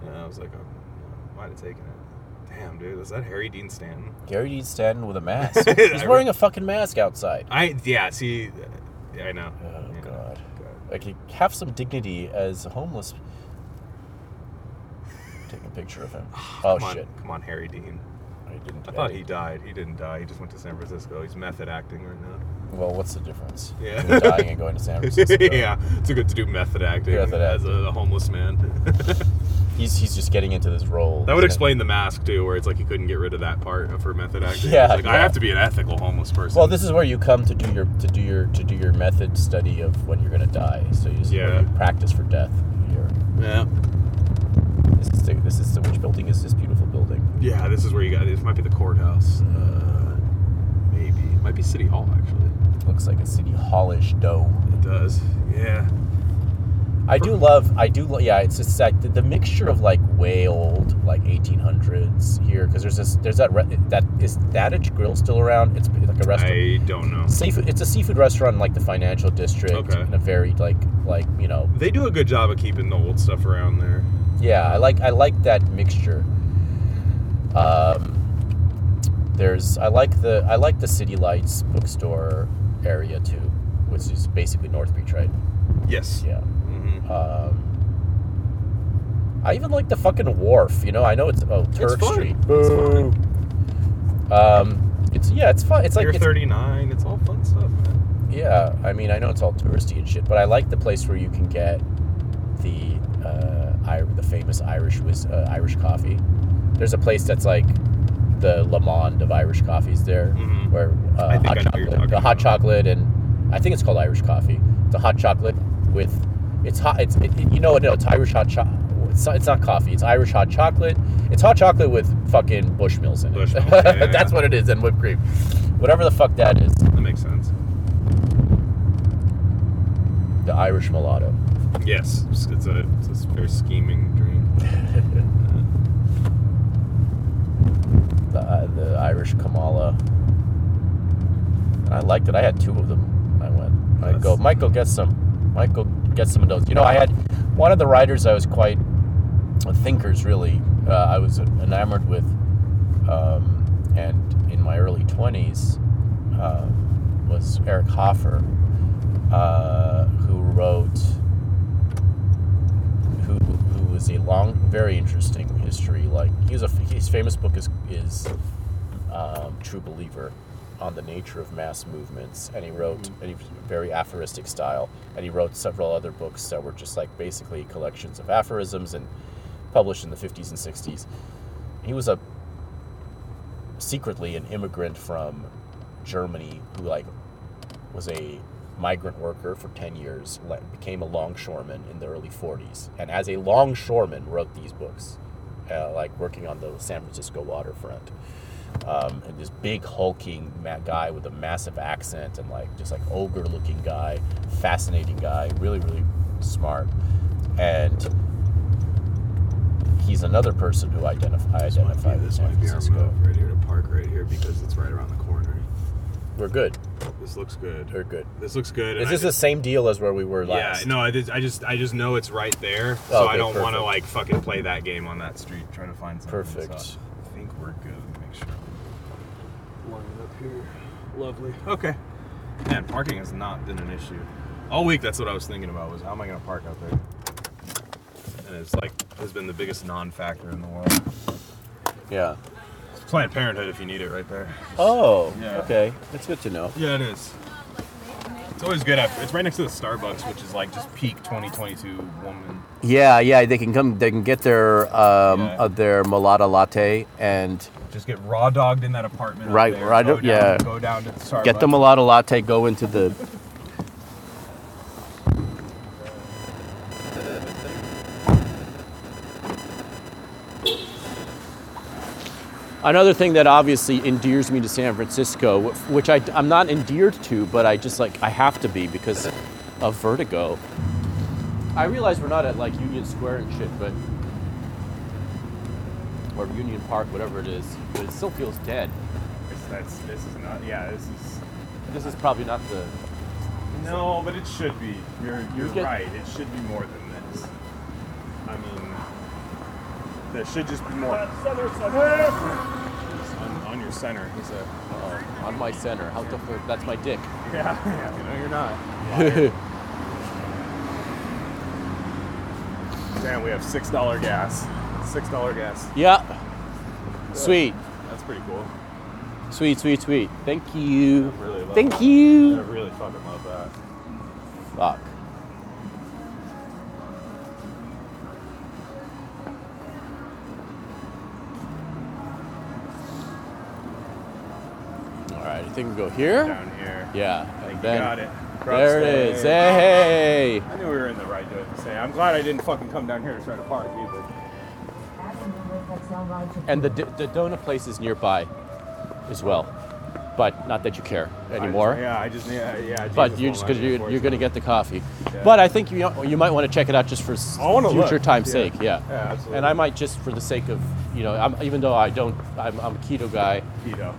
Yeah, I was like, oh, might have taken it. Damn, dude, is that Harry Dean Stanton? Gary Dean Stanton with a mask. I He's wearing a fucking mask outside. I yeah. See, yeah, I know. Oh Yeah. god. Like, have some dignity as a homeless. Picture of him. Ah, oh Come on, shit! come on, Harry Dean. Oh, I didn't. I thought he died. He didn't die. He just went to San Francisco. He's method acting right now. Well, what's the difference? Yeah. Dying and going to San Francisco. yeah, it's good to do method acting Method as acting. a, homeless man. He's he's just getting into this role. That would explain the mask too, where it's like he couldn't get rid of that part for method acting. Yeah, like I have to be an ethical homeless person. Well, this is where you come to do your to do your to do your method study of when you're gonna die. So you, Yeah. you practice for death. Here. yeah, This is the, this is the, which building is this beautiful building? yeah. This is where you got. This might be the courthouse. Uh, maybe it might be City Hall actually. Looks like a city hallish dome. It does. Yeah. I do love. I do. lo- Yeah, it's just like the, the mixture of like way old, like 1800s here, because there's this. There's that. Re- that is that a grill still around? It's like a restaurant. I don't know. Seafood. It's a seafood restaurant in like the financial district. Okay. In a very like like you know. They do a good job of keeping the old stuff around there. Yeah, I like I like that mixture. Um, there's I like the I like the City Lights bookstore area too, which is basically North Beach, right? Yes. Yeah. hmm Um, I even like the fucking wharf. You know, I know it's oh Turk fun. Street. It's Boo. Um, it's yeah, it's fun. It's like You're it's, 39. It's all fun stuff, man. yeah. I mean, I know it's all touristy and shit, but I like the place where you can get the the famous Irish whis- uh, Irish coffee. There's a place that's like the Le Monde of Irish coffees there, Mhm. where uh, hot I know what you're chocolate, the hot about. chocolate, and I think it's called Irish coffee. It's a hot chocolate with it's hot. It's it, you know what? No, it's Irish hot chocolate. It's not, it's not coffee. It's Irish hot chocolate. It's hot chocolate with fucking Bushmills in it. Bushmills, yeah, That's what it is, and whipped cream, whatever the fuck that is. That makes sense. the Irish mulatto. Yes, it's, it's a, it's a very scheming dream. The, uh, the Irish Kamala. I liked it. I had two of them. I went. I go, That's- Michael, get some. Michael, get some of those. You know, I had one of the writers I was quite thinkers really. Uh, I was enamored with, um, and in my early twenties, uh, was Eric Hoffer, uh, who wrote, who who was a long, very interesting history. Like he was a his famous book is is um, True Believer on the nature of mass movements, and he wrote and he was very aphoristic style, and he wrote several other books that were just like basically collections of aphorisms and published in the 50s and 60s. He was a secretly an immigrant from Germany who like was a migrant worker for 10 years, became a longshoreman in the early 40s, and as a longshoreman wrote these books, uh, like working on the San Francisco waterfront. Um, and this big hulking guy with a massive accent and like just like ogre looking guy, fascinating guy, really really smart, and he's another person who identify This might identified be, with this San might be our Francisco. move right here to park right here because it's right around the corner. We're good. This looks good. We're good. This looks good. Is and I this the just- same deal as where we were last? Yeah, no, I just, I just, I just know it's right there, oh, so Okay, I don't want to like fucking play that game on that street. Try to find something. Perfect. So I think we're good. Let me make sure. Line up here. Lovely. Okay. Man, parking has not been an issue. All week, that's what I was thinking about was how am I going to park out there? And it's like has been the biggest non-factor in the world. Yeah. Planned Parenthood if you need it right there. Oh, Yeah. okay. That's good to know. Yeah, it is. It's always good after. It's right next to the Starbucks, which is like just peak 2022 woman. Yeah, yeah. They can come. They can get their um, Yeah. uh, their mulatto latte and Just get raw dogged in that apartment. Right, there, right, Go down, yeah. Go down to the Starbucks. get the mulatto latte. Go into the. Another thing that obviously endears me to San Francisco, which I, I'm not endeared to, but I just like I have to be because of Vertigo. I realize we're not at like Union Square and shit, but or Union Park, whatever it is, but it still feels dead. This, this is not. Yeah, this is. This is probably not the. No, but it should be. You're you're get- right. It should be more than this. I mean, there should just be more. On, on your center. He's a. Oh, on my center. How the fuck? That's my dick. Yeah, yeah. No, you're not. Damn, we have six dollar gas. Six dollar gas. yeah. Sweet, That's pretty cool. sweet, sweet, sweet. Thank you. I really love Thank that. I really fucking love that. Fuck. Right, I think we go here. Down here. Yeah, and then got it. there it is. Hey. I knew we were in the right to say. I'm glad I didn't fucking come down here to try to park either. And the, the donut place is nearby as well. But not that you care anymore. I just, yeah, I just yeah, yeah. but you're just because you're, you're going to get the coffee. Yeah. But I think you you might want to check it out just for s- I wanna future look. time's Yeah. sake. Yeah. Yeah, absolutely. And I might just for the sake of you know, I'm, even though I don't, I'm, I'm a keto guy. keto.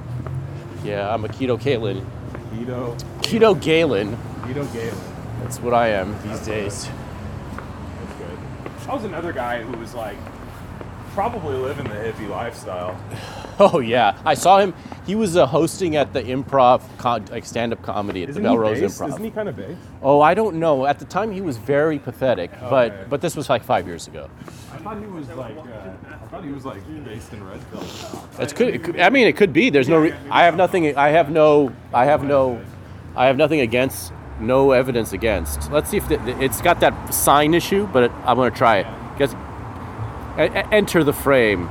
Yeah, I'm a keto Galen. Keto. Keto Galen. Keto Galen. That's what I am these days. That's good. I was another guy who was like probably living the hippie lifestyle. Oh yeah, I saw him. He was uh, hosting at the improv, con- like stand-up comedy at Isn't the? Improv. Isn't he kind of based? Oh, I don't know. At the time, he was very pathetic, but but this was like five years ago. I thought he was like. Uh, I thought he was like based in Redfield. It's could, it could. I mean, it could be. There's no. Re- I have nothing. I have no. I have no. I have nothing against. No evidence against. Let's see if the, it's got that sign issue, but it, I'm going to try it. Guess, enter the frame.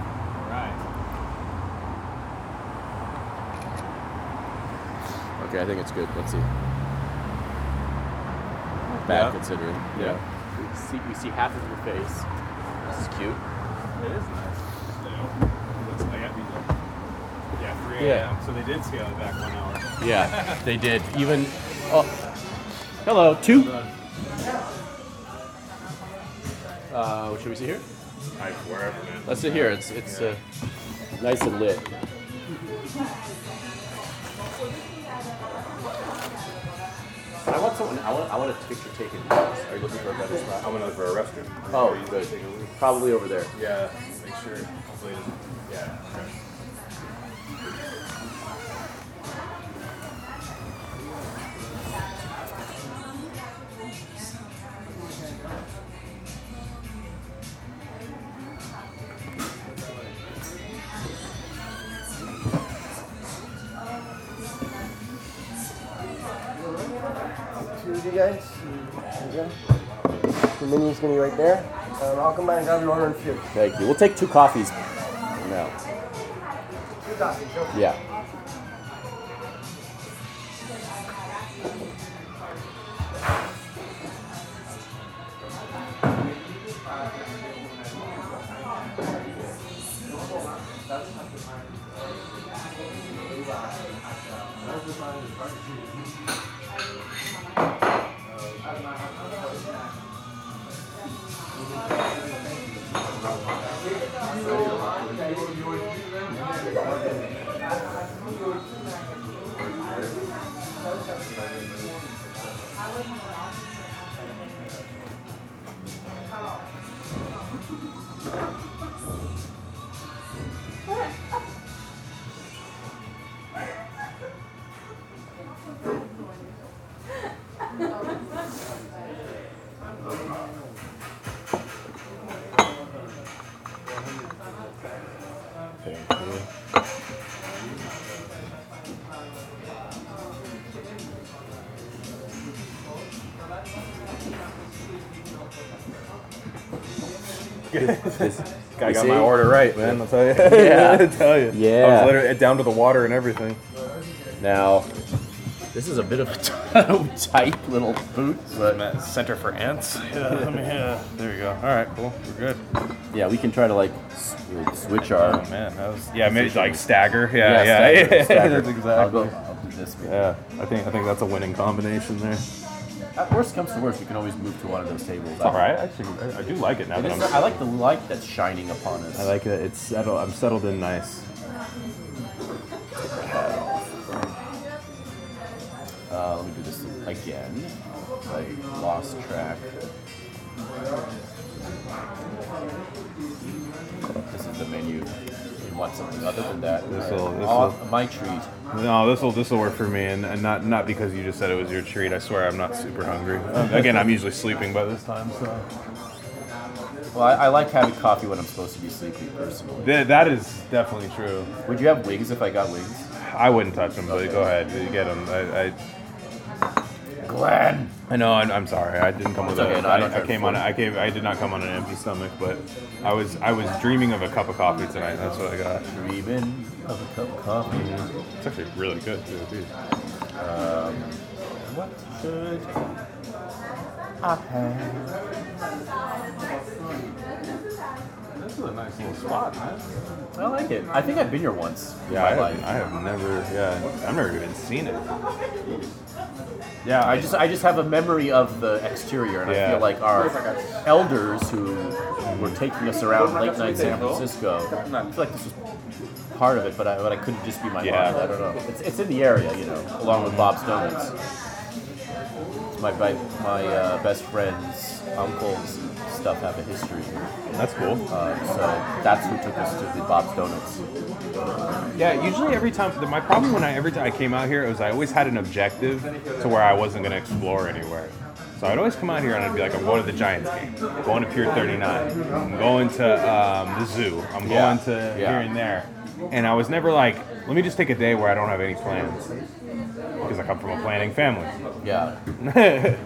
Okay, I think it's good. Let's see. Bad Yeah. considering. Yeah. We see, we see half of your face. This is cute. It is nice. You looks like at these, uh, yeah, 3 Yeah. a.m. So they did scale it back one hour. Yeah, they did. Even. Oh, hello. Two. Uh, what should we see here? Like wherever, man. Let's sit here. It's it's uh, nice and lit. I want someone. I want. I want a picture taken. Are you looking for a better spot? I'm gonna look for a restroom. Oh, you good. Take a look. Probably over there. Yeah, make sure. Hopefully, yeah. okay. Gonna be right there. Um, I'll come by and grab your order in a few. Thank you. We'll take two coffees. now. Two coffees, okay. Yeah. Guy You got see? my order right, man. I'll tell you. Yeah. I'll tell you. I Yeah. was literally eh, down to the water and everything. Now, this is a bit of a tight little boot, but Center for Ants. Yeah, let me, yeah. There you go. All right, cool. We're good. yeah, we can try to like s- switch our. Oh man, that was yeah. Maybe like stagger. Yeah, yeah. stagger, stagger. That's exactly. I'll go. I'll do this. bit. Yeah, I think I think that's a winning combination there. At worst comes to worst, you can always move to one of those tables. All right, actually, I, I do like it now It that is- I'm. I like the light that's shining upon us. I like it. It's settled. I'm settled in nice. Uh, let me do this again. I lost track. Want something other than that? This'll- this'll- my treat. No, this will this will work for me, and, and not not because you just said it was your treat. I swear I'm not super hungry. Again, I'm usually sleeping by this time, so Well, I, I like having coffee when I'm supposed to be sleepy, personally. Th- that is definitely true. Would you have wings if I got wings? I wouldn't touch them, but go ahead, get them. I, I Glenn. I know. I'm, I'm sorry. I didn't come with It's okay, a. no, I I, I came on. I came. I did not come on an empty stomach, but I was. I was dreaming of a cup of coffee tonight. That's what I got. Dreaming of a cup of coffee. It's actually really good too. Dude. Um, what should I have? This is a nice little spot, man. I like it. I think I've been here once. Yeah, I have. I have never. Yeah, I've never even seen it. Yeah, I just I just have a memory of the exterior, and I Yeah. feel like our elders who were taking us around late night San Francisco. I feel like this was part of it, but I but I couldn't just be my Yeah. mind. I don't know. It's, it's in the area, you know, along with Bob's Donuts. It's my my, my uh, best friend's uncle's stuff have a history, That's cool. uh, so that's who took us to the Bob's Donuts. Yeah, usually every time the- my problem when I every time I came out here was I always had an objective to where I wasn't going to explore anywhere. So I'd always come out here and I'd be like, I'm going to the Giants game, I'm going to Pier 39, I'm going to um, the zoo, I'm Yeah, going to yeah. here and there, and I was never like, let me just take a day where I don't have any plans because I come from a planning family. Yeah,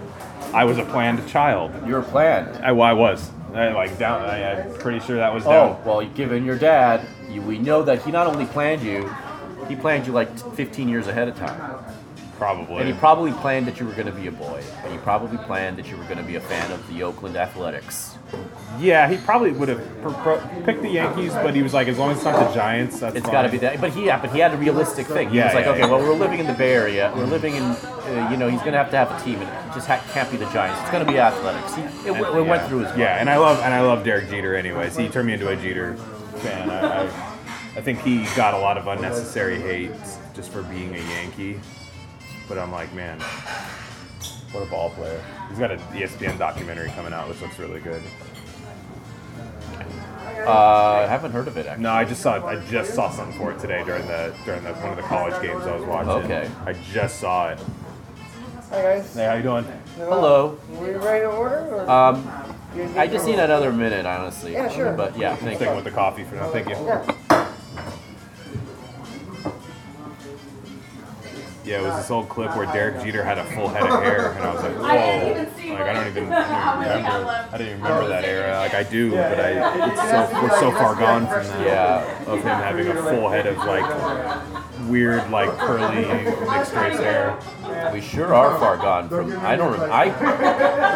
I was a planned child. you were planned. I, well, I was. I, like down. I, I'm pretty sure that was oh, down. Oh, well, given your dad, you, we know that he not only planned you, he planned you like 15 years ahead of time. Probably. And he probably planned that you were going to be a boy. And he probably planned that you were going to be a fan of the Oakland Athletics. yeah, he probably would have pr- pr- picked the Yankees, but he was like, as long as it's not the Giants, that's It's fine. got to be that. But he, yeah, but he had a realistic thing. He Yeah, was like, yeah, okay, yeah. well, we're living in the Bay Area. We're living in, uh, you know, he's going to have to have a team, and it just ha- can't be the Giants. It's going to be Athletics. He, it, w- it went through his mind. Yeah, and I love and I love Derek Jeter. Anyways, he turned me into a Jeter fan. I, I, I think he got a lot of unnecessary hate just for being a Yankee. But I'm like, man, what a ball player. He's got an ESPN documentary coming out, which looks really good. Uh, I haven't heard of it actually. No, I just saw I just saw something for it today during the during the, one of the college games I was watching. Okay. I just saw it. Hi guys. Hey, how you doing? Hello. Were you ready to order? Or Um, I just need another minute, honestly. Yeah, sure. But yeah, thank Sticking you. with the coffee for now. Thank you. Yeah. Yeah, it was this old clip where Derek Jeter had a full head of hair, and I was like, whoa! I didn't even see like I don't even, I don't even remember. I didn't even remember that era. Like I do, but I it's so we're so far gone from that. Yeah. Of him having a full head of like weird, like curly mixed race hair. We sure are far gone from. I don't. Rem- I.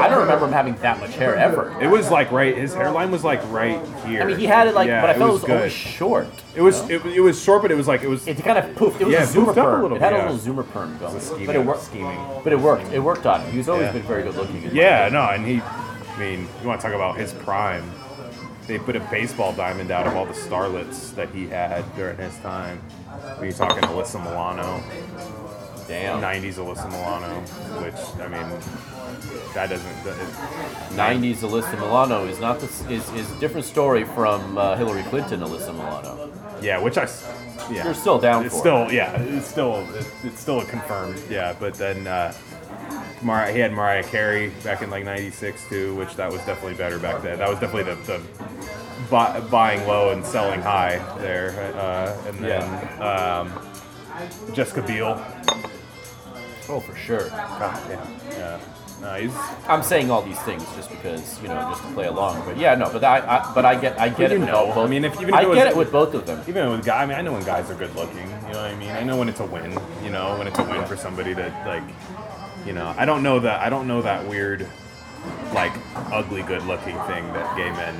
I don't remember him having that much hair ever. It was like right. His hairline was like right here. I mean, he had it like, Yeah, but I felt it was, good. always short. It was it, it was short, but it was like it was. It kind of poofed. It was Yeah, a it zoomer poofed up a perm. little it had bit, a yeah. little zoomer perm going. scheming, but it worked. scheming. But it worked. It worked on him. He's always Yeah. been very good looking. in Yeah, opinion. no, and he, I mean, you want to talk about his prime? They put a baseball diamond out of all the starlets that he had during his time. When you're talking Alyssa Milano, Damn. 90s Alyssa Milano, which I mean, that doesn't. That is, 90s Alyssa Milano is not this is is a different story from uh, Hillary Clinton Alyssa Milano. yeah, which I. yeah, You're still down It's for. still, yeah, it's still, it, it's still a confirmed, yeah. But then uh, Mariah, he had Mariah Carey back in like '96 too, which that was definitely better back then. That was definitely the, the buy, buying low and selling high there. Uh, and then um, Jessica Biel. Oh, for sure. God damn. Yeah. No, he's, I'm saying all these things just because you know just to play along. But yeah, no. But I, I but I get I get it with know, both. I mean, if- even if I was- get it with both of them. even with guy, I mean, I know when guys are good looking. You know what I mean? I know when it's a win. You know when it's a win for somebody to like. You know, I don't know that. I don't know that weird, like ugly good looking thing that gay men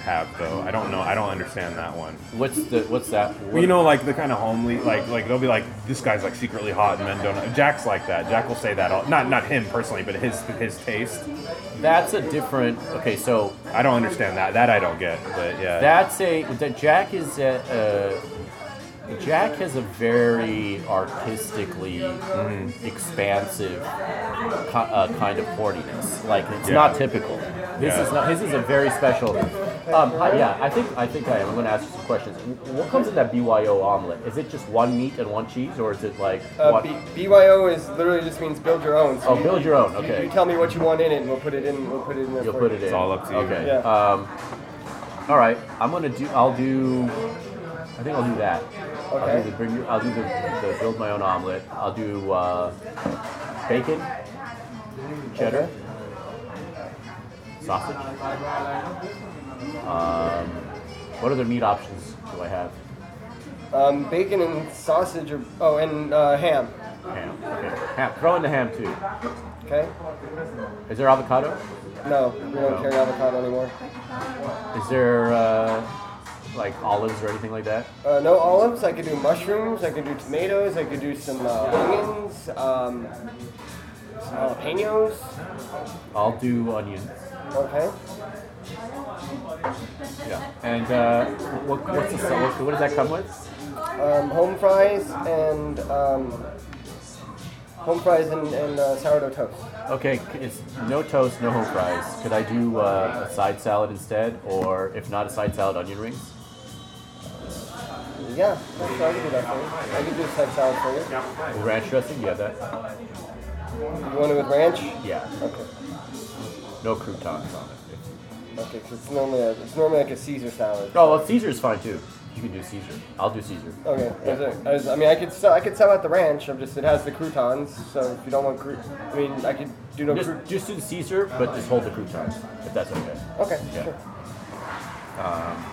have though. I don't know. I don't understand that one. What's the what's that? Well, you know, like the kind of homely, like like they'll be like, this guy's like secretly hot, and men don't. Jack's like that. Jack will say that. All, not not him personally, but his his taste. that's a different. Okay, so I don't understand that. That I don't get. But yeah. That's a that Jack is a, uh, Jack has a very artistically Mm-hmm. expansive uh, kind of horniness. Like it's Yeah. not typical. This Yeah. is not. His is a very special. Um, hi- yeah, I think I think I am. I'm going to ask you some questions. What comes in that BYO omelet? Is it just one meat and one cheese, or is it like Uh, one? B- BYO is literally just means build your own. So Oh, you- build your own, okay. You, tell me what you want in it, and we'll put it in. We'll put it in there. You'll put it in. It's all up to you. Okay. Yeah. Um, all right. I'm gonna do. I'll do. I think I'll do that. I'll do the bring. Your, I'll do the, the build my own omelet. I'll do uh, bacon, cheddar, sausage. Um, what other meat options do I have? Um, bacon and sausage, or oh, and uh, ham. Ham. Okay. Ham. Throw in the ham too. Okay. Is there avocado? No, we don't No. carry avocado anymore. Is there uh, like olives or anything like that? Uh, no olives. I could do mushrooms. I could do tomatoes. I could do some uh, onions. Um, some jalapenos. I'll do onions. Okay. Yeah. And uh, what, what's the, what, what does that come with? Um, home fries and um, home fries and, and uh, sourdough toast. Okay, it's no toast, no home fries. Could I do uh, a side salad instead, or if not a side salad, onion rings? Yeah, sure, I can do that for you. I can do a side salad for you. Ranch dressing, you have that? You want it with ranch? Yeah. Okay. No croutons on it. Okay, 'cause it's normally a, it's normally like a Caesar salad. Oh, well, Caesar's fine too. You can do Caesar. I'll do Caesar. Okay. It, is, I mean, I could sell, I could sell out the ranch. I'm just it has the croutons. So if you don't want croup, I mean, I could do no Just, crout. just do the Caesar, but just hold the croutons, if that's okay. Okay. Yeah. Sure. Um,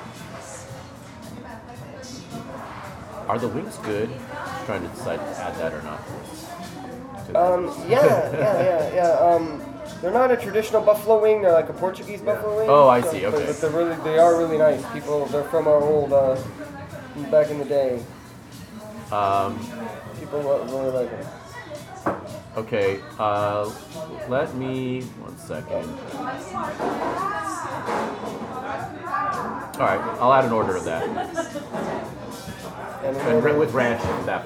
Are the wings good? Just trying to decide to add that or not. Um, yeah, yeah, yeah, yeah. Um, they're not a traditional buffalo wing. They're like a Portuguese buffalo wing. Oh, I see, okay. But they're really, they are really nice. People, they're from our old, uh, back in the day. Um, People really like them. okay, uh, let me one second. All right, I'll add an order of that. And And then- with ranch and that,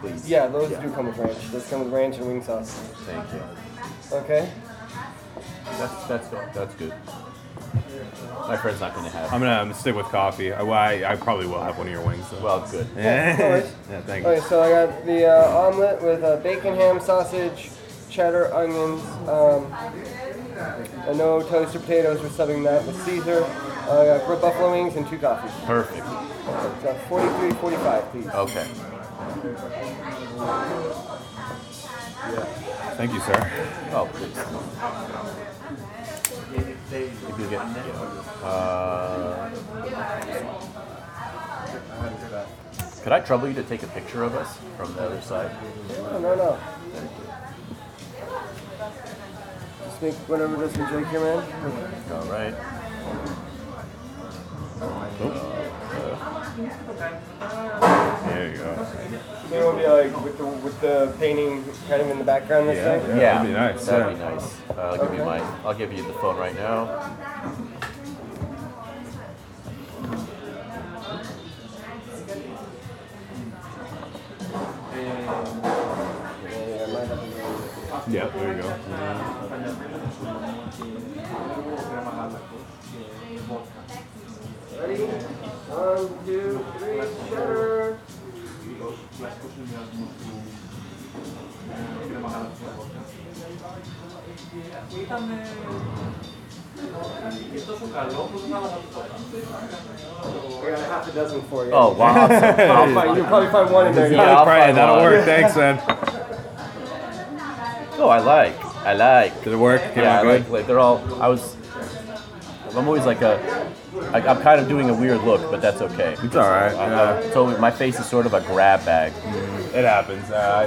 please. Yeah, those do come with ranch. Those come with ranch and wing sauce. Thank you. Okay. That's that's good. That's good. My friend's not going to have. I'm gonna, I'm gonna stick with coffee. I, I, I probably will have one of your wings though. well, it's good. yeah, No worries. yeah thank you. Okay, so I got the uh, omelet with uh, bacon, ham, sausage, cheddar, onions. Um, I know toasted potatoes. We're subbing that with Caesar. Uh, I got grilled buffalo wings and two coffees. Perfect. So 43, 45, please. Okay. Thank you, sir. Oh, please. If you get, uh, could I trouble you to take a picture of us from the other side? No, no, no. Just make whatever doesn't drink here, man. All right. There you go. Maybe it'll be like with the with the painting kind of in the background this Yeah, thing. yeah. that'd be nice, That'd yeah. be nice. Uh, I'll give you my. I'll give you the phone right now. Yeah, I might have to go. Yeah, there you go. Ready? One, two, three, cheddar. I got a half a dozen for you. Oh wow! I'll find, you'll probably find one in there. Yeah, I'll Probably, find that'll one. work. Thanks, man. Oh, I like. I like. Did it work? Came Yeah, I out like, like they're all. I was. I'm always like a. Like I'm kind of doing a weird look, but that's okay. It's all right. I'm, Yeah. I'm totally, my face is sort of a grab bag. It happens. Uh,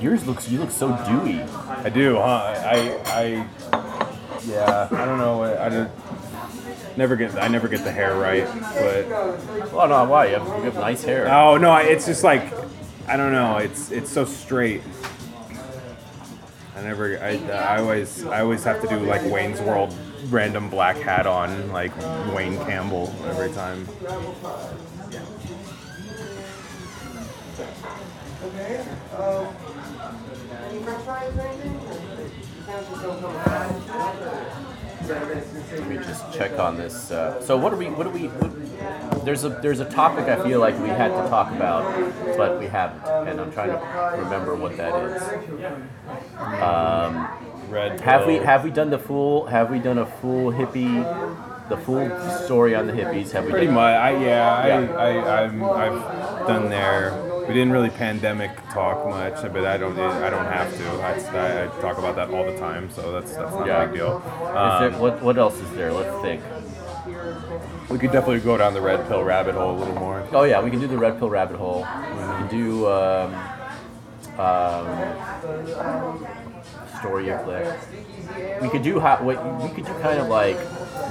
Yours looks. You look so dewy. I, I do, huh? I, I, yeah. I don't know. I, I don't, never get. I never get the hair right, but Oh no, why? You have, you have nice hair. oh no, I- it's just like I don't know. It's it's so straight. I never. I, I always. I always have to do like Wayne's World random black hat on, like Wayne Campbell every time. Let me just check on this. Uh, so what are we? What are we? What, there's a there's a topic I feel like we had to talk about, but we haven't, and I'm trying to remember what that is. Um, Red. have we have we done the full? Have we done a full hippie? The full story on the hippies? Have we? Pretty done, much. I yeah. Yeah. I, I I'm, I've done there. We didn't really pandemic talk much, but I don't. I don't have to. I, I talk about that all the time, so that's that's not Yeah. a big deal. Is Um, there, what what else is there? Let's think. we could definitely go down the red pill rabbit hole a little more. Oh yeah, we can do the red pill rabbit hole. We can do um, um, story of click. We could do how what we could do kind of like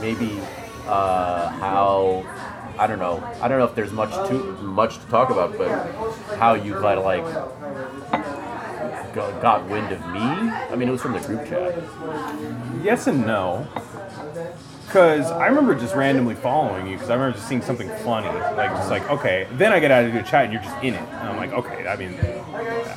maybe uh, how I don't know I don't know if there's much to much to talk about, but how you kind of like got, got wind of me. I mean, it was from the group chat. Yes and no. Because I remember just randomly following you because I remember just seeing something funny. Like, just like, okay. Then I get out of the chat and you're just in it. And I'm like, okay, I mean,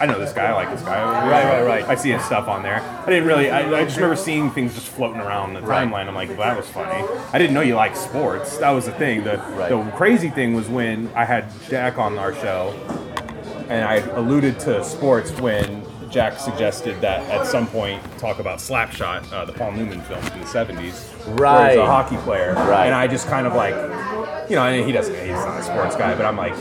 I know this guy, I like this guy. Right, right, right. I see his stuff on there. I didn't really, I, I just remember seeing things just floating around the Right. timeline. I'm like, well, that was funny. I didn't know you liked sports. That was the thing. The, Right. the crazy thing was when I had Jack on our show and I alluded to sports when Jack suggested that at some point talk about Slapshot, uh, the Paul Newman film from the '70s, where Right. he's a hockey player, Right. and I just kind of like, you know, and he doesn't, he's not a sports guy, but I'm like,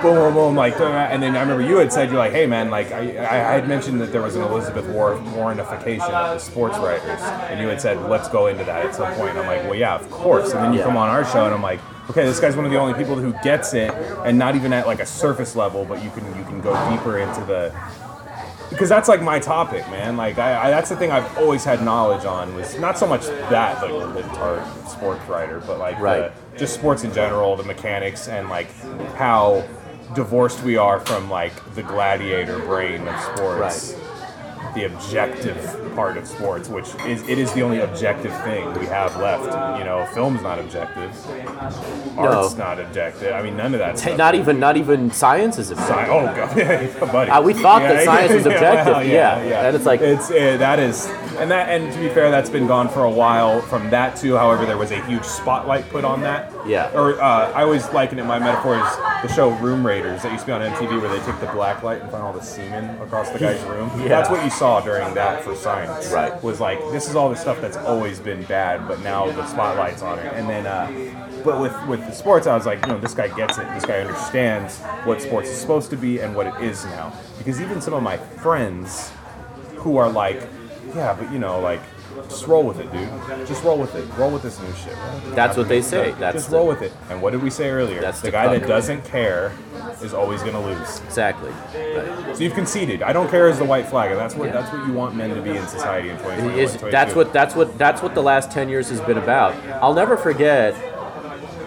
boom, boom, boom, like, and then I remember you had said you're like, hey man, like I, I had mentioned that there was an Elizabeth War- Warrenification of the sports writers, and you had said let's go into that at some point. And I'm like, well, yeah, of course. And then you Yeah. come on our show, and I'm like, okay, this guy's one of the only people who gets it, and not even at like a surface level, but you can you can go deeper into the because that's like my topic, man. Like I, I, that's the thing I've always had knowledge on was not so much that like the entire sports writer, but like Right. the, just sports in general, the mechanics, and like how divorced we are from like the gladiator brain of sports. The objective part of sports, which is it is the only objective thing we have left. You know, film's not objective, art's not objective. I mean, none of that. Hey, not even not even science is objective. Sci- oh god, buddy. Uh, we thought that science was objective, well, yeah. And it's like- it's uh, that is, and that, and to be fair, that's been gone for a while. From that too. however, there was a huge spotlight put on that. Yeah. Or uh, I always liken it. My metaphor is the show Room Raiders that used to be on MTV, where they take the black light and find all the semen across the guy's room. Yeah. That's what you saw during that for science. Right. Was like this is all the stuff that's always been bad, but now the spotlight's on it. And then, uh, but with with the sports, I was like, you know, this guy gets it. This guy understands what sports is supposed to be and what it is now. Because even some of my friends who are like, yeah, but you know, like. Just roll with it, dude. Just roll with it. Roll with this new shit. Roll with the That's what they say. Just That's roll with it. And what did we say earlier? That's the the guy that doesn't care is always going to lose. Exactly. Right. So you've conceded. I don't care is the white flag, and that's what Yeah. that's what you want men to be in society in 2021. Is, that's what that's what that's what the last ten years has been about. I'll never forget.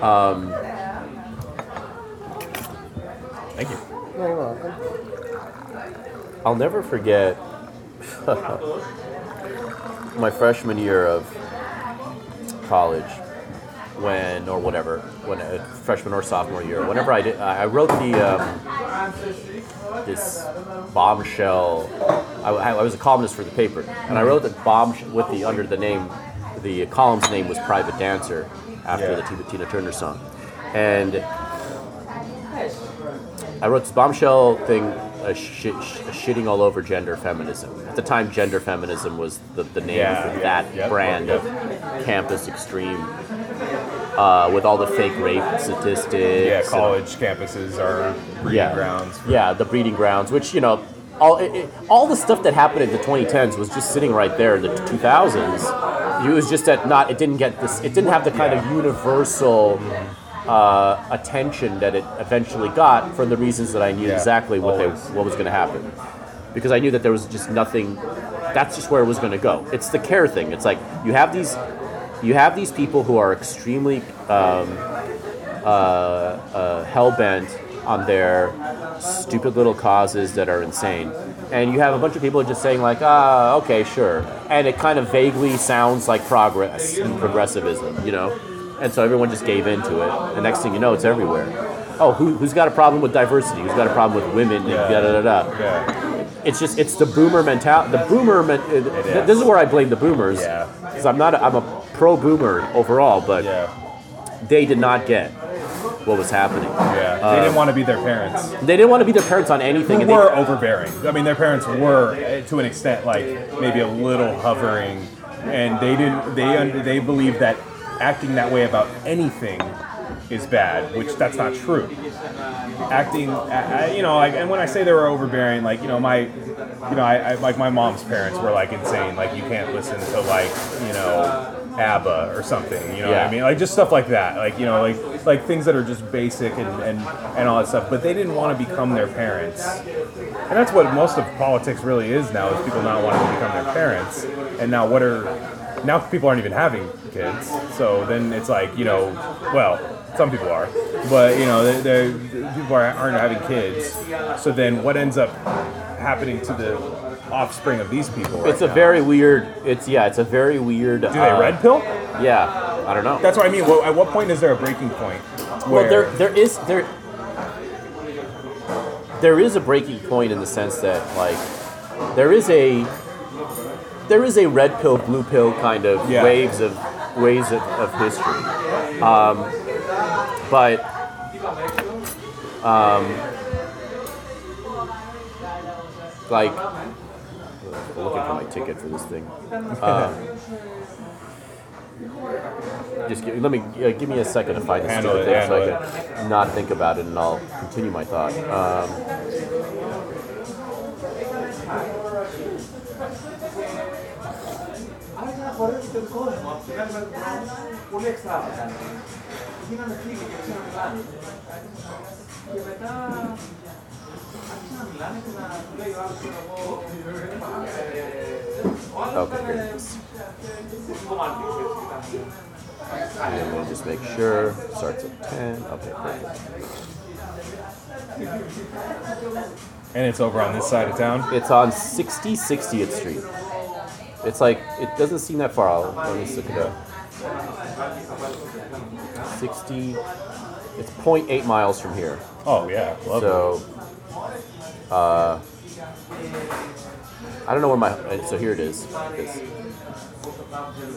Um, Thank you. You're welcome. I'll never forget my freshman year of college, when or whatever, when uh, freshman or sophomore year, whenever I did, I wrote the um, this bombshell. I, I was a columnist for the paper, and I wrote the bomb with the under the name, the column's name was Private Dancer, after Yeah. the Tina Turner song, and I wrote this bombshell thing, uh, sh- sh- shitting all over gender feminism. At the time, gender feminism was the, the name Yeah, for yeah, that brand of campus extreme, uh, with all the fake rape statistics. Yeah, and- college campuses are breeding yeah. grounds. Yeah, the breeding grounds, which you know, all it, it- all the stuff that happened in the 2010s was just sitting right there in the 2000s. It was just that not. It didn't get this. It didn't have the kind of universal uh, attention that it eventually got for the reasons that I knew Yeah, exactly what they what was going to happen, because I knew that there was just nothing. That's just where it was going to go. It's the care thing. It's like you have these. You have these people who are extremely um, uh, hell bent on their stupid little causes that are insane. And you have a bunch of people just saying like, ah, okay, sure. And it kind of vaguely sounds like progress and progressivism, you know? And so everyone just gave into it. The next thing you know, it's everywhere. Oh, who, who's got a problem with diversity? Who's got a problem with women? Yeah. Da, da, da, da. Yeah. It's just, it's the boomer mentality. The boomer, men- uh, is. this is where I blame the boomers. Yeah. Because I'm not, a, I'm a pro boomer overall, but Yeah. they did not get what was happening. Yeah. They didn't want to be their parents. They didn't want to be their parents on anything. Who and they- were overbearing. I mean, their parents were, eh, to an extent, like maybe a little hovering, and they didn't. They they believed that acting that way about anything is bad, which that's not true. Acting, I, you know, like, and when I say they were overbearing, like, you know, my, you know, I, I like my mom's parents were like insane. Like, you can't listen to like, you know, ABBA or something. You know what I mean? Like just stuff like that. Like you know, like like things that are just basic and and, and all that stuff. But they didn't want to become their parents. And that's what most of politics really is now is people not wanting to become their parents. And now what are now people aren't even having kids. So then it's like, you know, well, some people are, but you know, they, they, people are, aren't having kids. So then what ends up happening to the offspring of these people? It's a now? very weird. It's yeah. It's a very weird. do they uh, red pill? Yeah, I don't know. That's what I mean. Well, at what point is there a breaking point? well, there there is there there is a breaking point in the sense that like there is a there is a red pill blue pill kind of Yeah. waves of waves of, of history, um, but. Um, like I'm looking for my ticket for this thing. Um, Just give, let me uh, give me a second to find story it, there so I can not think about it, and I'll continue my thought. Um, okay, here it is. And then we'll just make sure starts at ten. Okay, perfect. And it's over on this side of town. It's on 60 60th Street. It's like it doesn't seem that far. I'll, let me look it up. 60. It's 0.8 miles from here. Oh yeah, love So, uh, I don't know where my. uh, So here it is. It's-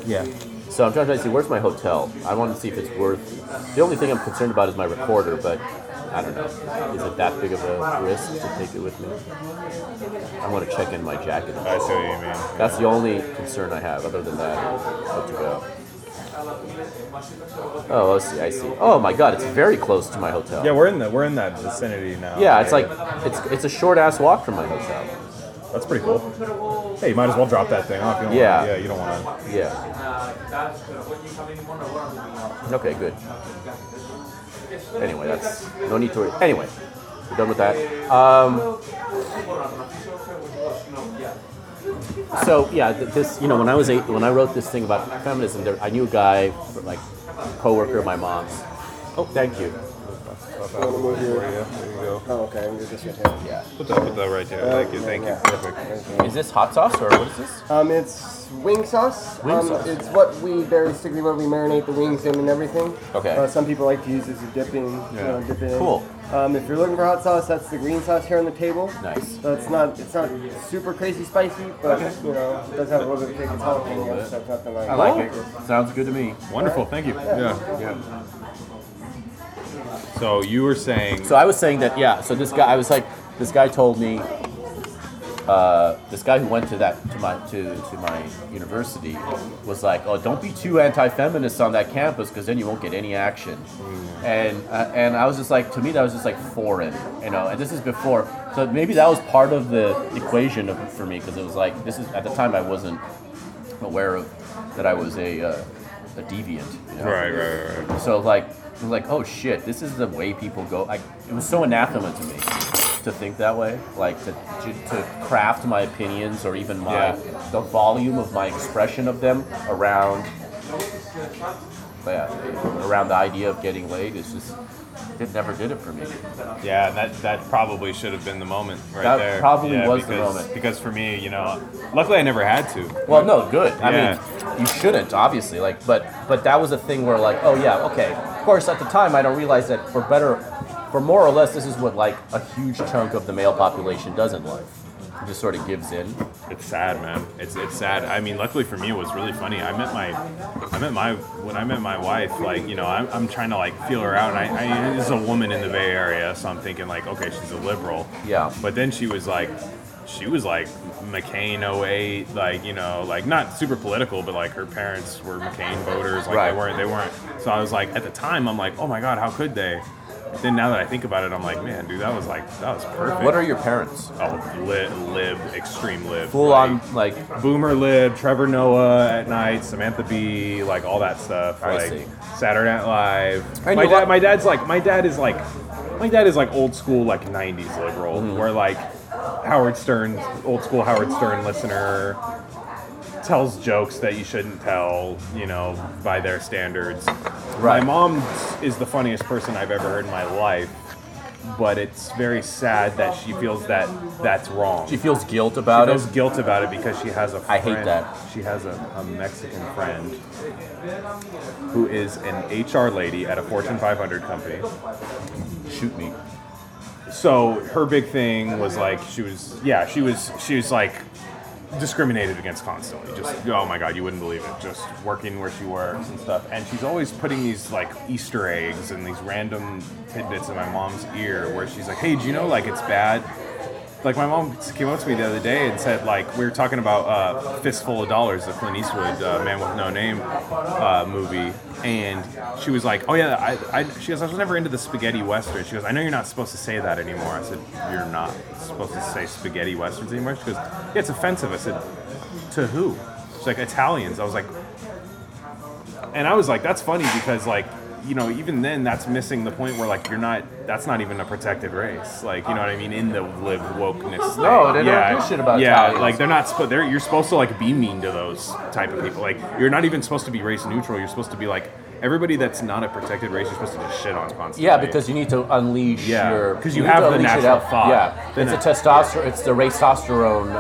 Yeah. so I'm trying to see where's my hotel. I want to see if it's worth. The only thing I'm concerned about is my recorder, but I don't know. Is it that big of a risk to take it with me? I want to check in my jacket. I see what you mean. That's the only concern I have. Other than that, good to go. Oh, let's see. I see. Oh my God, it's very close to my hotel. Yeah, we're in the we're in that vicinity now. Yeah, it's like it's it's a short ass walk from my hotel. that's pretty cool. Hey, you might as well drop that thing off. You Yeah. Wanna, yeah, you don't want to. Yeah. Okay, good. Anyway, that's no need to worry. Anyway, we're done with that. Um, so yeah, this you know when I was eight, when I wrote this thing about feminism, there, I knew a guy, like coworker of my mom's. Oh, thank you. There you go. Oh, okay. I'm just gonna take Yeah. Put that, put that right there. Thank you. Thank you. Perfect. Is this hot sauce or what is this? Um, it's wing sauce. Wing um, sauce. It's what we very basically what we marinate the wings in and everything. Okay. Uh, some people like to use this as a dipping. You know, dip in. Cool. Um, if you're looking for hot sauce, that's the green sauce here on the table. Nice. So it's not it's not super crazy spicy, but you know it does have a little bit of kick. It's jalapeno, so it's nothing like. I like it. Sounds good to me. Wonderful. Thank you. Yeah. Yeah. So you were saying. So I was saying that yeah. So this guy, I was like, this guy told me, uh, this guy who went to that to my to to my university was like, oh, don't be too anti-feminist on that campus because then you won't get any action. And uh, and I was just like, to me that was just like foreign, you know. And this is before, so maybe that was part of the equation of, for me because it was like this is at the time I wasn't aware of that I was a uh, a deviant. You know? Right, right, right, right. So like, it was like, oh shit, this is the way people go. Like, it was so anathema to me to think that way. Like to to, to craft my opinions or even my Yeah. the volume of my expression of them around. Yeah, around the idea of getting laid is just it never did it for me. Yeah, that that probably should have been the moment right That there. probably Yeah, was the because, moment. Because for me, you know, luckily I never had to. Well, no, good. I Yeah. mean, you shouldn't, obviously. Like, but but that was a thing where, like, oh yeah, okay. Of course, at the time, I don't realize that for better, for more or less, this is what like a huge chunk of the male population does in life. It just sort of gives in. It's sad, man. It's it's sad. I mean, luckily for me, it was really funny. I met my, I met my when I met my wife. Like, you know, I'm, I'm trying to like feel her out, and I, I this is a woman in the Bay Area, so I'm thinking like, okay, she's a liberal. Yeah. But then she was like, she was like McCain 08, like you know, like not super political, but like her parents were McCain voters. Like Right. they weren't, they weren't. So I was like, at the time, I'm like, oh my god, how could they? Then now that I think about it, I'm like, man, dude, that was like that was perfect. What are your parents? oh, lib, lib, extreme lib, Full like, on like. Boomer Lib, Trevor Noah at night, Samantha Bee, like all that stuff. I like see. Saturday Night Live. I my dad, my dad's like, my dad is like, my dad is like old school, like '90s liberal, Mm-hmm. where like Howard Stern, old school Howard Stern listener, tells jokes that you shouldn't tell, you know, by their standards. Right. My mom is the funniest person I've ever heard in my life. But it's very sad that she feels that that's wrong. She feels guilt about it. She feels it. guilt about it because she has a I friend. hate that. She has a, a Mexican friend who is an HR lady at a Fortune 500 company. Shoot me. So her big thing was like she was yeah she was she was like discriminated against constantly. Just oh my god, you wouldn't believe it. Just working where she works and stuff. And she's always putting these like Easter eggs and these random tidbits in my mom's ear where she's like, hey, do you know like it's bad like my mom came up to me the other day and said like we were talking about uh, Fistful of Dollars, the Clint Eastwood uh, Man with No Name uh, movie, and she was like, "Oh yeah, I, I," she goes, "I was never into the spaghetti western." She goes, "I know you're not supposed to say that anymore." I said, "You're not supposed to say spaghetti westerns anymore." She goes, "Yeah, it's offensive." I said, "To who?" She's like, "Italians." I was like, and I was like, "That's funny because like." You know, even then, that's missing the point where like you're not. That's not even a protected race. Like, you know what I mean? In the live wokeness. No, thing. they don't do shit about yeah, Italians. like they're not. Spo- they're, you're supposed to like be mean to those type of people. Like you're not even supposed to be race neutral. You're supposed to be like everybody that's not a protected race. You're supposed to just shit on constantly. Yeah, because you need to unleash Yeah, your 'cause you need have the natural thought. Yeah, The it's a na- testosterone. It's the testosterone uh,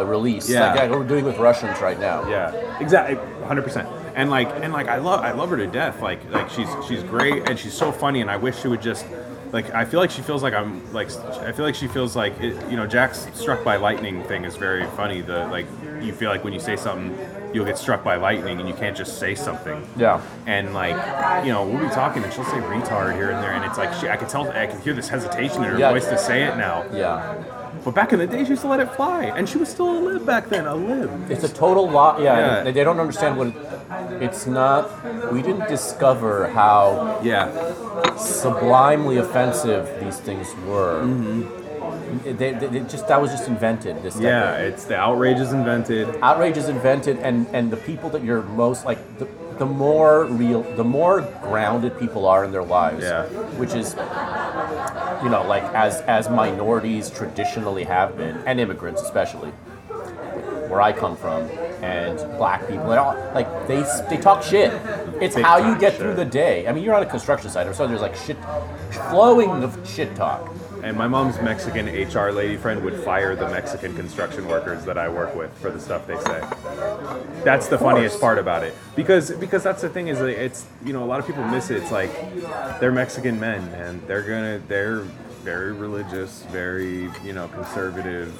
uh, release. Yeah. like, like we're doing with Russians right now. Yeah, exactly, hundred percent. And like, and like, I love, I love her to death. Like, like she's she's great and she's so funny. And I wish she would just, like, I feel like she feels like I'm like, I feel like she feels like, it, you know, Jack's struck by lightning thing is very funny. The like, you feel like when you say something, you'll get struck by lightning, and you can't just say something. Yeah. And like, you know, we'll be talking, and she'll say retard here and there, and it's like, she, I can tell, I can hear this hesitation in her Yeah. voice to say it now. Yeah, But back in the day, she used to let it fly, and she was still a lib back then, a lib. it's a total lot. Yeah, Yeah. They, they don't understand what. It, it's not. We didn't discover how Yeah. sublimely offensive these things were. Mm-hmm. They, they, they just that was just invented. This Yeah, it's the outrage is invented. outrage is invented and and the people that you're most like the, the more real the more grounded people are in their lives Yeah. which is you know like as as minorities traditionally have been and immigrants especially where I come from and black people and all like they they talk shit it's Big how you get shit. through the day I mean you're on a construction site or so there's like shit flowing of shit talk And my mom's Mexican HR lady friend would fire the Mexican construction workers that I work with for the stuff they say. That's the funniest part about it because because that's the thing is it's you know a lot of people miss it. It's like they're Mexican men and they're gonna they're very religious, very you know conservative,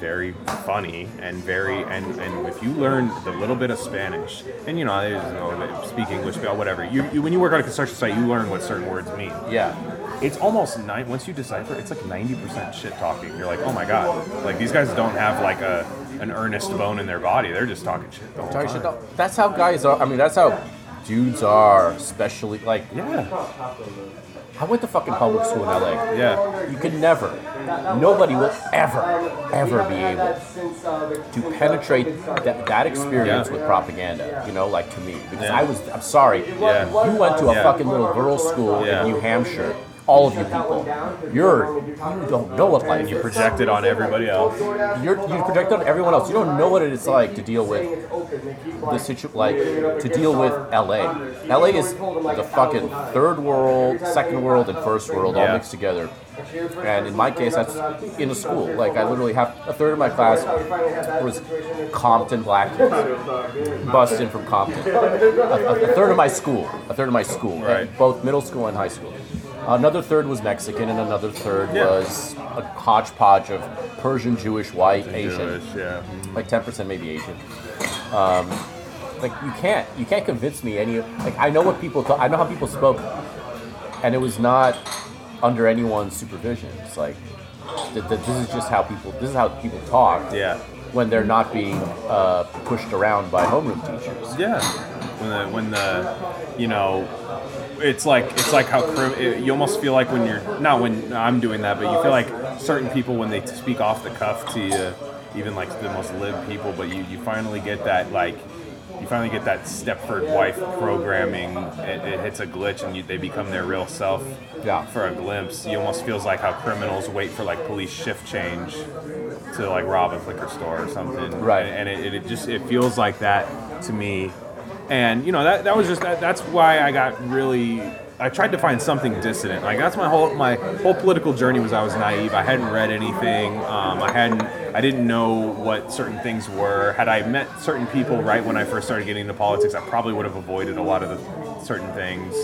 very funny and very and and if you learn the little bit of Spanish and you know, you know speak English, whatever. You, you when you work on a construction site, you learn what certain words mean. yeah It's almost nine. Once you decipher, it's like ninety percent shit talking. You're like, oh my god, like these guys don't have like a an earnest bone in their body. They're just talking shit. The whole Sorry, time. shit, that's how guys are I mean that's how dudes are especially like Yeah, I went to fucking public school in LA. yeah, You could never, nobody will ever, ever be able to penetrate that, that experience Yeah. with propaganda, you know, like to me. Because Yeah. I was, I'm sorry, Yeah. you went to a Yeah. fucking little girls' school Yeah. in New Hampshire. All of you people, you're, you don't know what life you project it on everybody else. You're, you project on everyone else. You don't know what it is like to deal with the situ like to deal with LA. LA is the fucking third world, second world, and first world all mixed together. And in my case, that's in a school. Like I literally have a third of my class was Compton black kids, busted in from Compton. A, a- a third of my school, a third of my school, Right. both middle school and high school. Another third was Mexican, and another third Yeah. was a hodgepodge of Persian, Jewish, white, Asian Jewish, yeah. like ten percent maybe Asian. Um, like you can't you can't convince me any like I know what people thought I know how people spoke, and it was not under anyone's supervision. It's like th- th- this is just how people this is how people talk Yeah, when they're not being uh, pushed around by homeroom teachers. yeah. When the when the you know. It's like it's like how crim- it, you almost feel like when you're not when I'm doing that, but you feel like certain people when they speak off the cuff to you, even like the most lib people, but you, you finally get that like you finally get that Stepford wife programming. It, it hits a glitch and you, they become their real self. Yeah. For a glimpse, you almost feels like how criminals wait for like police shift change to like rob a liquor store or something. Right. And, and it, it just it feels like that to me. And you know that that was just that, that's why I got really I tried to find something dissident. Like that's my whole my whole political journey was I was naive. I hadn't read anything. Um, I hadn't I didn't know what certain things were. Had I met certain people right when I first started getting into politics, I probably would have avoided a lot of the certain things,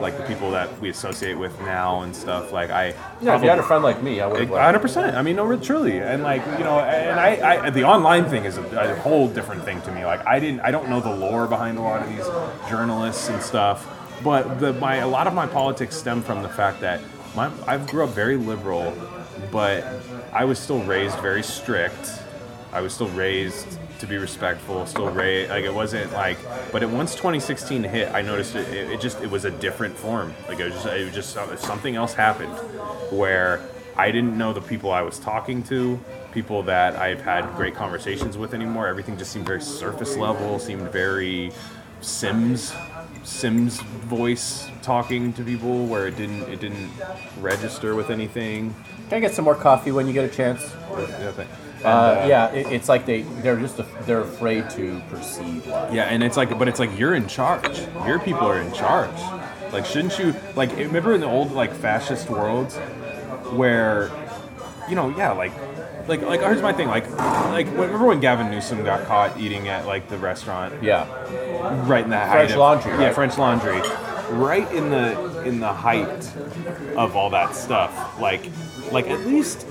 like the people that we associate with now and stuff. Like I Yeah, if you had a friend like me, I would have. hundred percent. I mean, no, truly, and like you know, and I, I the online thing is a, a whole different thing to me. Like I didn't, I don't know the lore behind a lot of these journalists and stuff, but the my a lot of my politics stem from the fact that my I grew up very liberal, but I was still raised very strict. I was still raised to be respectful. Still raised like it wasn't like. But once 2016 hit, I noticed it, it, it just it was a different form. Like it was just it was just uh, something else happened where I didn't know the people I was talking to, people that I've had great conversations with anymore. Everything just seemed very surface level. Seemed very Sims Sims voice talking to people where it didn't it didn't register with anything. Can I get some more coffee when you get a chance? Yeah, and, Uh, yeah, it, it's like they they're just they're afraid to perceive life. Yeah, and it's like, but it's like you're in charge. Your people are in charge. Like, shouldn't you? Like, remember in the old like fascist worlds, where, you know, yeah, like, like, like. Here's my thing. Like, like, remember when Gavin Newsom got caught eating at like the restaurant? Yeah. right in the height French of, Laundry, Yeah, right? French Laundry, right in the in the height of all that stuff. Like, like at least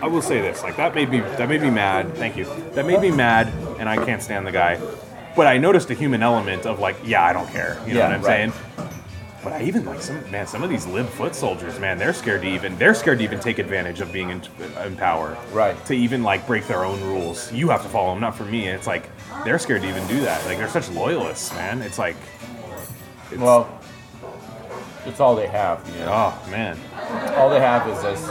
I will say this. Like that made me that made me mad. Thank you. That made me mad, and I can't stand the guy. But I noticed a human element of like, yeah, I don't care. You know Yeah, what I'm right. saying? But I even like some man. Some of these lib foot soldiers, man, they're scared to even they're scared to even take advantage of being in, in power. Right. To even like break their own rules. You have to follow them, not for me. And it's like they're scared to even do that. Like they're such loyalists, man. It's like, it's, Well, it's all they have. You know? oh man, All they have is this.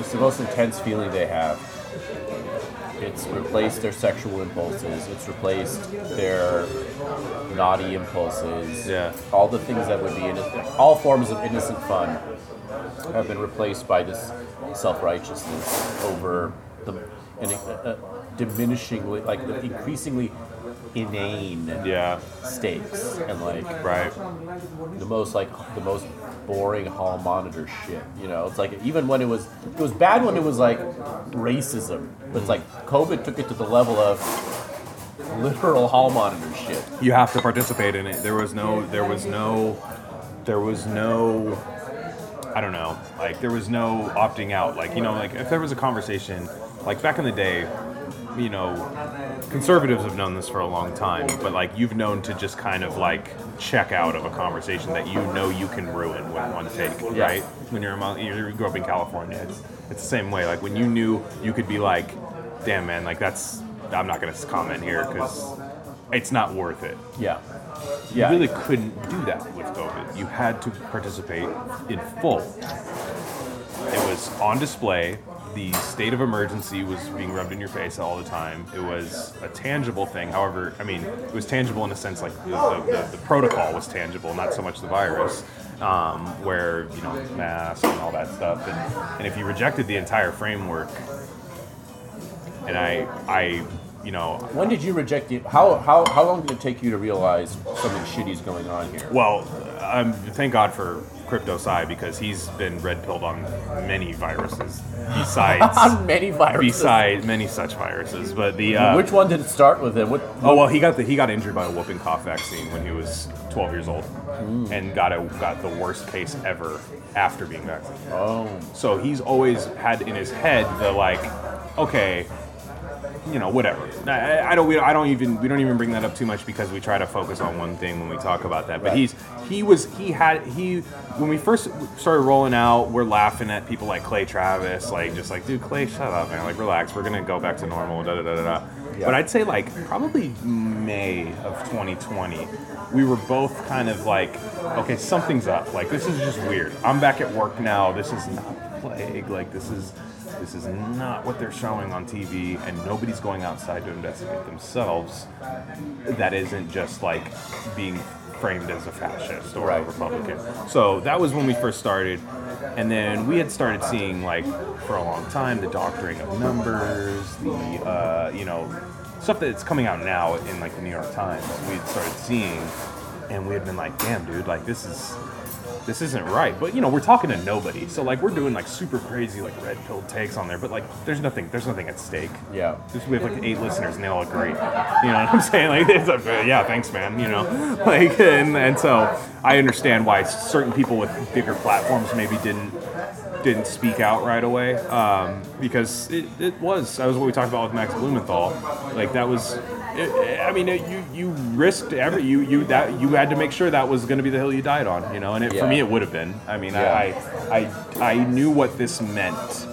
It's the most intense feeling they have. It's replaced their sexual impulses. It's replaced their naughty impulses. Yeah. All the things that would be innocent, all forms of innocent fun, have been replaced by this self-righteousness over the and uh, diminishingly, like the increasingly inane yeah, stakes and like right. the most like the most boring hall monitor shit. You know, it's like even when it was it was bad when it was like racism, but it's like COVID took it to the level of literal hall monitor shit. You have to participate in it. There was no, there was no, there was no. I don't know. Like there was no opting out. Like you know, like if there was a conversation, like back in the day, you know, conservatives have known this for a long time, but like you've known to just kind of like check out of a conversation that you know you can ruin with one take, Yeah. right? When you're a, mon- you grew up in California, it's it's the same way. Like when you knew you could be like, damn man, like that's I'm not gonna comment here because it's not worth it. Yeah, You really couldn't do that with COVID. You had to participate in full. It was on display. The state of emergency was being rubbed in your face all the time. It was a tangible thing. However, I mean, it was tangible in a sense like the, the, the, the protocol was tangible, not so much the virus, um, where, you know, masks and all that stuff. And, and if you rejected the entire framework, and I, I, you know, When did you reject it? How how how long did it take you to realize something shitty is going on here? Well, um, thank God for Crypto Psy because he's been red pilled on many viruses besides On many viruses. besides many such viruses. But the uh, Which one did it start with? And what? oh well, he got the he got injured by a whooping cough vaccine when he was 12 years old, and got a got the worst case ever after being vaccinated. Oh, So he's always had in his head the like, okay, you know, whatever. I, I don't. We, I don't even. We don't even bring that up too much because we try to focus on one thing when we talk about that. But Right. he's he was he had he when we first started rolling out, we're laughing at people like Clay Travis, like just like, dude, Clay, shut up, man. Like, relax. We're gonna go back to normal. Da da da da. Yeah. But I'd say like probably May of 2020, we were both kind of like, okay, something's up. Like this is just weird. I'm back at work now. This is not the plague. Like this is this is not what they're showing on TV, and nobody's going outside to investigate themselves. That isn't just like being framed as a fascist or a Republican. So that was when we first started, and then we had started seeing like for a long time the doctoring of numbers, the uh, you know stuff that's coming out now in like the New York Times. We had started seeing, and we had been like, damn, dude, like this is this isn't right. But you know, we're talking to nobody, so like we're doing like super crazy like red pill takes on there. But like, there's nothing, there's nothing at stake. yeah. Just we have like eight listeners and they all agree. You know what I'm saying? Like, it's like, yeah, thanks, man. You know, like, and, and so I understand why certain people with bigger platforms maybe didn't didn't speak out right away um, because it, it was that was what we talked about with Max Blumenthal. Like that was. It, I mean, it, you you risked every you you that you had to make sure that was going to be the hill you died on, you know. And it, for me, it would have been. I mean, Yeah. I I I knew what this meant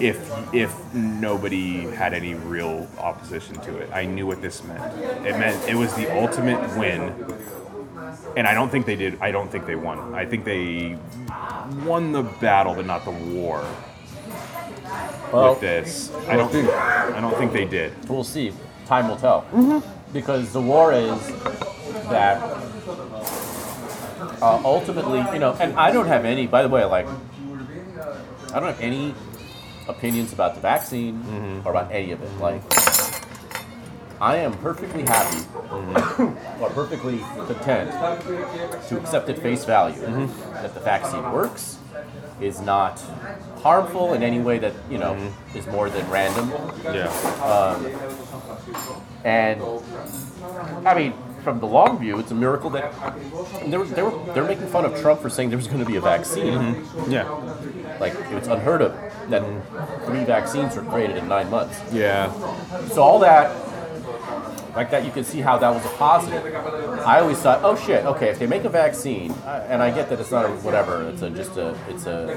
if if nobody had any real opposition to it. I knew what this meant. It meant it was the ultimate win. And I don't think they did. I don't think they won. I think they won the battle, but not the war. Well, with this, I we'll don't. see. I don't think they did. We'll see. Time will tell. Because the war is that uh, ultimately, you know, and I don't have any. By the way, like, I don't have any opinions about the vaccine or about any of it. Like, I am perfectly happy or perfectly content to accept at face value mm-hmm. that the vaccine works, is not harmful in any way that you know mm-hmm. is more than random. Yeah. Um, and I mean, from the long view, it's a miracle that they were, they were they're making fun of Trump for saying there was going to be a vaccine. Mm-hmm. Yeah. Like it's unheard of that three vaccines were created in nine months. Yeah. So all that, like that, you can see how that was a positive. I always thought, oh shit, okay, if they make a vaccine, and I get that it's not a whatever, it's a just a, it's a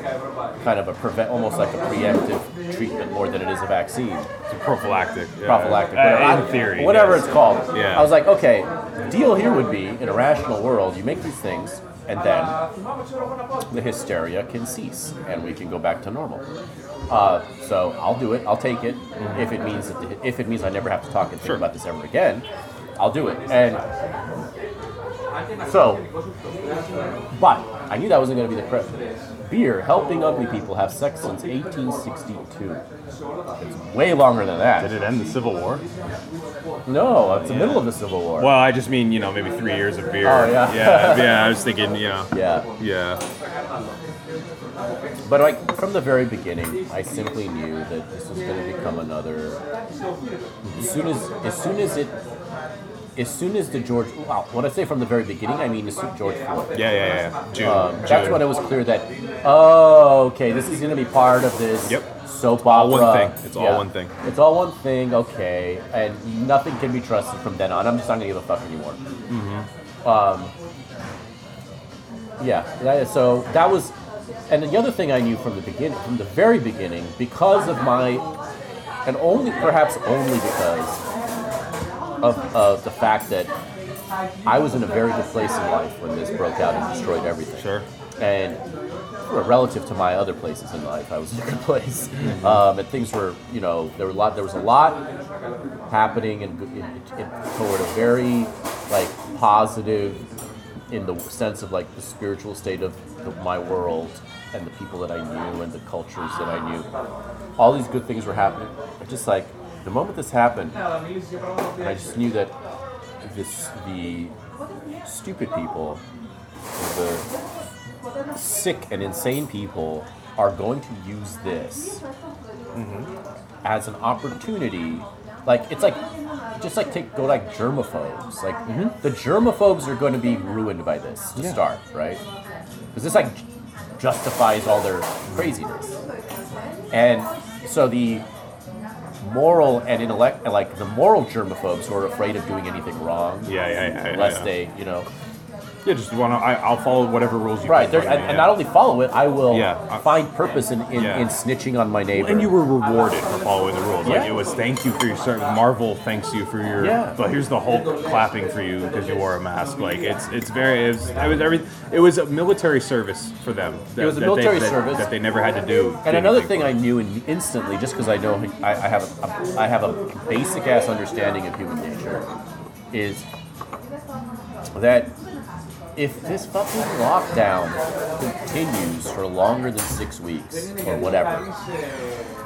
kind of a prevent, almost like a preemptive treatment more than it is a vaccine. It's a prophylactic. yeah. prophylactic, Uh, whatever, in theory. whatever yes. it's called. Yeah. I was like, okay, deal here would be in a rational world, you make these things, and then the hysteria can cease, and we can go back to normal. Uh, so I'll do it. I'll take it if it means that if it means I never have to talk and think Sure. about this ever again. I'll do it. And so, but I knew that wasn't going to be the president. Beer helping ugly people have sex since 1862. It's way longer than that. Did it end the Civil War? No, it's the middle of the Civil War. Well, I just mean, you know, maybe three years of beer. Oh, yeah. yeah, yeah. I was thinking, you know, Yeah, yeah. But like from the very beginning, I simply knew that this was going to become another. As soon as, as soon as it, as soon as the George, wow, when I say from the very beginning, I mean as soon George Floyd. Yeah, yeah, yeah. June. Um, that's when it was clear that, oh, okay, this is going to be part of this Yep. soap all opera. one thing. It's all one thing. It's all one thing, okay, and nothing can be trusted from then on. I'm just not going to give a fuck anymore. Um, yeah, so that was, and the other thing I knew from the beginning, from the very beginning, because of my, and only perhaps only because of, of the fact that I was in a very good place in life when this broke out and destroyed everything. Sure. And relative to my other places in life, I was in a good place, um, and things were, you know, there were a lot. There was a lot happening, and toward a very like positive, in the sense of like the spiritual state of the, my world and the people that I knew and the cultures that I knew. All these good things were happening. I just like the moment this happened, I just knew that this the stupid people, the sick and insane people are going to use this as an opportunity. Like it's like just like take go like germaphobes. Like mm-hmm. the germaphobes are going to be ruined by this to start, right? Because this like justifies all their craziness, and so the moral and intellect like the moral germaphobes who are afraid of doing anything wrong Yeah, yeah, yeah. yeah, unless yeah. they you know Yeah, just want to. I'll follow whatever rules you. Right, there, and, and not only follow it, I will Yeah, I- find purpose in, in, Yeah. in snitching on my neighbor. And you were rewarded for following the rules. Like Yeah. it was thank you for your service. Marvel thanks you for your. Yeah. But here's the Hulk clapping for you because you wore a mask. Like it's it's very it was, it was every it was a military service for them. That, was a military they, that- service. that they never had to do. and another thing for. I knew in, instantly, just because I know I, I have a, I have a basic ass understanding of human nature, is that if this fucking lockdown continues for longer than six weeks or whatever,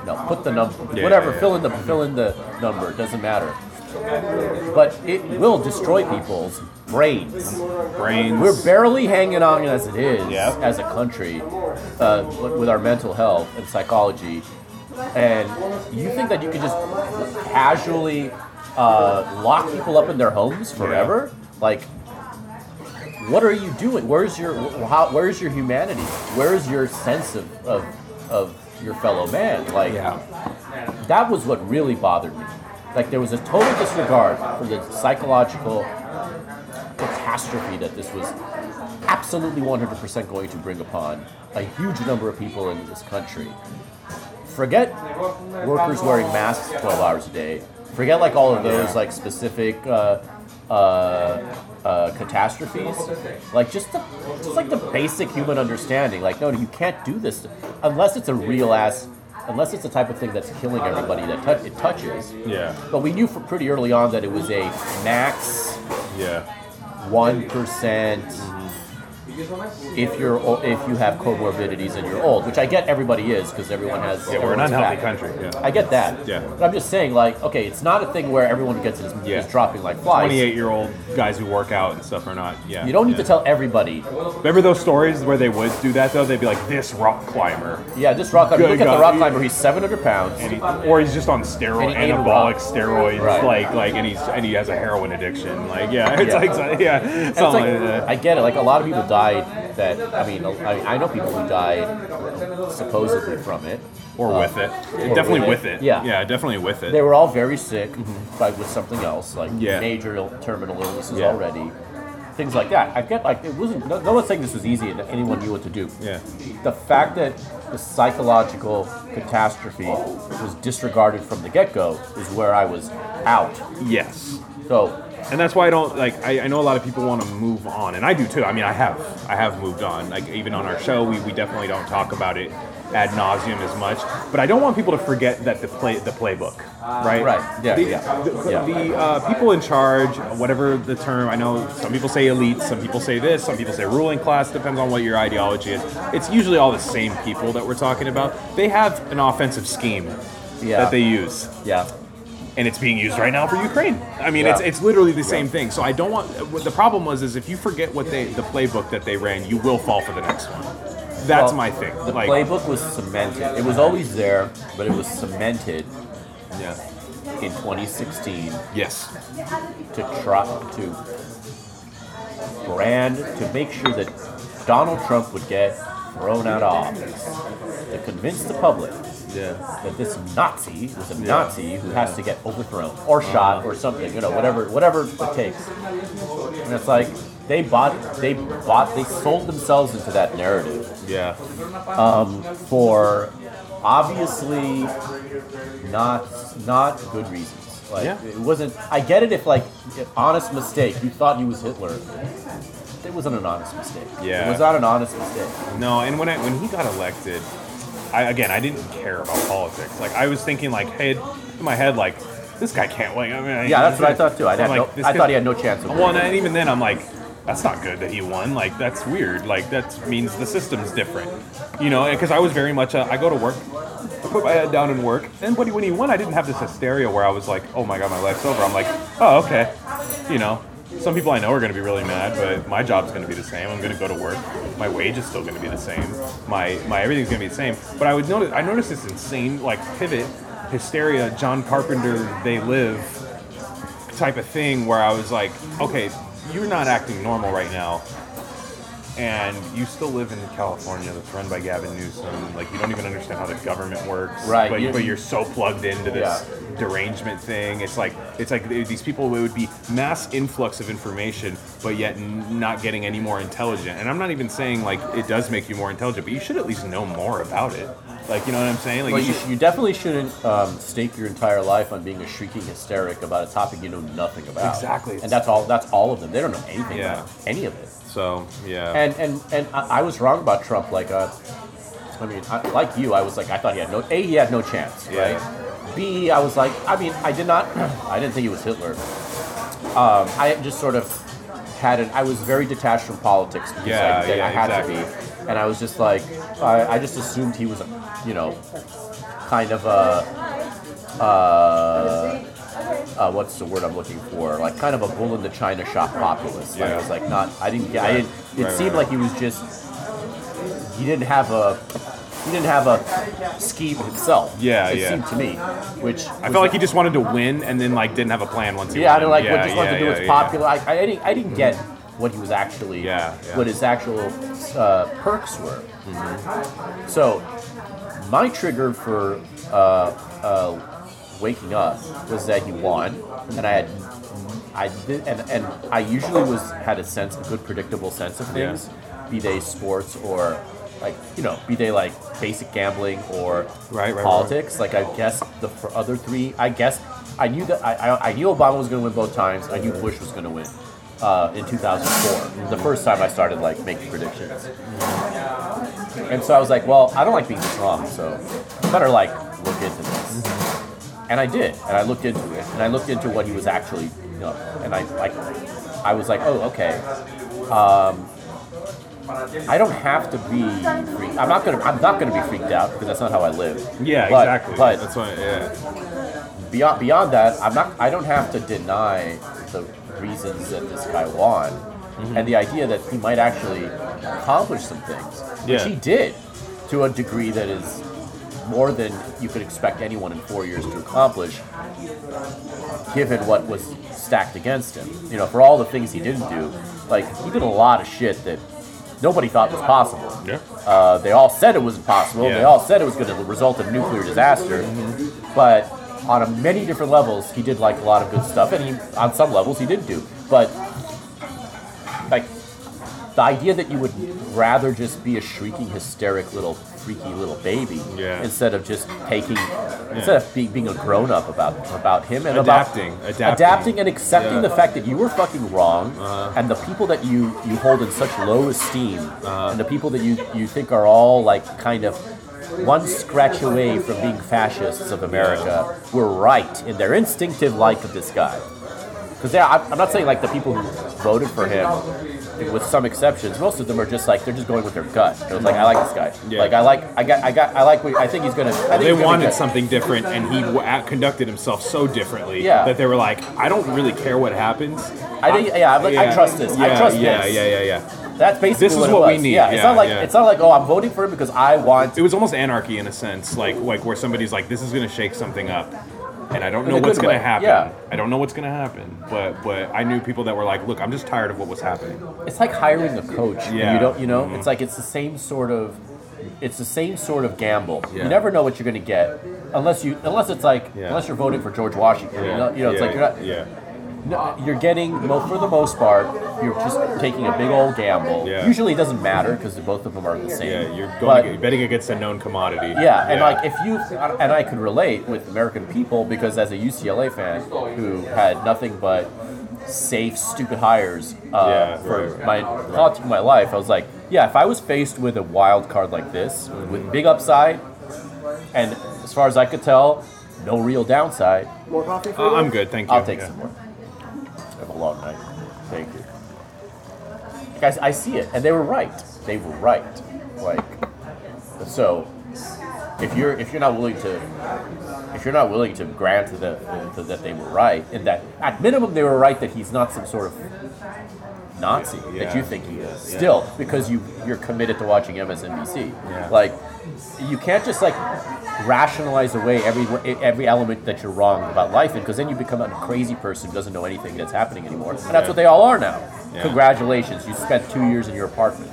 no, put the number, Yeah, whatever, yeah, yeah. fill in the fill in the number. It doesn't matter. But it will destroy people's brains. brains. We're barely hanging on as it is Yep. as a country uh, with our mental health and psychology. And you think that you could just casually uh, lock people up in their homes forever? Like, what are you doing? Where's your how, where's your humanity? Where's your sense of, of, of your fellow man? Like, that was what really bothered me. Like, there was a total disregard for the psychological catastrophe that this was absolutely 100% going to bring upon a huge number of people in this country forget workers wearing masks 12 hours a day. Forget like all of those like specific uh, uh, uh, catastrophes. Like just the, just like the basic human understanding. Like no, you can't do this unless it's a real ass. Unless it's the type of thing that's killing everybody that it touches. Yeah. But we knew for pretty early on that it was a max Yeah. one percent if you're if you have comorbidities and you're old, which I get everybody is because everyone has. Yeah, we're an unhealthy fat. country. Yeah. I get that. Yeah. But I'm just saying, like, okay, it's not a thing where everyone gets is, Yeah. is dropping like flies. 28 year old guys who work out and stuff are not. Yeah. You don't need yeah. to tell everybody. Remember those stories where they would do that though? They'd be like, "This rock climber," Yeah, this rock climber. Good Look at the rock climber. He's 700 pounds. and he, or he's just on steroid, And he ate a anabolic steroids, Right. like like, and he's and he has a heroin addiction. Like, yeah, it's Yeah. like yeah, it's something like, like that. I get it. Like a lot of people died. That I mean, I, I know people who died supposedly from it. or Uh, with it, or definitely with with it. it. Yeah. yeah, definitely with it. They were all very sick, like with something else, like Yeah. major Ill- terminal illnesses Yeah. already, things like that. I get like it wasn't. No, no one's saying this was easy and anyone knew what to do. yeah, The fact that the psychological catastrophe was disregarded from the get-go is where I was out. yes, So and that's why I don't like. I, I know a lot of people want to move on, and I do too. I mean, I have, I have moved on. Like even on our show, we, we definitely don't talk about it ad nauseum as much. But I don't want people to forget that the play the playbook, right? Right. Yeah, The, yeah. the, Yeah. the, uh, people in charge, whatever the term. I know some people say elite, some people say this, some people say ruling class. Depends on what your ideology is. It's usually all the same people that we're talking about. They have an offensive scheme Yeah. that they use yeah, and it's being used right now for Ukraine. I mean, Yeah. it's, it's literally the same thing. So I don't want. The problem was is if you forget what they the playbook that they ran, you will fall for the next one. That's Well, my thing. The like, playbook was cemented. It was always there, but it was cemented yeah. in 2016 Yes. to try to brand to make sure that Donald Trump would get thrown out of office to convince the public Yeah. that this Nazi was a Nazi who has to get overthrown or shot or something, you know, whatever whatever it takes. And it's like they bought they bought they sold themselves into that narrative Yeah. Um, for obviously not not good reasons. Like Yeah. it wasn't. I get it if like honest mistake. You thought he was Hitler. It wasn't an honest mistake. Yeah. it was not an honest mistake. No, and when I, when he got elected, I again I didn't care about politics. Like I was thinking like hey, in my head like this guy can't win. I mean, Yeah, that's what I thought too. I, like, no, I thought he had no chance of Well, winning. and even then, I'm like, that's not good that he won. Like, that's weird. Like, that means the system's different. You know, because I was very much, a, I go to work, I put my head down and work. And when he, when he won, I didn't have this hysteria where I was like, oh my God, my life's over. I'm like, oh, okay. You know, some people I know are going to be really mad, but my job's going to be the same. I'm going to go to work. My wage is still going to be the same. My, my everything's going to be the same. But I would notice, I noticed this insane, like, pivot, hysteria, John Carpenter, They Live type of thing where I was like, okay, you're not acting normal right now. And you still live in California that's run by Gavin Newsom. Like, you don't even understand how the government works. Right, But, you- but you're so plugged into this derangement thing. It's like, it's like these people it would be mass influx of information, but yet not getting any more intelligent. And I'm not even saying, like, it does make you more intelligent, but you should at least know more about it. Like, you know what I'm saying? Like, Well, you you, should- you definitely shouldn't um, stake your entire life on being a shrieking hysteric about a topic you know nothing about. Exactly. And that's all. That's all of them. They don't know anything Yeah. about any of it. So, yeah. And and and I, I was wrong about Trump. Like, uh, I mean, I, like you, I was like, I thought he had no. A, he had no chance, Yeah. right? B, I was like, I mean, I did not. I didn't think he was Hitler. Um, I just sort of had an. I was very detached from politics because Yeah, I, yeah, I had exactly. to be, and I was just like, I, I just assumed he was, a, you know, kind of a. Uh, uh, what's the word I'm looking for? Like kind of a bull in the china shop populist. Like, I was like not. I didn't get. I didn't. It Right, seemed right, like he was just. He didn't have a. He didn't have a scheme himself. Yeah, It yeah. seemed to me, which I felt like he just wanted to win and then like didn't have a plan once he yeah, I won. don't like yeah, what just wanted yeah, to do yeah, yeah. popular. I, I didn't. I didn't get what he was actually. Yeah, yeah. What his actual uh, perks were. So, my trigger for uh, uh, waking up was that he won, and I had. I did, and, and I usually was had a sense, a good predictable sense of things, be they sports or like you know, be they like basic gambling or Right, right, politics. Like I guess the other three, I guess I knew that I, I, I knew Obama was going to win both times. I knew Bush was going to win uh, in 2004, the first time I started like making predictions. And so I was like, well, I don't like being wrong, so better like look into this. And I did, and I looked into it, and I looked into what he was actually, you know, and I like, I was like, oh, okay. Um, I don't have to be. Freaked. I'm not gonna. I'm not gonna be freaked out because that's not how I live. Yeah, But- exactly. But that's why. Yeah. beyond beyond that, I'm not. I don't have to deny the reasons that this guy won, Mm-hmm. and the idea that he might actually accomplish some things, which Yeah. he did, to a degree that is more than you could expect anyone in four years to accomplish, given what was stacked against him. You know, for all the things he didn't do, like he did a lot of shit that nobody thought was possible. Yeah. Uh, they all said it was impossible. They Yeah. Mm-hmm. all said it was going to result in nuclear disaster. Mm-hmm. But on a many different levels, he did like a lot of good stuff, and he on some levels he didn't do. But like the idea that you would rather just be a shrieking, hysteric little freaky little baby Yeah. instead of just taking instead of being, being a grown up about about him and Adapting, about adapting. adapting and accepting Yeah. the fact that you were fucking wrong Uh-huh. and the people that you you hold in such low esteem Uh-huh. and the people that you you think are all like kind of one scratch away from being fascists of America were right in their instinctive like of this guy. Because I'm not saying like the people who voted for him, with some exceptions, most of them are just like they're just going with their gut. It was like I like this guy. Yeah. Like I like I got I got I like what I think he's gonna. I think They he's gonna wanted something different, and he w- conducted himself so differently Yeah. that they were like, "I don't really care what happens." I think yeah. I'm like, I trust this. I trust yeah, this. Yeah, yeah, yeah. Yeah. That's basically This is what, what we need. Yeah, it's Yeah, not like yeah. it's not like oh I'm voting for him because I want. It was almost anarchy in a sense, like like where somebody's like, "This is to shake something up," and I don't know what's going to happen. yeah. I don't know what's going to happen, but but I knew people that were like, "Look, I'm just tired of what was happening." It's like hiring a coach. Yeah. You don't. You know. Mhm. It's like it's the same sort of. It's the same sort of gamble. Yeah. You never know what you're going to get, unless you unless it's like Yeah. unless you're voting for George Washington. You know. You know. It's like you're not. yeah. No, you're getting mo- for the most part. You're just taking a big old gamble. Yeah. Usually it doesn't matter because both of them are the same. Yeah, you're But- going you're betting against a known commodity. Yeah, and like if you and I could relate with American people because as a UCLA fan who had nothing but safe, stupid hires uh, Yeah, for right, my thoughts of my life, I was like, yeah, if I was faced with a wild card like this with big upside, and as far as I could tell, no real downside, More coffee for Uh, you? I'm good, thank you. I'll take Yeah. some more. Long night. Thank you. Guys, I see it, and they were right. They were right. Like, so if you're if you're not willing to if you're not willing to grant that that they were right, and that at minimum they were right that he's not some sort of Nazi that you think he is. Still, because you you're committed to watching MSNBC. Yeah. Like, you can't just like rationalize away every every element that you're wrong about life, in because then you become a crazy person who doesn't know anything that's happening anymore. And that's Yeah. what they all are now. Yeah. Congratulations, you spent two years in your apartment.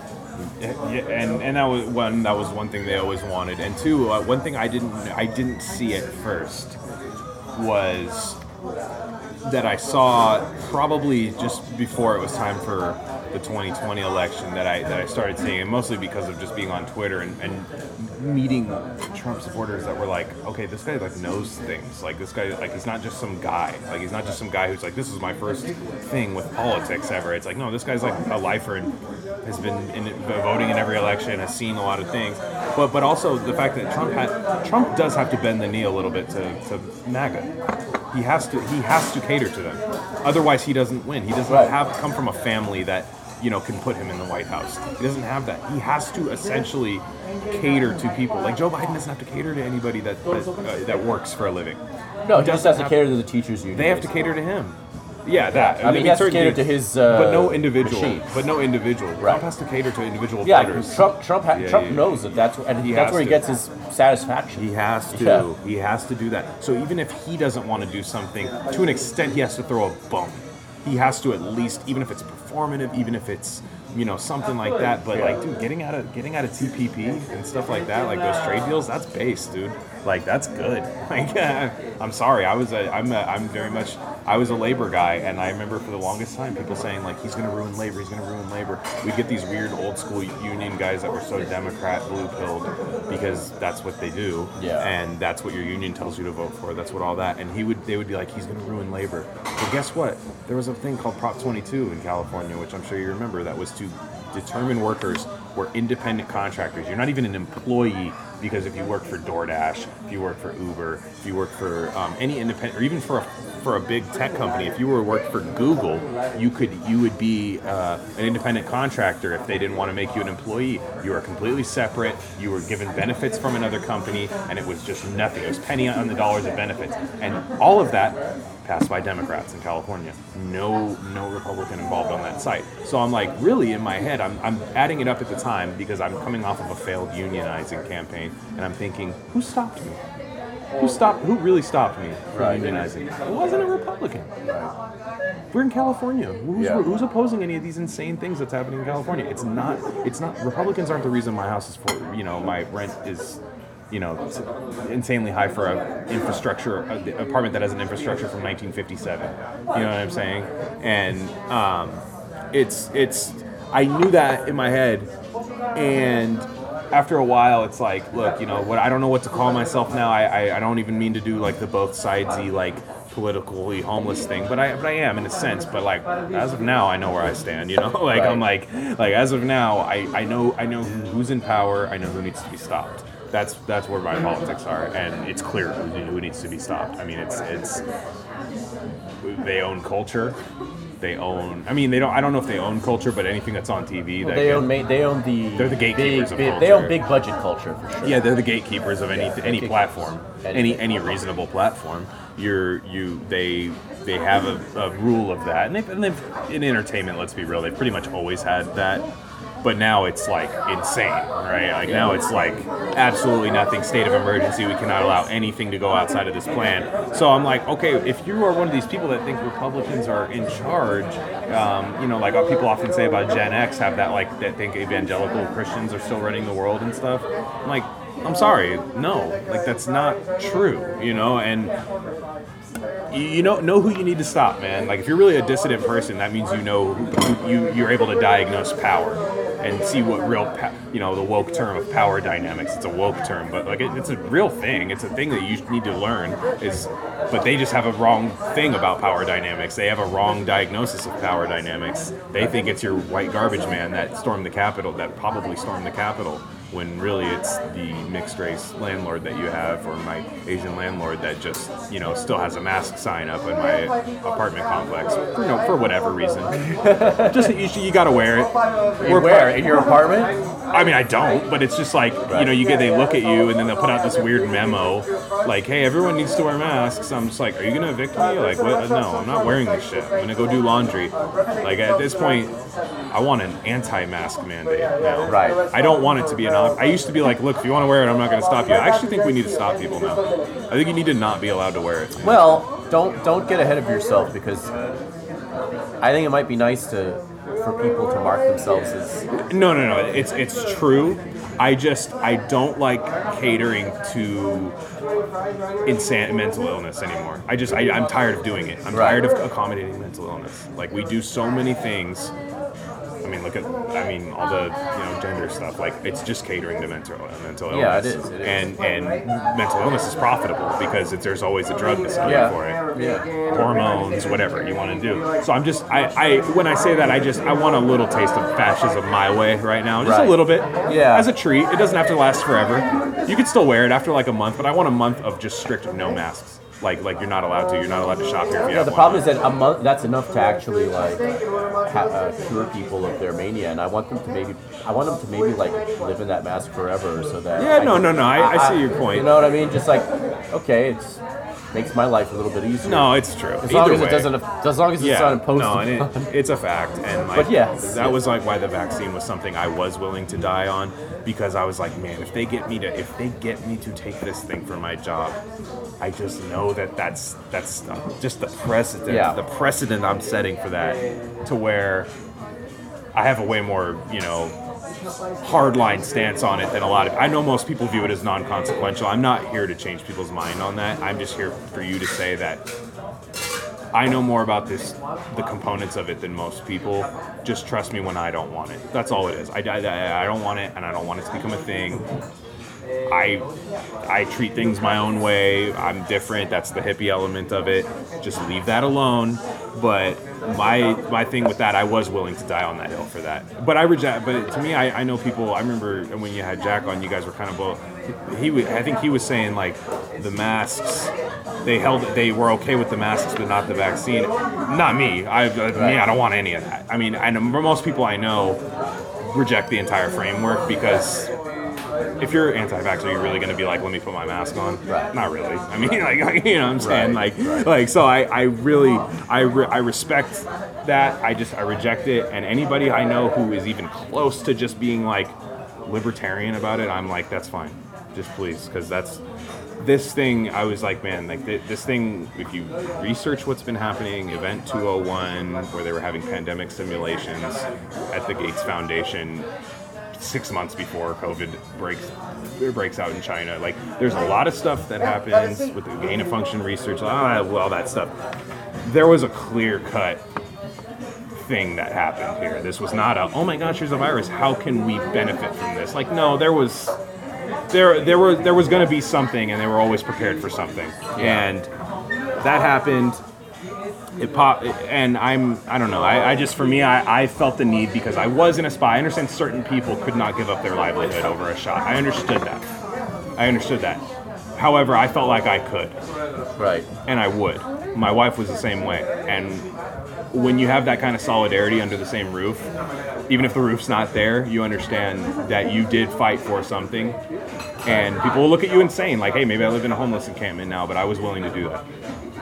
Yeah, yeah, and and that was one that was one thing they always wanted, and two, uh, one thing I didn't I didn't see at first was that I saw probably just before it was time for the 2020 election that I that I started seeing, and mostly because of just being on Twitter and, and meeting Trump supporters that were like, okay, this guy like knows things. Like this guy, like he's not just some guy. Like he's not just some guy who's like, this is my first thing with politics ever. It's like, no, this guy's like a lifer and has been in, voting in every election, has seen a lot of things. But but also the fact that Trump had Trump does have to bend the knee a little bit to, to MAGA. He has to he has to cater to them. Otherwise he doesn't win. He doesn't Right. have come from a family that you know can put him in the White House. He doesn't have that. He has to essentially cater to people. Like Joe Biden doesn't have to cater to anybody that that, uh, that works for a living. No, He he just has to cater to the teachers union. They have to cater to him. Yeah, that. I mean, he has to cater to his, uh, but no individual. machine. But no individual. Right. Trump has to cater to individual Yeah, voters. Trump Trump ha- Yeah, Trump yeah, knows that that's and He that's where he to. gets his satisfaction. He has to. Yeah. He has to do that. So even if he doesn't want to do something, to an extent, he has to throw a bone. He has to at least, even if it's performative, even if it's you know something like that. But like, dude, getting out of getting out of TPP and stuff like that, like those trade deals, that's base, dude. Like that's good. Like, uh, I'm sorry, I was, a, I'm, a, I'm very much I was a labor guy, and I remember for the longest time people saying like he's going to ruin labor, he's going to ruin labor. We get these weird old school union guys that were so Democrat blue pilled because that's what they do, Yeah. and that's what your union tells you to vote for. That's what all that. And he would they would be like he's going to ruin labor. Well, guess what? There was a thing called Prop 22 in California, which I'm sure you remember, that was to determine workers were independent contractors. You're not even an employee because if you work for DoorDash, if you work for Uber, if you work for um, any independent, or even for a, for a big tech company, if you were worked for Google, you could you would be uh, an independent contractor if they didn't want to make you an employee. You were completely separate. You were given benefits from another company, and it was just nothing. It was penny on the dollars of benefits, and all of that passed by Democrats in California. No, no Republican involved on that site. So I'm like, really in my head, I'm, I'm adding it up at the time because I'm coming off of a failed unionizing campaign, and I'm thinking, who stopped me? Who stopped? Who really stopped me from Right. unionizing? It wasn't a Republican. We're in California. Who's, Yeah. who's opposing any of these insane things that's happening in California? It's not. It's not. Republicans aren't the reason my house is for. You know, my rent is. You know, insanely high for a infrastructure a, apartment that has an infrastructure from 1957. You know what I'm saying? And um, it's it's. I knew that in my head, and after a while, it's like, look, you know what? I don't know what to call myself now. I, I, I don't even mean to do like the both sidesy like politically homeless thing, but I but I am in a sense. But like as of now, I know where I stand. You know, like I'm like like as of now, I, I know I know who's in power. I know who needs to be stopped. That's that's where my politics are, and it's clear who, needs to be stopped. I mean, it's it's they own culture. They own. I mean, they don't. I don't know if they own culture, but anything that's on TV, that They get- own ma- they own the They're the gatekeepers big, of big- They own big budget culture for sure. Yeah, they're the gatekeepers of any Yeah, any platform, any any reasonable platform. You're you they they have a, a rule of that, and they've, and they've in entertainment. Let's be real, they've pretty much always had that. But now it's like insane, right? Like now it's like absolutely nothing. State of emergency. We cannot allow anything to go outside of this plan. So I'm like, okay, if you are one of these people that think Republicans are in charge, um, you know, like people often say about Gen X, have that like that think evangelical Christians are still running the world and stuff. I'm like, I'm sorry, no, like that's not true, you know, and you, you know know who you need to stop, man. Like if you're really a dissident person, that means you know who, you you're able to diagnose power and see what real pa- you know the woke term of power dynamics. It's a woke term, but like it, it's a real thing. It's a thing that you need to learn. Is but they just have a wrong thing about power dynamics. They have a wrong diagnosis of power dynamics. They think it's your white garbage man that stormed the Capitol, that probably stormed the Capitol when really it's the mixed race landlord that you have or my Asian landlord that just you know still has a mask sign up in my apartment complex for no for whatever reason. just you, you got to wear it. You where in your apartment? I mean, I don't, but it's just like you know, you get they look at you and then they'll put out this weird memo, like, "Hey, everyone needs to wear masks." I'm just like, "Are you gonna evict me?" Like, what? No, I'm not wearing this shit. I'm gonna go do laundry. Like at this point, I want an anti-mask mandate now. Right. I don't want it to be an. Op- I used to be like, "Look, if you want to wear it, I'm not gonna stop you." I actually think we need to stop people now. I think you need to not be allowed to wear it. Well, don't don't get ahead of yourself because I think it might be nice to for people to mark themselves as No, no, no. It's it's true. I just I don't like catering to insane mental illness anymore. I just I, I'm tired of doing it. I'm Right. tired of accommodating mental illness. Like we do so many things. I mean, look at I mean all the you know gender stuff. Like it's just catering to mental uh, mental illness. Yeah, it is, it is. And and mental illness is profitable because it, there's always a drug discovery Yeah. for it yeah. hormones, whatever you want to do. So I'm just, I, I, when I say that, I just, I want a little taste of fascism my way right now, just Right. a little bit. Yeah. As a treat, it doesn't have to last forever. You could still wear it after like a month, but I want a month of just strict no masks. Like, like you're not allowed to. You're not allowed to shop here. Yeah, the problem is that a month that's enough to actually like ha- uh, cure people of their mania, and I want them to maybe I want them to maybe like live in that mask forever, so that Yeah, no, can- no, no, I- I see your point. You know what I mean? Just like okay, it's makes my life a little bit easier. No, it's true. as long as way. it doesn't, as long as it's yeah, not imposed. no, and it, it's a fact, and like, But yeah. that was like why the vaccine was something I was willing to die on because I was like, man, if they get me to, if they get me to take this thing for my job, I just know that that's that's just the precedent, Yeah. the precedent I'm setting for that, to where I have a way more, you know. Hardline stance on it than a lot of. I know most people view it as non-consequential. I'm not here to change people's mind on that. I'm just here for you to say that I know more about this, the components of it than most people. Just trust me when I don't want it. That's all it is. I, I, I don't want it, and I don't want it to become a thing. I I treat things my own way. I'm different. That's the hippie element of it. Just leave that alone. But my my thing with that, I was willing to die on that hill for that. But I reject. But to me, I, I know people. I remember when you had Jack on, you guys were kind of both. He I think he was saying like the masks. They held. They were okay with the masks, but not the vaccine. Not me. I me. I don't want any of that. I mean, I know most people I know reject the entire framework because if you're anti-vaxxer, you're really going to be like, let me put my mask on. Right. Not really. I mean, like, you know what I'm saying? Right, Like, right. like, so I, I really, I, re- I respect that. I just, I reject it. And anybody I know who is even close to just being like libertarian about it, I'm like, that's fine. Just please, because that's this thing. I was like, man, like th- this thing. If you research what's been happening, Event 201, where they were having pandemic simulations at the Gates Foundation, six months before COVID breaks breaks out in China. Like, there's a lot of stuff that happens with the gain of function research, ah, all that stuff. There was a clear cut thing that happened here. This was not a, oh my gosh, here's a virus. How can we benefit from this? Like, no, there was there there were there was going to be something, and they were always prepared for something. And that happened. It pop, and I'm I don't know. I, I just for me I, I felt the need because I was in a spy. I understand certain people could not give up their livelihood over a shot. I understood that. I understood that. However, I felt like I could Right. and I would. My wife was the same way. And when you have that kind of solidarity under the same roof, even if the roof's not there, you understand that you did fight for something. And people will look at you insane, like, "Hey, maybe I live in a homeless encampment now, but I was willing to do that."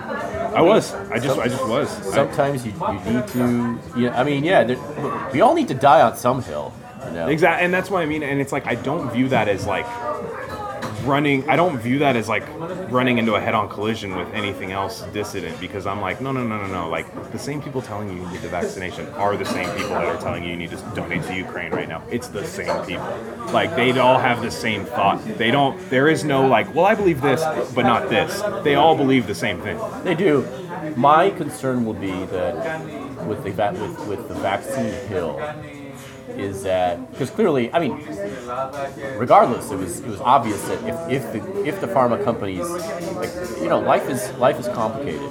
I was. I just. I just was. Sometimes you, you need to. You I mean, yeah. there- We all need to die on some hill. You know? Exactly, and that's what I mean. And it's like I don't view that as like running. I don't view that as like running into a head-on collision with anything else dissident because I'm like, no, no, no, no, no. Like the same people telling you you need the vaccination are the same people that are telling you you need to donate to Ukraine right now. It's the same people. Like they all have the same thought. They don't. There is no like, well, I believe this, but not this. They all believe the same thing. They do. My concern will be that with the with, with the vaccine hill is that because clearly, I mean, regardless, it was it was obvious that if, if the if the pharma companies, like, you know, life is life is complicated.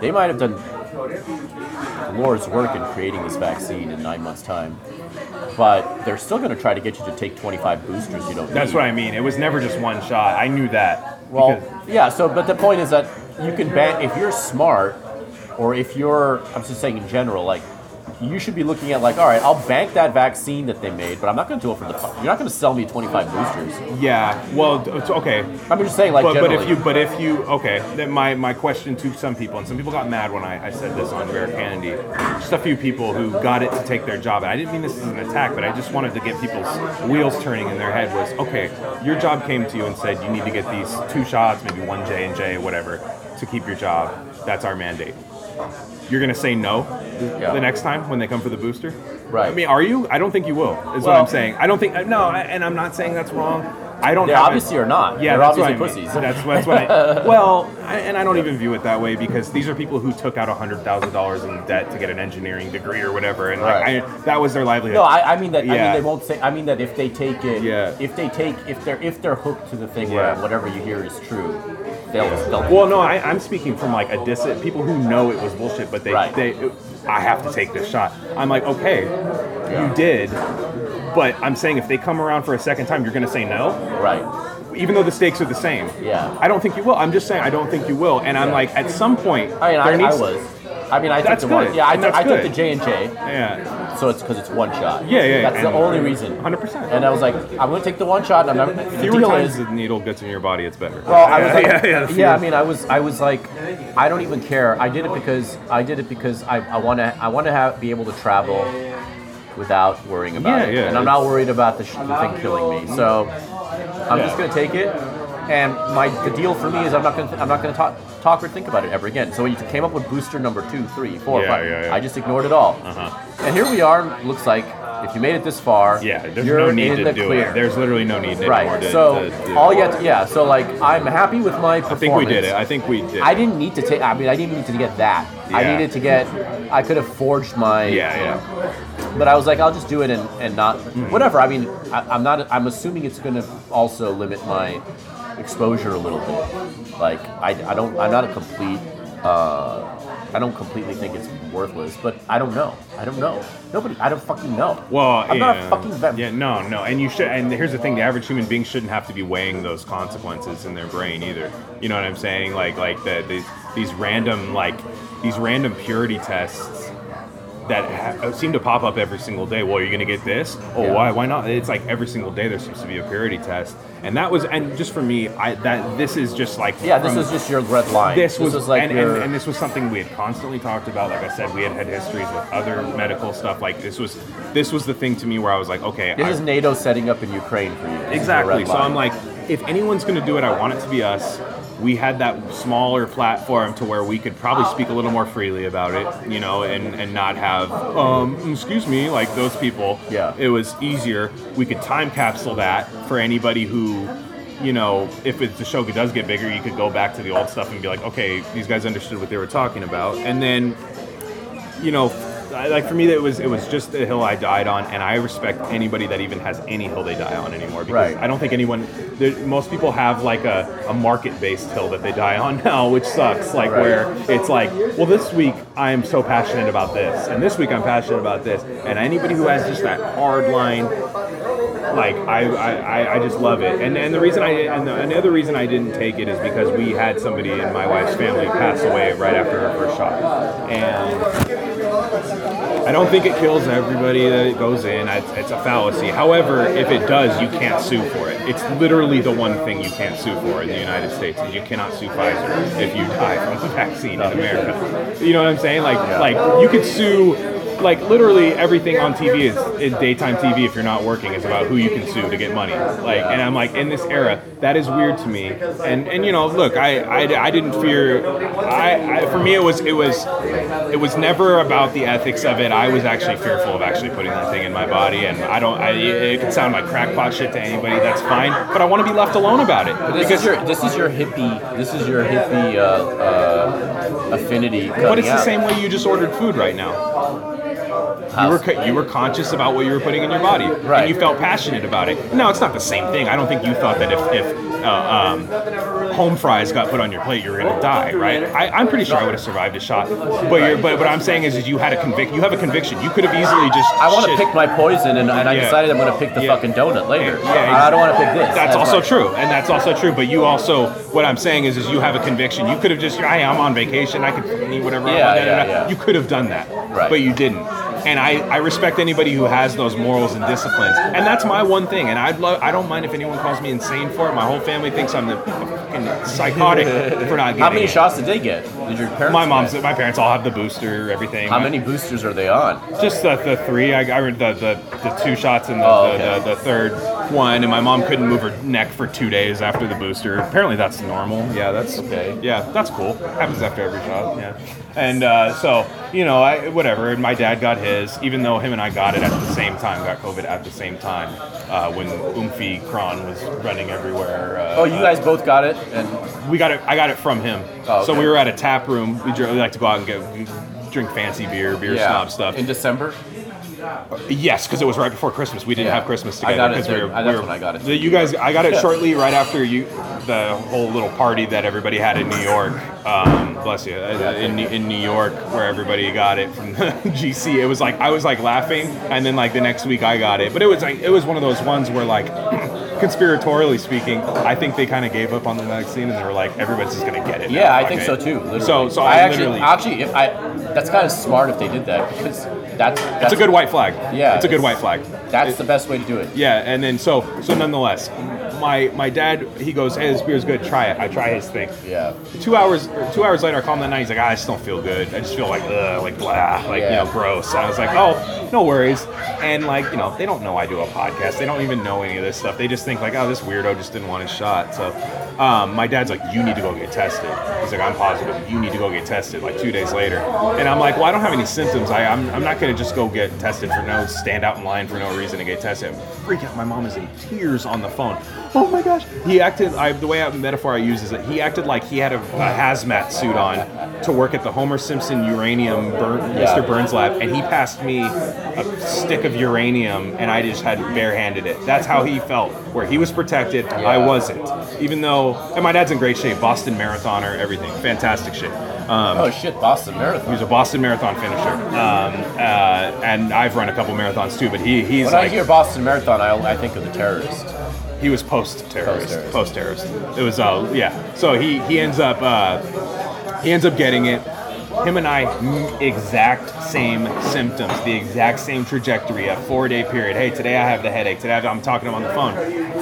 They might have done the Lord's work in creating this vaccine in nine months' time, but they're still going to try to get you to take 25 boosters you don't That's need. what I mean. It was never just one shot. I knew that. Well, yeah. So, but the point is that you can ban if you're smart, or if you're. I'm just saying in general, like you should be looking at like, all right, I'll bank that vaccine that they made, but I'm not going to do it for the. You're not going to sell me 25 boosters. yeah. Well, okay. I'm just saying, like, but, but if you but if you okay my, my question to some people and some people got mad when I, I said this on Rare Kennedy just a few people who got it to take their job and I didn't mean this as an attack but I just wanted to get people's wheels turning in their head was okay your job came to you and said you need to get these two shots maybe one J and J whatever to keep your job that's our mandate you're gonna say no Yeah. the next time when they come for the booster Right. I mean are you I don't think you will is what I'm saying I don't think uh, no I- and I'm not saying that's wrong I don't They a- obviously are not. yeah, They're that's what obviously I mean. pussies. That's, that's what I. Well, I, and I don't even view it that way because these are people who took out hundred thousand dollars in debt to get an engineering degree or whatever, and like I, that was their livelihood. No, I, I mean that. I Yeah. mean they won't say. I mean that if they take it, Yeah. if they take, if they're if they're hooked to the thing Yeah. where whatever you hear is true, they'll. they'll well, no, I, I'm speaking from like a dissident people who know it was bullshit, but they, Right. they, I have to take this shot. I'm like, okay, you did, but I'm saying if they come around for a second time, you're gonna say no. right. even though the stakes are the same. Yeah. I don't think you will. I'm just saying I don't think you will. And I'm Yeah. like, at some point, I mean, I, there I needs- was. I mean, I took That's the one. good. Yeah, I, took, I took the J and J. Yeah. So it's because it's one shot. Yeah, yeah, That's the only reason. 100%. And I was like, I'm gonna take the one shot. And I'm not. The deal times is, the needle gets in your body, it's better. well, I was like, yeah, yeah, yeah, the I mean, I was, I was like, I don't even care. I did it because I did it because I, I want to, I want to have be able to travel without worrying about Yeah, it. yeah, and I'm not worried about the, sh- the thing killing me. So I'm just gonna take it. And my the deal for me is I'm not gonna I'm not gonna talk talk or think about it ever again. So when you came up with booster number two, three, four, Yeah, five, yeah, yeah. I just ignored it all. Uh-huh. And here we are. Looks like if you made it this far, Yeah, there's you're no need in to the do clear. it. There's literally no need anymore right. to, so to do all it. you have to, yeah. So like, I'm happy with my Performance. I think we did it. I think we did. I didn't need to take. I mean, I didn't need to get that. I needed to get. I could have forged my. Yeah, yeah. But I was like, I'll just do it and, and not Mm-hmm. whatever. I mean, I, I'm not. I'm assuming it's going to also limit my exposure a little bit. Like, I, I don't. I'm not a complete. Uh, I don't completely think it's worthless, but I don't know. I don't know. Nobody. I don't fucking know. Well, I'm yeah. not a fucking vet. Yeah, no, no, and you should. And here's the thing: the average human being shouldn't have to be weighing those consequences in their brain either. You know what I'm saying? Like, like the, these these random like these random purity tests that ha- uh, seem to pop up every single day. Well, you're gonna get this. Oh, Yeah. why? Why not? It's like every single day there seems to be a purity test, and that was and just for me, I that this is just like Yeah, this is just your red line. this was, like and, your, and, and this was something we had constantly talked about. Like I said, we had had histories with other medical stuff. Like this was this was the thing to me where I was like, okay, this I- is NATO setting up in Ukraine for you. This exactly. So. I'm like, if anyone's going to do it, I want it to be us. We had that smaller platform to where we could probably speak a little more freely about it, you know, and, and not have, um, excuse me, like those people. Yeah. It was easier. We could time capsule that for anybody who, you know, if it, the show does get bigger, you could go back to the old stuff and be like, okay, these guys understood what they were talking about. And then, you know, I- like for me, it was it was just the hill I died on, and I respect anybody that even has any hill they die on anymore. Because Right. I don't think anyone, most people have like a, a market based hill that they die on now, which sucks. Like Right. where it's like, well, this week I am so passionate about this, and this week I'm passionate about this, and anybody who has just that hard line like I, I, I- I just love it and and the reason I and the, and the other reason I didn't take it is because we had somebody in my wife's family pass away right after her first shot and I don't think it kills everybody that it goes in. It's, it's a fallacy. However if it does you can't sue for it. It's literally the one thing you can't sue for in the United States is you cannot sue Pfizer if you die from the vaccine in America. You know what I'm saying? Like like you could sue like literally everything on TV is in daytime TV. If you're not working, is about who you can sue to get money. Like, and I'm like, in this era, that is weird to me. And and you know, look, I I, I didn't fear. I, I for me it was it was it was never about the ethics of it. I was actually fearful of actually putting that thing in my body. And I don't. I, it could sound like crackpot shit to anybody. That's fine. But I want to be left alone about it. This is your this is your hippie this is your hippie uh, uh, affinity. But it's the out. same way you just ordered food right now. You were co- you were conscious about what you were putting in your body, Right. and you felt passionate about it. No, it's not the same thing. I don't think you thought that if, if uh, um, home fries got put on your plate, you were gonna die, right? I, I'm pretty sure I would have survived a shot. But you're, but what I'm saying is, is you had a convict. You have a conviction. You could have easily just. I want to pick my poison, and, and I Yeah. decided I'm going to pick the Yeah. fucking donut later. Yeah, I don't want to pick this. That's also my- true, and that's also true. But you also, what I'm saying is, is you have a conviction. You could have just, hey, I am on vacation. I could eat whatever. Yeah, I want. yeah, yeah. You could have done that, Right. but you didn't. And I, I respect anybody who has those morals and disciplines. And that's my one thing. And I'd love, I don't mind if anyone calls me insane for it. My whole family thinks I'm the fucking psychotic for not getting How many it. shots did they get? Did your parents? My mom's, get? my parents all have the booster, everything. How My- many boosters are they on? just the, the three. I got the, the, the two shots and the, Oh, the, the, the third one, and my mom couldn't move her neck for two days after the booster. Apparently, that's normal. Yeah, that's Okay. Yeah, that's cool. Happens after every shot. Yeah, and uh, so you know, I, whatever. And my dad got his, even though him and I got it at the same time, got COVID at the same time uh, when Omicron was running everywhere. Uh, Oh, you guys both got it, and we got it. I got it from him. Oh, So we were at a tap room. We, we like to go out and get drink fancy beer, beer yeah, snob stuff. in December. Yes, because it was right before Christmas. We didn't Yeah. have Christmas I together got it we were. I- we were- when I got it. the- You guys, I got it shortly right after you, the whole little party that everybody had in New York. Um, bless you, uh, in in New York, where everybody got it from the GC. It was like I was like laughing, and then like the next week I got it. But it was like it was one of those ones where like. Conspiratorially speaking, I think they kind of gave up on the vaccine and they were like, everybody's just gonna get it. Yeah, I fuck think it." so too. Literally. So, so I I, actually, literally, actually, if I, that's kind of smart if they did that because that's that's it's a good white flag. Yeah, it's a good white flag. That's the best way to do it. Yeah, and then so so nonetheless, my my dad he goes, "Hey, this beer's good. Try it." I try his thing. Yeah. Two hours two hours later, I call him that night. He's like, "Ah, "I just don't feel good. I just feel like ugh, like blah, like Yeah. you know, gross." And I was like, "Oh, no worries." And like you know, they don't know I do a podcast. They don't even know any of this stuff. They just think like, "Oh, this weirdo just didn't want his shot." So, um, my dad's like, "You need to go get tested." He's like, "I'm positive. You need to go get tested." Like two days later, and I'm like, "Well, I don't have any symptoms. I, I'm I'm not gonna just go get tested for no stand out in line for no reason to get tested." Freak out. My mom is in tears on the phone. Oh my gosh. He acted. I, the way I, metaphor I use is that he acted like he had a, a hazmat suit on to work at the Homer Simpson uranium burn. Mr. Burns lab, and he passed me a stick of uranium, and I just had barehanded it. That's how he felt. Where he was protected, I wasn't. Even though, and my dad's in great shape. Boston marathoner, everything, fantastic shape. Um, Oh shit, Boston Marathon. He's a Boston Marathon finisher, um, uh, and I've run a couple marathons too. But he he's When I hear Boston Marathon, I, I think of the terrorist. He was post terrorist. Post-terrorist. It was uh yeah. So he he ends up uh, he ends up getting it. Him and I, exact same symptoms, the exact same trajectory, a four day period. Hey, today I have the headache. Today I'm talking to him on the phone,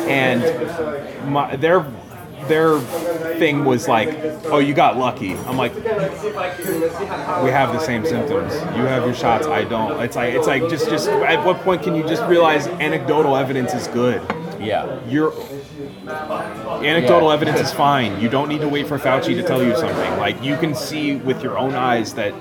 and my, their their thing was like, oh, you got lucky. I'm like, we have the same symptoms. You have your shots. I don't. It's like it's like just just at what point can you just realize anecdotal evidence is good? Yeah. Your anecdotal Yeah. evidence is fine. You don't need to wait for Fauci to tell you something. Like you can see with your own eyes that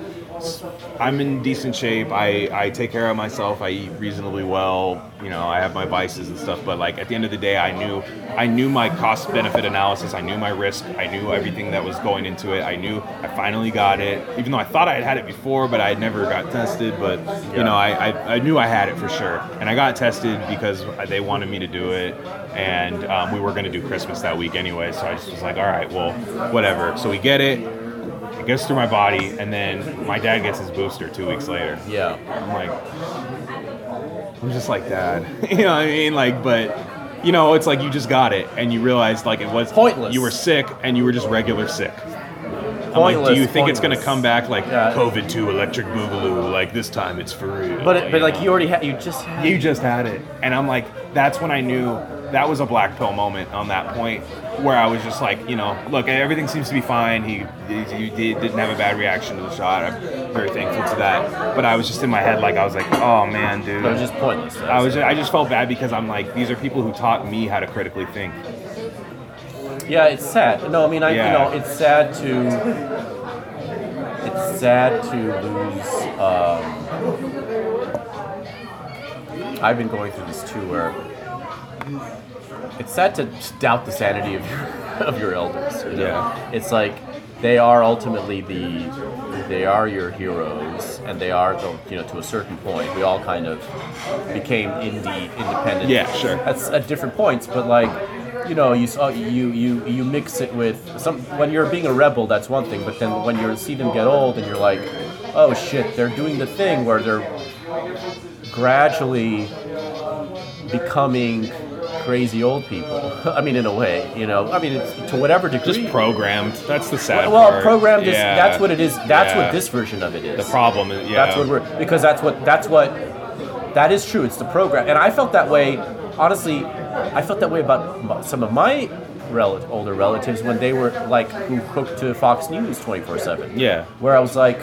I'm in decent shape. I, I take care of myself. I eat reasonably well. You know, I have my vices and stuff. But like at the end of the day, I knew I knew my cost benefit analysis. I knew my risk. I knew everything that was going into it. I knew I finally got it. Even though I thought I had had it before, but I had never got tested. But you know, I, I, I knew I had it for sure. And I got tested because they wanted me to do it. And um, we were going to do Christmas that week anyway. So I just was like, all right, well, whatever. So we get it. It gets through my body. And then my dad gets his booster two weeks later. Yeah. I'm like, I'm just like dad. you know what I mean? Like, but. You know, it's like you just got it, and you realized like it was Pointless. You were sick, and you were just regular sick. I'm like, Pointless, do you think it's gonna come back like Yeah. COVID two electric boogaloo? Like this time it's for real. But it, but like know? you already had, you just had. You just had it. And I'm like, that's when I knew that was a black pill moment on that point where I was just like, you know, look, everything seems to be fine. He, he, he didn't have a bad reaction to the shot. I'm very thankful to that. But I was just in my head, like, I was like, oh man, dude. But it was just pointless. I was, I just felt bad because I'm like, these are people who taught me how to critically think. Yeah, it's sad. No, I mean, I Yeah. you know, it's sad to it's sad to lose. Um, I've been going through this too, where it's sad to doubt the sanity of your of your elders. You know? Yeah. It's like they are ultimately the they are your heroes, and they are the, you know to a certain point. We all kind of became indie independent. Yeah, sure. That's at different points, but like you know, you saw you you you mix it with some when you're being a rebel, that's one thing. But then when you see them get old, and you're like, oh shit, they're doing the thing where they're gradually becoming crazy old people. I mean, in a way, you know. I mean, it's, to whatever degree. Just programmed. That's the sad well, part. programmed is Yeah. that's what it is. That's Yeah. what this version of it is. The problem is, yeah. That's what we're because that's what that's what that is true. It's the program, and I felt that way. Honestly, I felt that way about some of my rel- older relatives when they were like who hooked to Fox News twenty four seven. Yeah. Where I was like,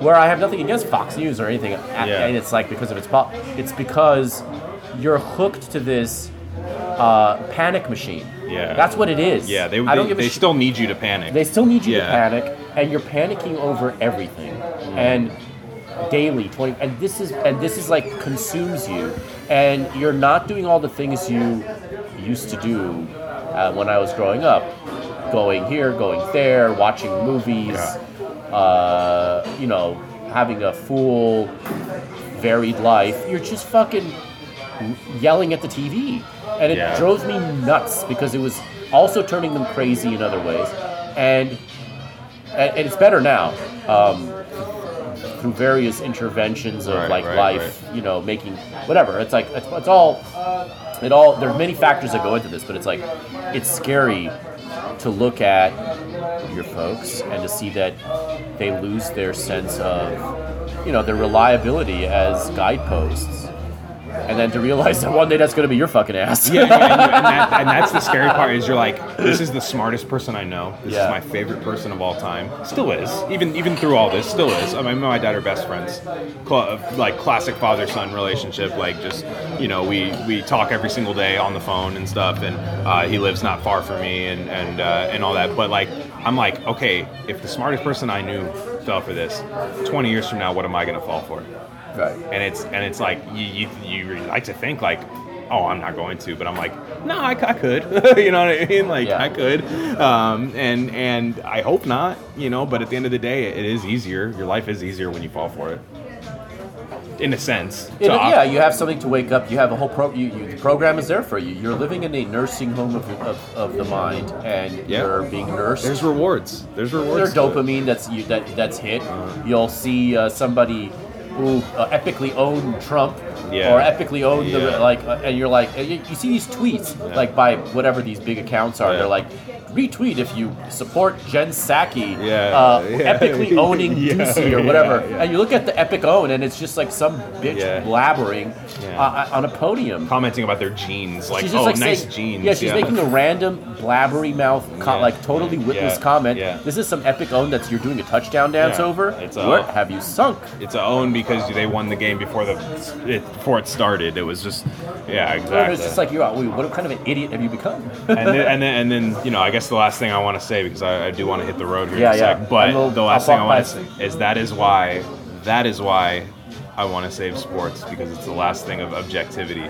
where I have nothing against Fox News or anything, Yeah. and it's like because of its pop. It's because you're hooked to this uh, panic machine. Yeah. That's what it is. Yeah, they, I don't they, give a they shit. still need you to panic. They still need you to panic, and you're panicking over everything, and daily twenty. And this is and this is like consumes you, and you're not doing all the things you used to do uh, when I was growing up, going here, going there, watching movies, uh, you know, having a full, varied life. You're just fucking yelling at the TV, and it Yeah. drove me nuts because it was also turning them crazy in other ways, and and, it's better now um, through various interventions of Right, like right, life, you know, making whatever. It's like it's, it's all it all. There are many factors that go into this, but it's like it's scary to look at your folks and to see that they lose their sense of you know their reliability as guideposts and then to realize that one day that's going to be your fucking ass. Yeah, yeah, and, and, that, and that's the scary part is you're like, this is the smartest person I know. This Yeah. is my favorite person of all time. Still is, even even through all this, still is. I mean, my dad are best friends, Cla- like classic father son relationship. Like just you know, we we talk every single day on the phone and stuff, and uh, he lives not far from me and and uh, and all that. But like, I'm like, okay, if the smartest person I knew fell for this, 20 years from now, what am I gonna fall for? Right. and it's and it's like you you, you really like to think like oh i'm not going to but i'm like no i, I could you know what i mean like Yeah. i could um, and and i hope not you know but at the end of the day it is easier your life is easier when you fall for it in a sense but op- yeah, you have something to wake up. You have a whole pro. You, you, the program is there for you. You're living in a nursing home of, of, of the mind, and Yeah. you're being nursed. there's rewards there's rewards There's dopamine that's you, that that's hit. You'll see uh, somebody who uh, epically owned Trump Yeah. or epically owned Yeah. the like, uh, and you're like, you, you see these tweets like by whatever these big accounts are. They're like. Retweet if you support Jen Psaki, Yeah, uh, epically owning Doocy or whatever, and you look at the epic own, and it's just like some bitch blabbering Yeah. uh, on a podium. commenting about their jeans like She's just oh like nice saying, jeans Yeah, she's making a random blabbery mouth, like totally witless comment. This is some epic own that you're doing a touchdown dance over. It's a- Where have you sunk? it's a own because they won the game before the it, before it started it was just yeah exactly It was just like you're. Wait, what kind of an idiot have you become? and then, and then, and then, you know, I guess the last thing I want to say because I, I do want to hit the road here. Yeah, in a yeah. sec, But we'll- the last I'll thing I want to say is that is why that is why I want to save sports because it's the last thing of objectivity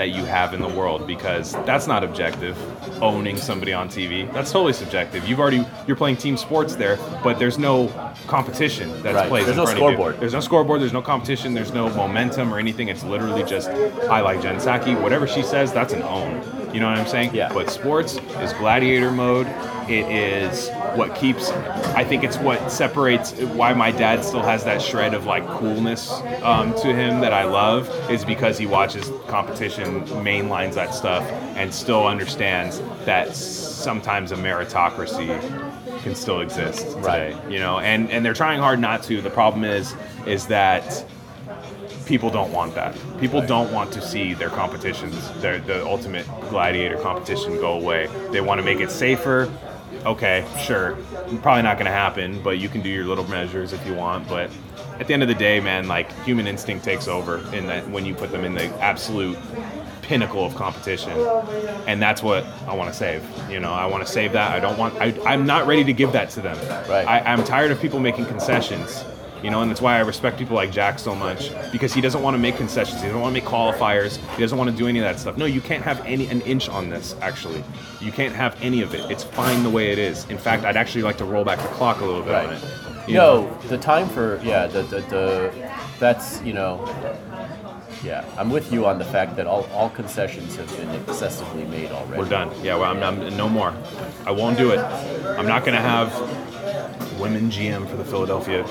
that you have in the world because that's not objective. Owning somebody on TV, that's totally subjective. You've already you're playing team sports there, but there's no competition that's Right. played. There's in no front of you. scoreboard. There's no scoreboard. There's no competition. There's no momentum or anything. It's literally just I like Jen Psaki. Whatever she says, that's an own. You know what I'm saying? Yeah. But sports is gladiator mode. It is what keeps. I think it's what separates why my dad still has that shred of like coolness um, to him that I love is because he watches competition, mainlines that stuff, and still understands that sometimes a meritocracy can still exist today. Right. You know, and and they're trying hard not to. The problem is is that people don't want that. People don't want to see their competitions, their the ultimate gladiator competition go away. They want to make it safer. Okay, sure. Probably not going to happen, but you can do your little measures if you want, but at the end of the day, man, like human instinct takes over in that when you put them in the absolute pinnacle of competition. And that's what I want to save. You know, I want to save that. I don't want I I'm not ready to give that to them. Right. I, I'm tired of people making concessions. You know, and that's why I respect people like Jack so much because he doesn't want to make concessions. He doesn't want to make qualifiers. He doesn't want to do any of that stuff. No, you can't have any an inch on this. Actually, you can't have any of it. It's fine the way it is. In fact, I'd actually like to roll back the clock a little bit on Right. it. You You know, the time for yeah, the, the the that's you know, yeah, I'm with you on the fact that all, all concessions have been excessively made already. We're done. Yeah, well, I'm, I'm no more. I won't do it. I'm not gonna have women GM for the Philadelphia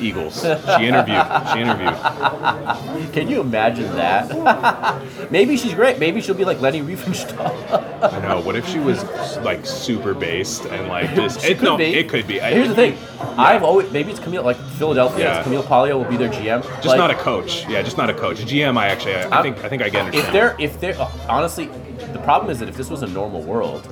Eagles. She interviewed. She interviewed. Can you imagine that? Maybe she's great. Maybe she'll be like Leni Riefenstahl. I know. What if she was like super based and like? She It, could no, be. it could be. Here's the thing. I've always maybe it's Camille like Philadelphia. Yeah. It's Camille Paglia will be their GM. Just Like, not a coach. Yeah, just not a coach. GM, I actually, I, I think, I think I get understand. If they're if they're honestly, the problem is that if this was a normal world.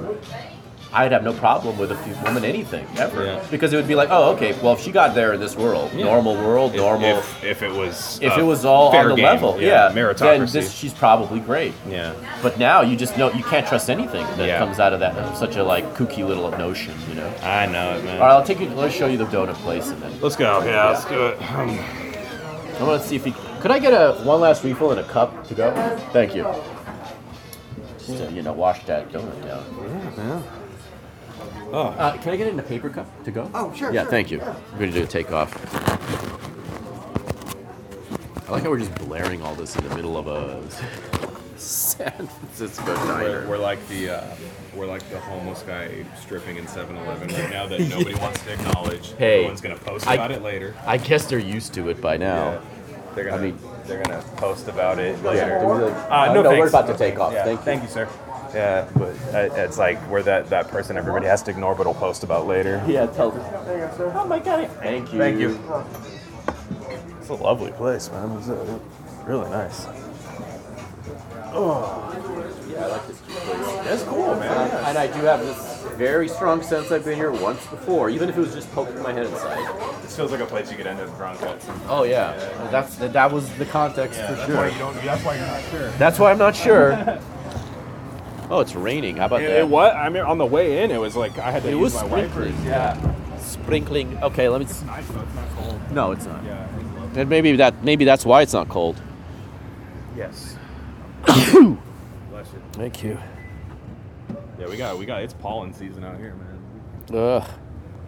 I'd have no problem with a woman anything ever Yeah. because it would be like, oh, okay. Well, if she got there in this world, normal world, If- normal. If, if it was, if it was all on the game, level, yeah, meritocracy. then this, she's probably great. yeah. But now you just know you can't trust anything that Yeah. comes out of that such a like kooky little notion, you know. I know it, man. All right, I'll take you. Let's show you the donut place, and then Let's go. Yeah, let's do it. Um, I want to see if he. Could I get a one last refill and a cup to go? Thank you. Just to, you know, wash that donut down. yeah. Uh, can I get it in a paper cup to go? Oh, sure, Yeah, sure. thank you. We're going to do a takeoff. I like how we're just blaring all this in the middle of a San Francisco We're, we're like the uh, we're like the homeless guy stripping in 7-Eleven right now that nobody wants to acknowledge. Hey, Everyone's gonna post I- about it later. I guess they're used to it by now. Yeah. They're gonna I mean- they're gonna post about it later. they're really- Uh, uh, no, no, we're about to take off. Yeah, Thank you. sir. Yeah, but uh, it's like we're that, that person everybody has to ignore, but will post about later. Yeah, tell them. You. Oh my god. Thank you. Thank you. It's a lovely place, man. It's uh, really nice. Oh. Yeah, I like this place. That's cool, man. And I do have this very strong sense I've been here once before, even if it was just poking my head inside. This feels like a place you could end up drunk at. some- Oh yeah, that's that was the context for that's sure. Why you don't, that's why you're not sure. That's why I'm not sure. oh, it's raining. How about It, that? it what? I mean, on the way in, it was like I had to It use was my wipers. sprinkling. Yeah. Sprinkling. Okay, let me. s- Nice though. It's not cold. No, it's not. Yeah. And maybe that maybe that's why it's not cold. Yes. Bless you. Thank you. Yeah, we got we got it's pollen season out here, man. Ugh.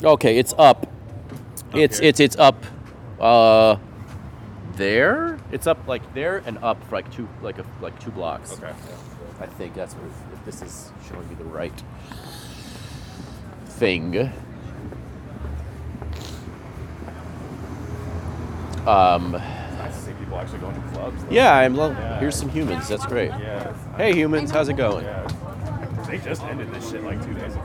Okay, it's up. It's it's it's up. Uh, there. It's up like there and up for like two like a like two blocks. Okay. I think that's what if this is showing me the right thing. Um, Nice to see people actually going to clubs. though. yeah, I'm. Lo- Yeah. Here's some humans. That's great. Yeah. Hey, humans, how's it going? Yeah. They just ended this shit like two days ago.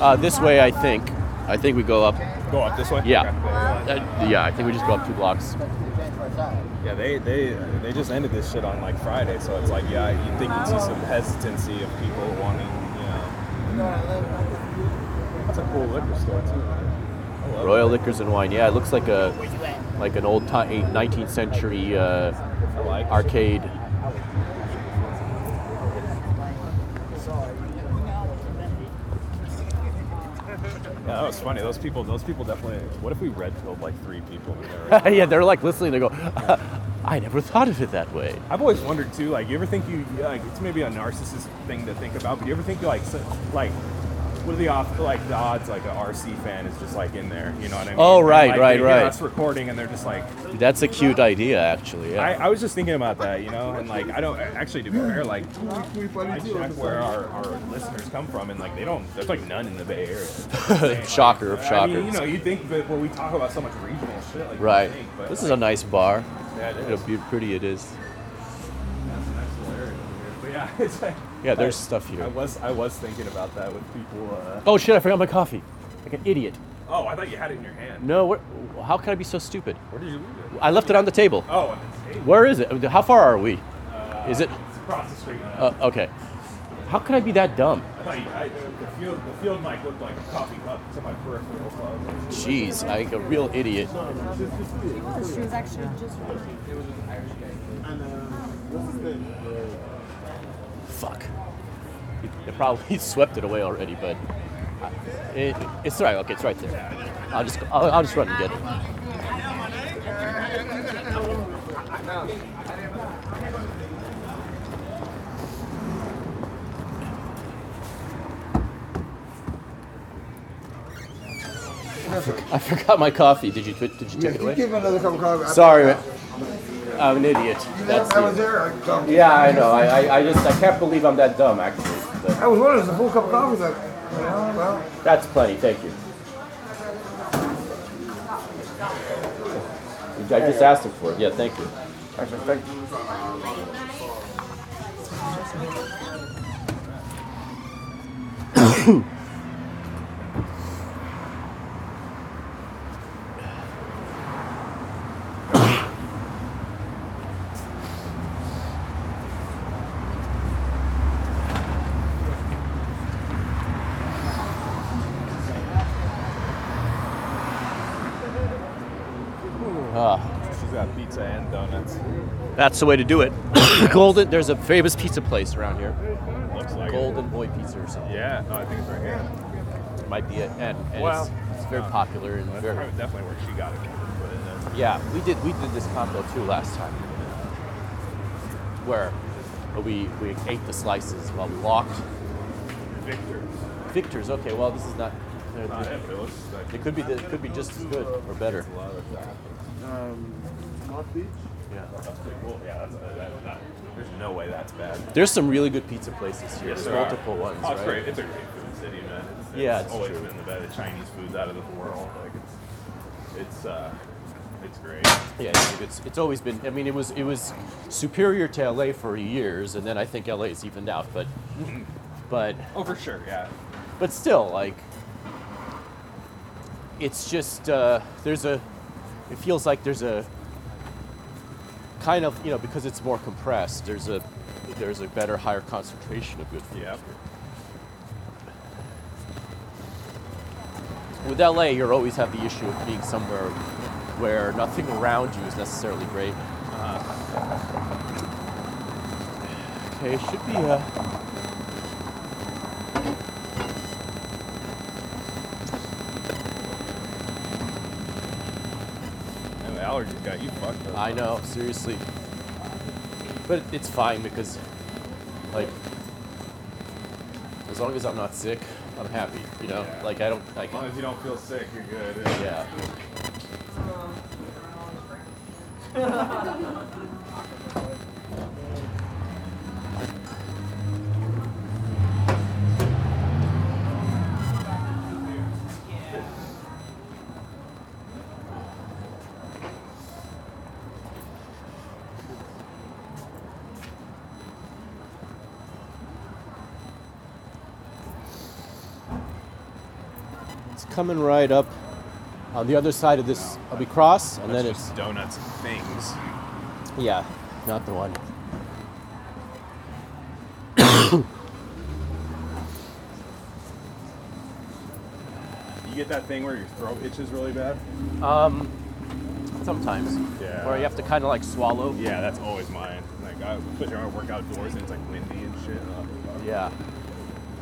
Uh, this way, I think. I think we go up. Go up this way. Yeah. Okay. Uh, yeah, I think we just go up two blocks. Yeah, they they they just ended this shit on like Friday, so it's like yeah, you think you'd see some hesitancy of people wanting, you know. That's a cool liquor store too. I love Royal Liquors and Wine. Yeah, it looks like a like an old time 19th century uh, like. arcade. Yeah, that was funny. Those people, those people definitely. What if we red pilled like three people? in there? yeah, they're like listening. They go, I never thought of it that way. I've always wondered too. Like, you ever think you like it's maybe a narcissist thing to think about, but you ever think like so, like what are the off like the odds like a RC fan is just like in there? You know what I mean? Oh, right, like, right, right. Us recording and they're just like. That's a cute idea, actually. Yeah. I, I was just thinking about that, you know, and like I don't actually to be fair, like I check where our, our listeners come from, and like they don't. There's like none in the Bay Area. Shocker of I mean, you know, you think that when we talk about so much regional shit, like right. think, but, This like, is a nice bar. Yeah, it Look how be- pretty it is. That's a nice little area over here. But yeah, it's like, Yeah, there's I- stuff here. I was I was thinking about that with people. Uh, Oh shit! I forgot my coffee. Like an idiot. oh, I thought you had it in your hand. No, where, how can I be so stupid? Where did you leave it? I left it on the table. Oh, on the table. Where is it? How far are we? Is it? It's across the street. Uh, okay. How could I be that dumb? I thought you, I, the field the field mic looked like a coffee cup to my peripheral. So I was like, Jeez, I a real idiot. She was actually just Fuck. He probably swept it away already, but uh, it, it's right. Okay, it's right there. I'll just I'll, I'll just run and get it. I forgot my coffee. Did you did you take it away? Give another cup of coffee. Sorry, man. I'm an idiot. That's I was the, there. I, um, yeah, I know. I, I, I just I can't believe I'm that dumb actually. But I was wondering, it's a full cup of coffee. Like, well, well. that's plenty. Thank you. I just asked him for it. Yeah, thank you. Actually, thank you. Ah, She's got pizza and donuts. That's the way to do it. Golden. There's a famous pizza place around here. Looks like it. Golden Boy Pizza or something. Yeah, no, I think it's right here. Might be it. And, and Well, it's, it's very popular and That's very. definitely where she got it. But it, Yeah, we did we did this combo too last time. Where we we ate the slices while we walked. Victor. Victor's okay. Well, this is not. uh, Not it, but it looks like It could be it could be just as good or better. a lot of that. Yeah. That's pretty cool. Yeah, that's, uh, that, that, there's no way that's bad. There's some really good pizza places here. Yes, There's there are. multiple ones, Oh, it's right? great. It's a great food city, man. It's, Yeah, it's it's always true. been the best. Chinese food's out of this world. Like it's, it's, uh, it's great. Yeah, it's, it's it's always been. I mean, it was it was superior to LA for years, and then I think LA LA's evened out. But but Oh, for sure. Yeah. but still, like it's just uh, there's a. It feels like there's a kind of you know because it's more compressed. There's a there's a better higher concentration of good food. Yep. With LA, you always have the issue of being somewhere where nothing around you is necessarily great. Okay, it should be uh allergies got you fucked up. I know, seriously. But it's fine because, like, as long as I'm not sick, I'm happy. You know, Yeah. like I don't like. As long as you don't feel sick, you're good. Yeah. coming right up on the other side of this. I'll be cross, and then just it's donuts and things. yeah, not the one. You get that thing where your throat itches really bad? Um, sometimes. Yeah. Where you have to kind of like swallow. Yeah, that's always mine. Like, I, when I work outdoors and it's like windy and shit. Uh, Yeah.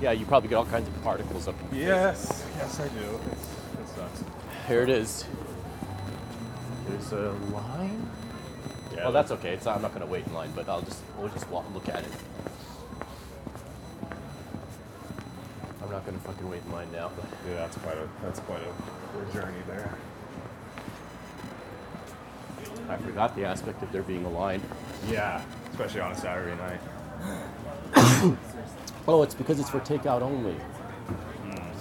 Yeah, you probably get all kinds of particles up. yes, yes, I do. It's, it sucks. Here it is. There's a line. Yeah, well, that's okay. It's not, I'm not gonna wait in line, but I'll just we'll just walk look at it. I'm not gonna fucking wait in line now. But Yeah, that's quite a that's quite a, a journey there. I forgot the aspect of there being a line. Yeah, especially on a Saturday night. Oh, it's because it's for takeout only.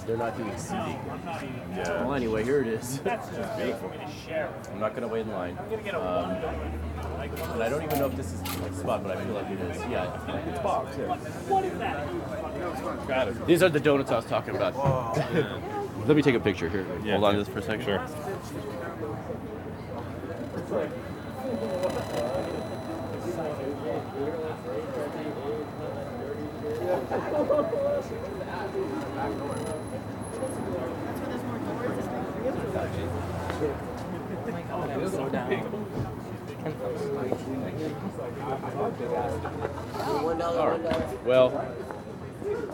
They're not doing seating. Yeah. Well, anyway, here it is. I'm not gonna wait in line. Um, and I don't even know if this is the right spot, but I feel like it is. Yeah. It's box. Yeah. Got it. These are the donuts I was talking about. Let me take a picture here. Hold on to this for a second. Sure. One dollar, one dollar. Well,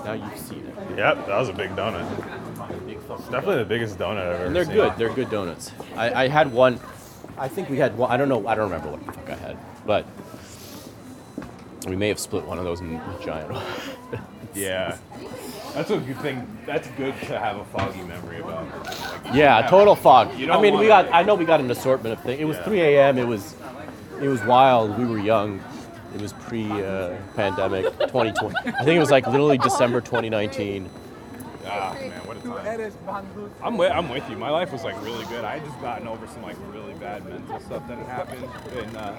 now you've seen it. Yep, that was a big donut. Definitely the biggest donut I've ever And they're seen. good. They're good donuts. I, I had one. I think we had one. I don't know. I don't remember what the fuck I had, but we may have split one of those in a giant. Yeah. That's a good thing. That's good to have a foggy memory about. Like, Yeah, total fog. You I don't mean, we wanna- got. I know we got an assortment of things. It was Yeah. 3 a.m. It was, it was wild. We were young. It was pre-pandemic, 2020. I think it was like literally December 2019. Ah, man, what a time. I'm with, I'm with you. My life was like really good. I had just gotten over some like really bad mental stuff that had happened in uh,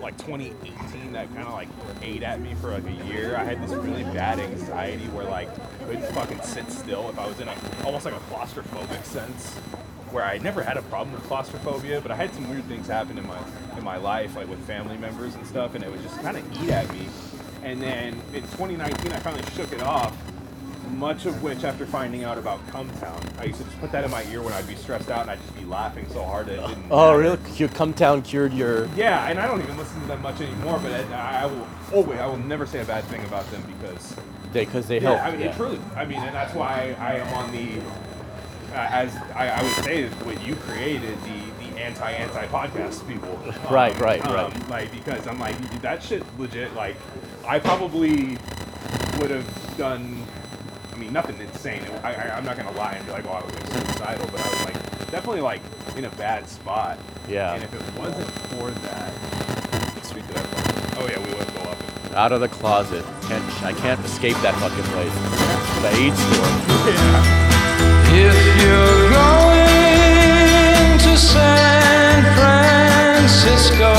like 2018 that kind of like ate at me for like a year. I had this really bad anxiety where like I couldn't fucking sit still if I was in a almost like a claustrophobic sense. Where I never had a problem with claustrophobia, but I had some weird things happen in my in my life, like with family members and stuff, and it would just kind of eat at me. And then in 2019, I finally shook it off, much of which after finding out about Cum Town. I used to just put that in my ear when I'd be stressed out and I'd just be laughing so hard that it didn't. Oh, matter. really? Your Cum Town cured your. Yeah, and I don't even listen to them much anymore, but I, I will always, I will never say a bad thing about them because, They, because they yeah, help. I mean, yeah. truly, I mean, and that's why I am on the, uh, as I, I would say, is what you created, the, the anti-anti podcast people. Right, right, right. Um, like, because I'm like, that shit legit, like, I probably would have done, I mean, nothing insane. I, I, I'm not going to lie and be like, oh, I was like suicidal, but I was like, definitely like in a bad spot. Yeah. And if it wasn't for that, speak to that Oh yeah, we would go up. Out of the closet. Can't, I can't escape that fucking place. The AIDS store. If Francisco,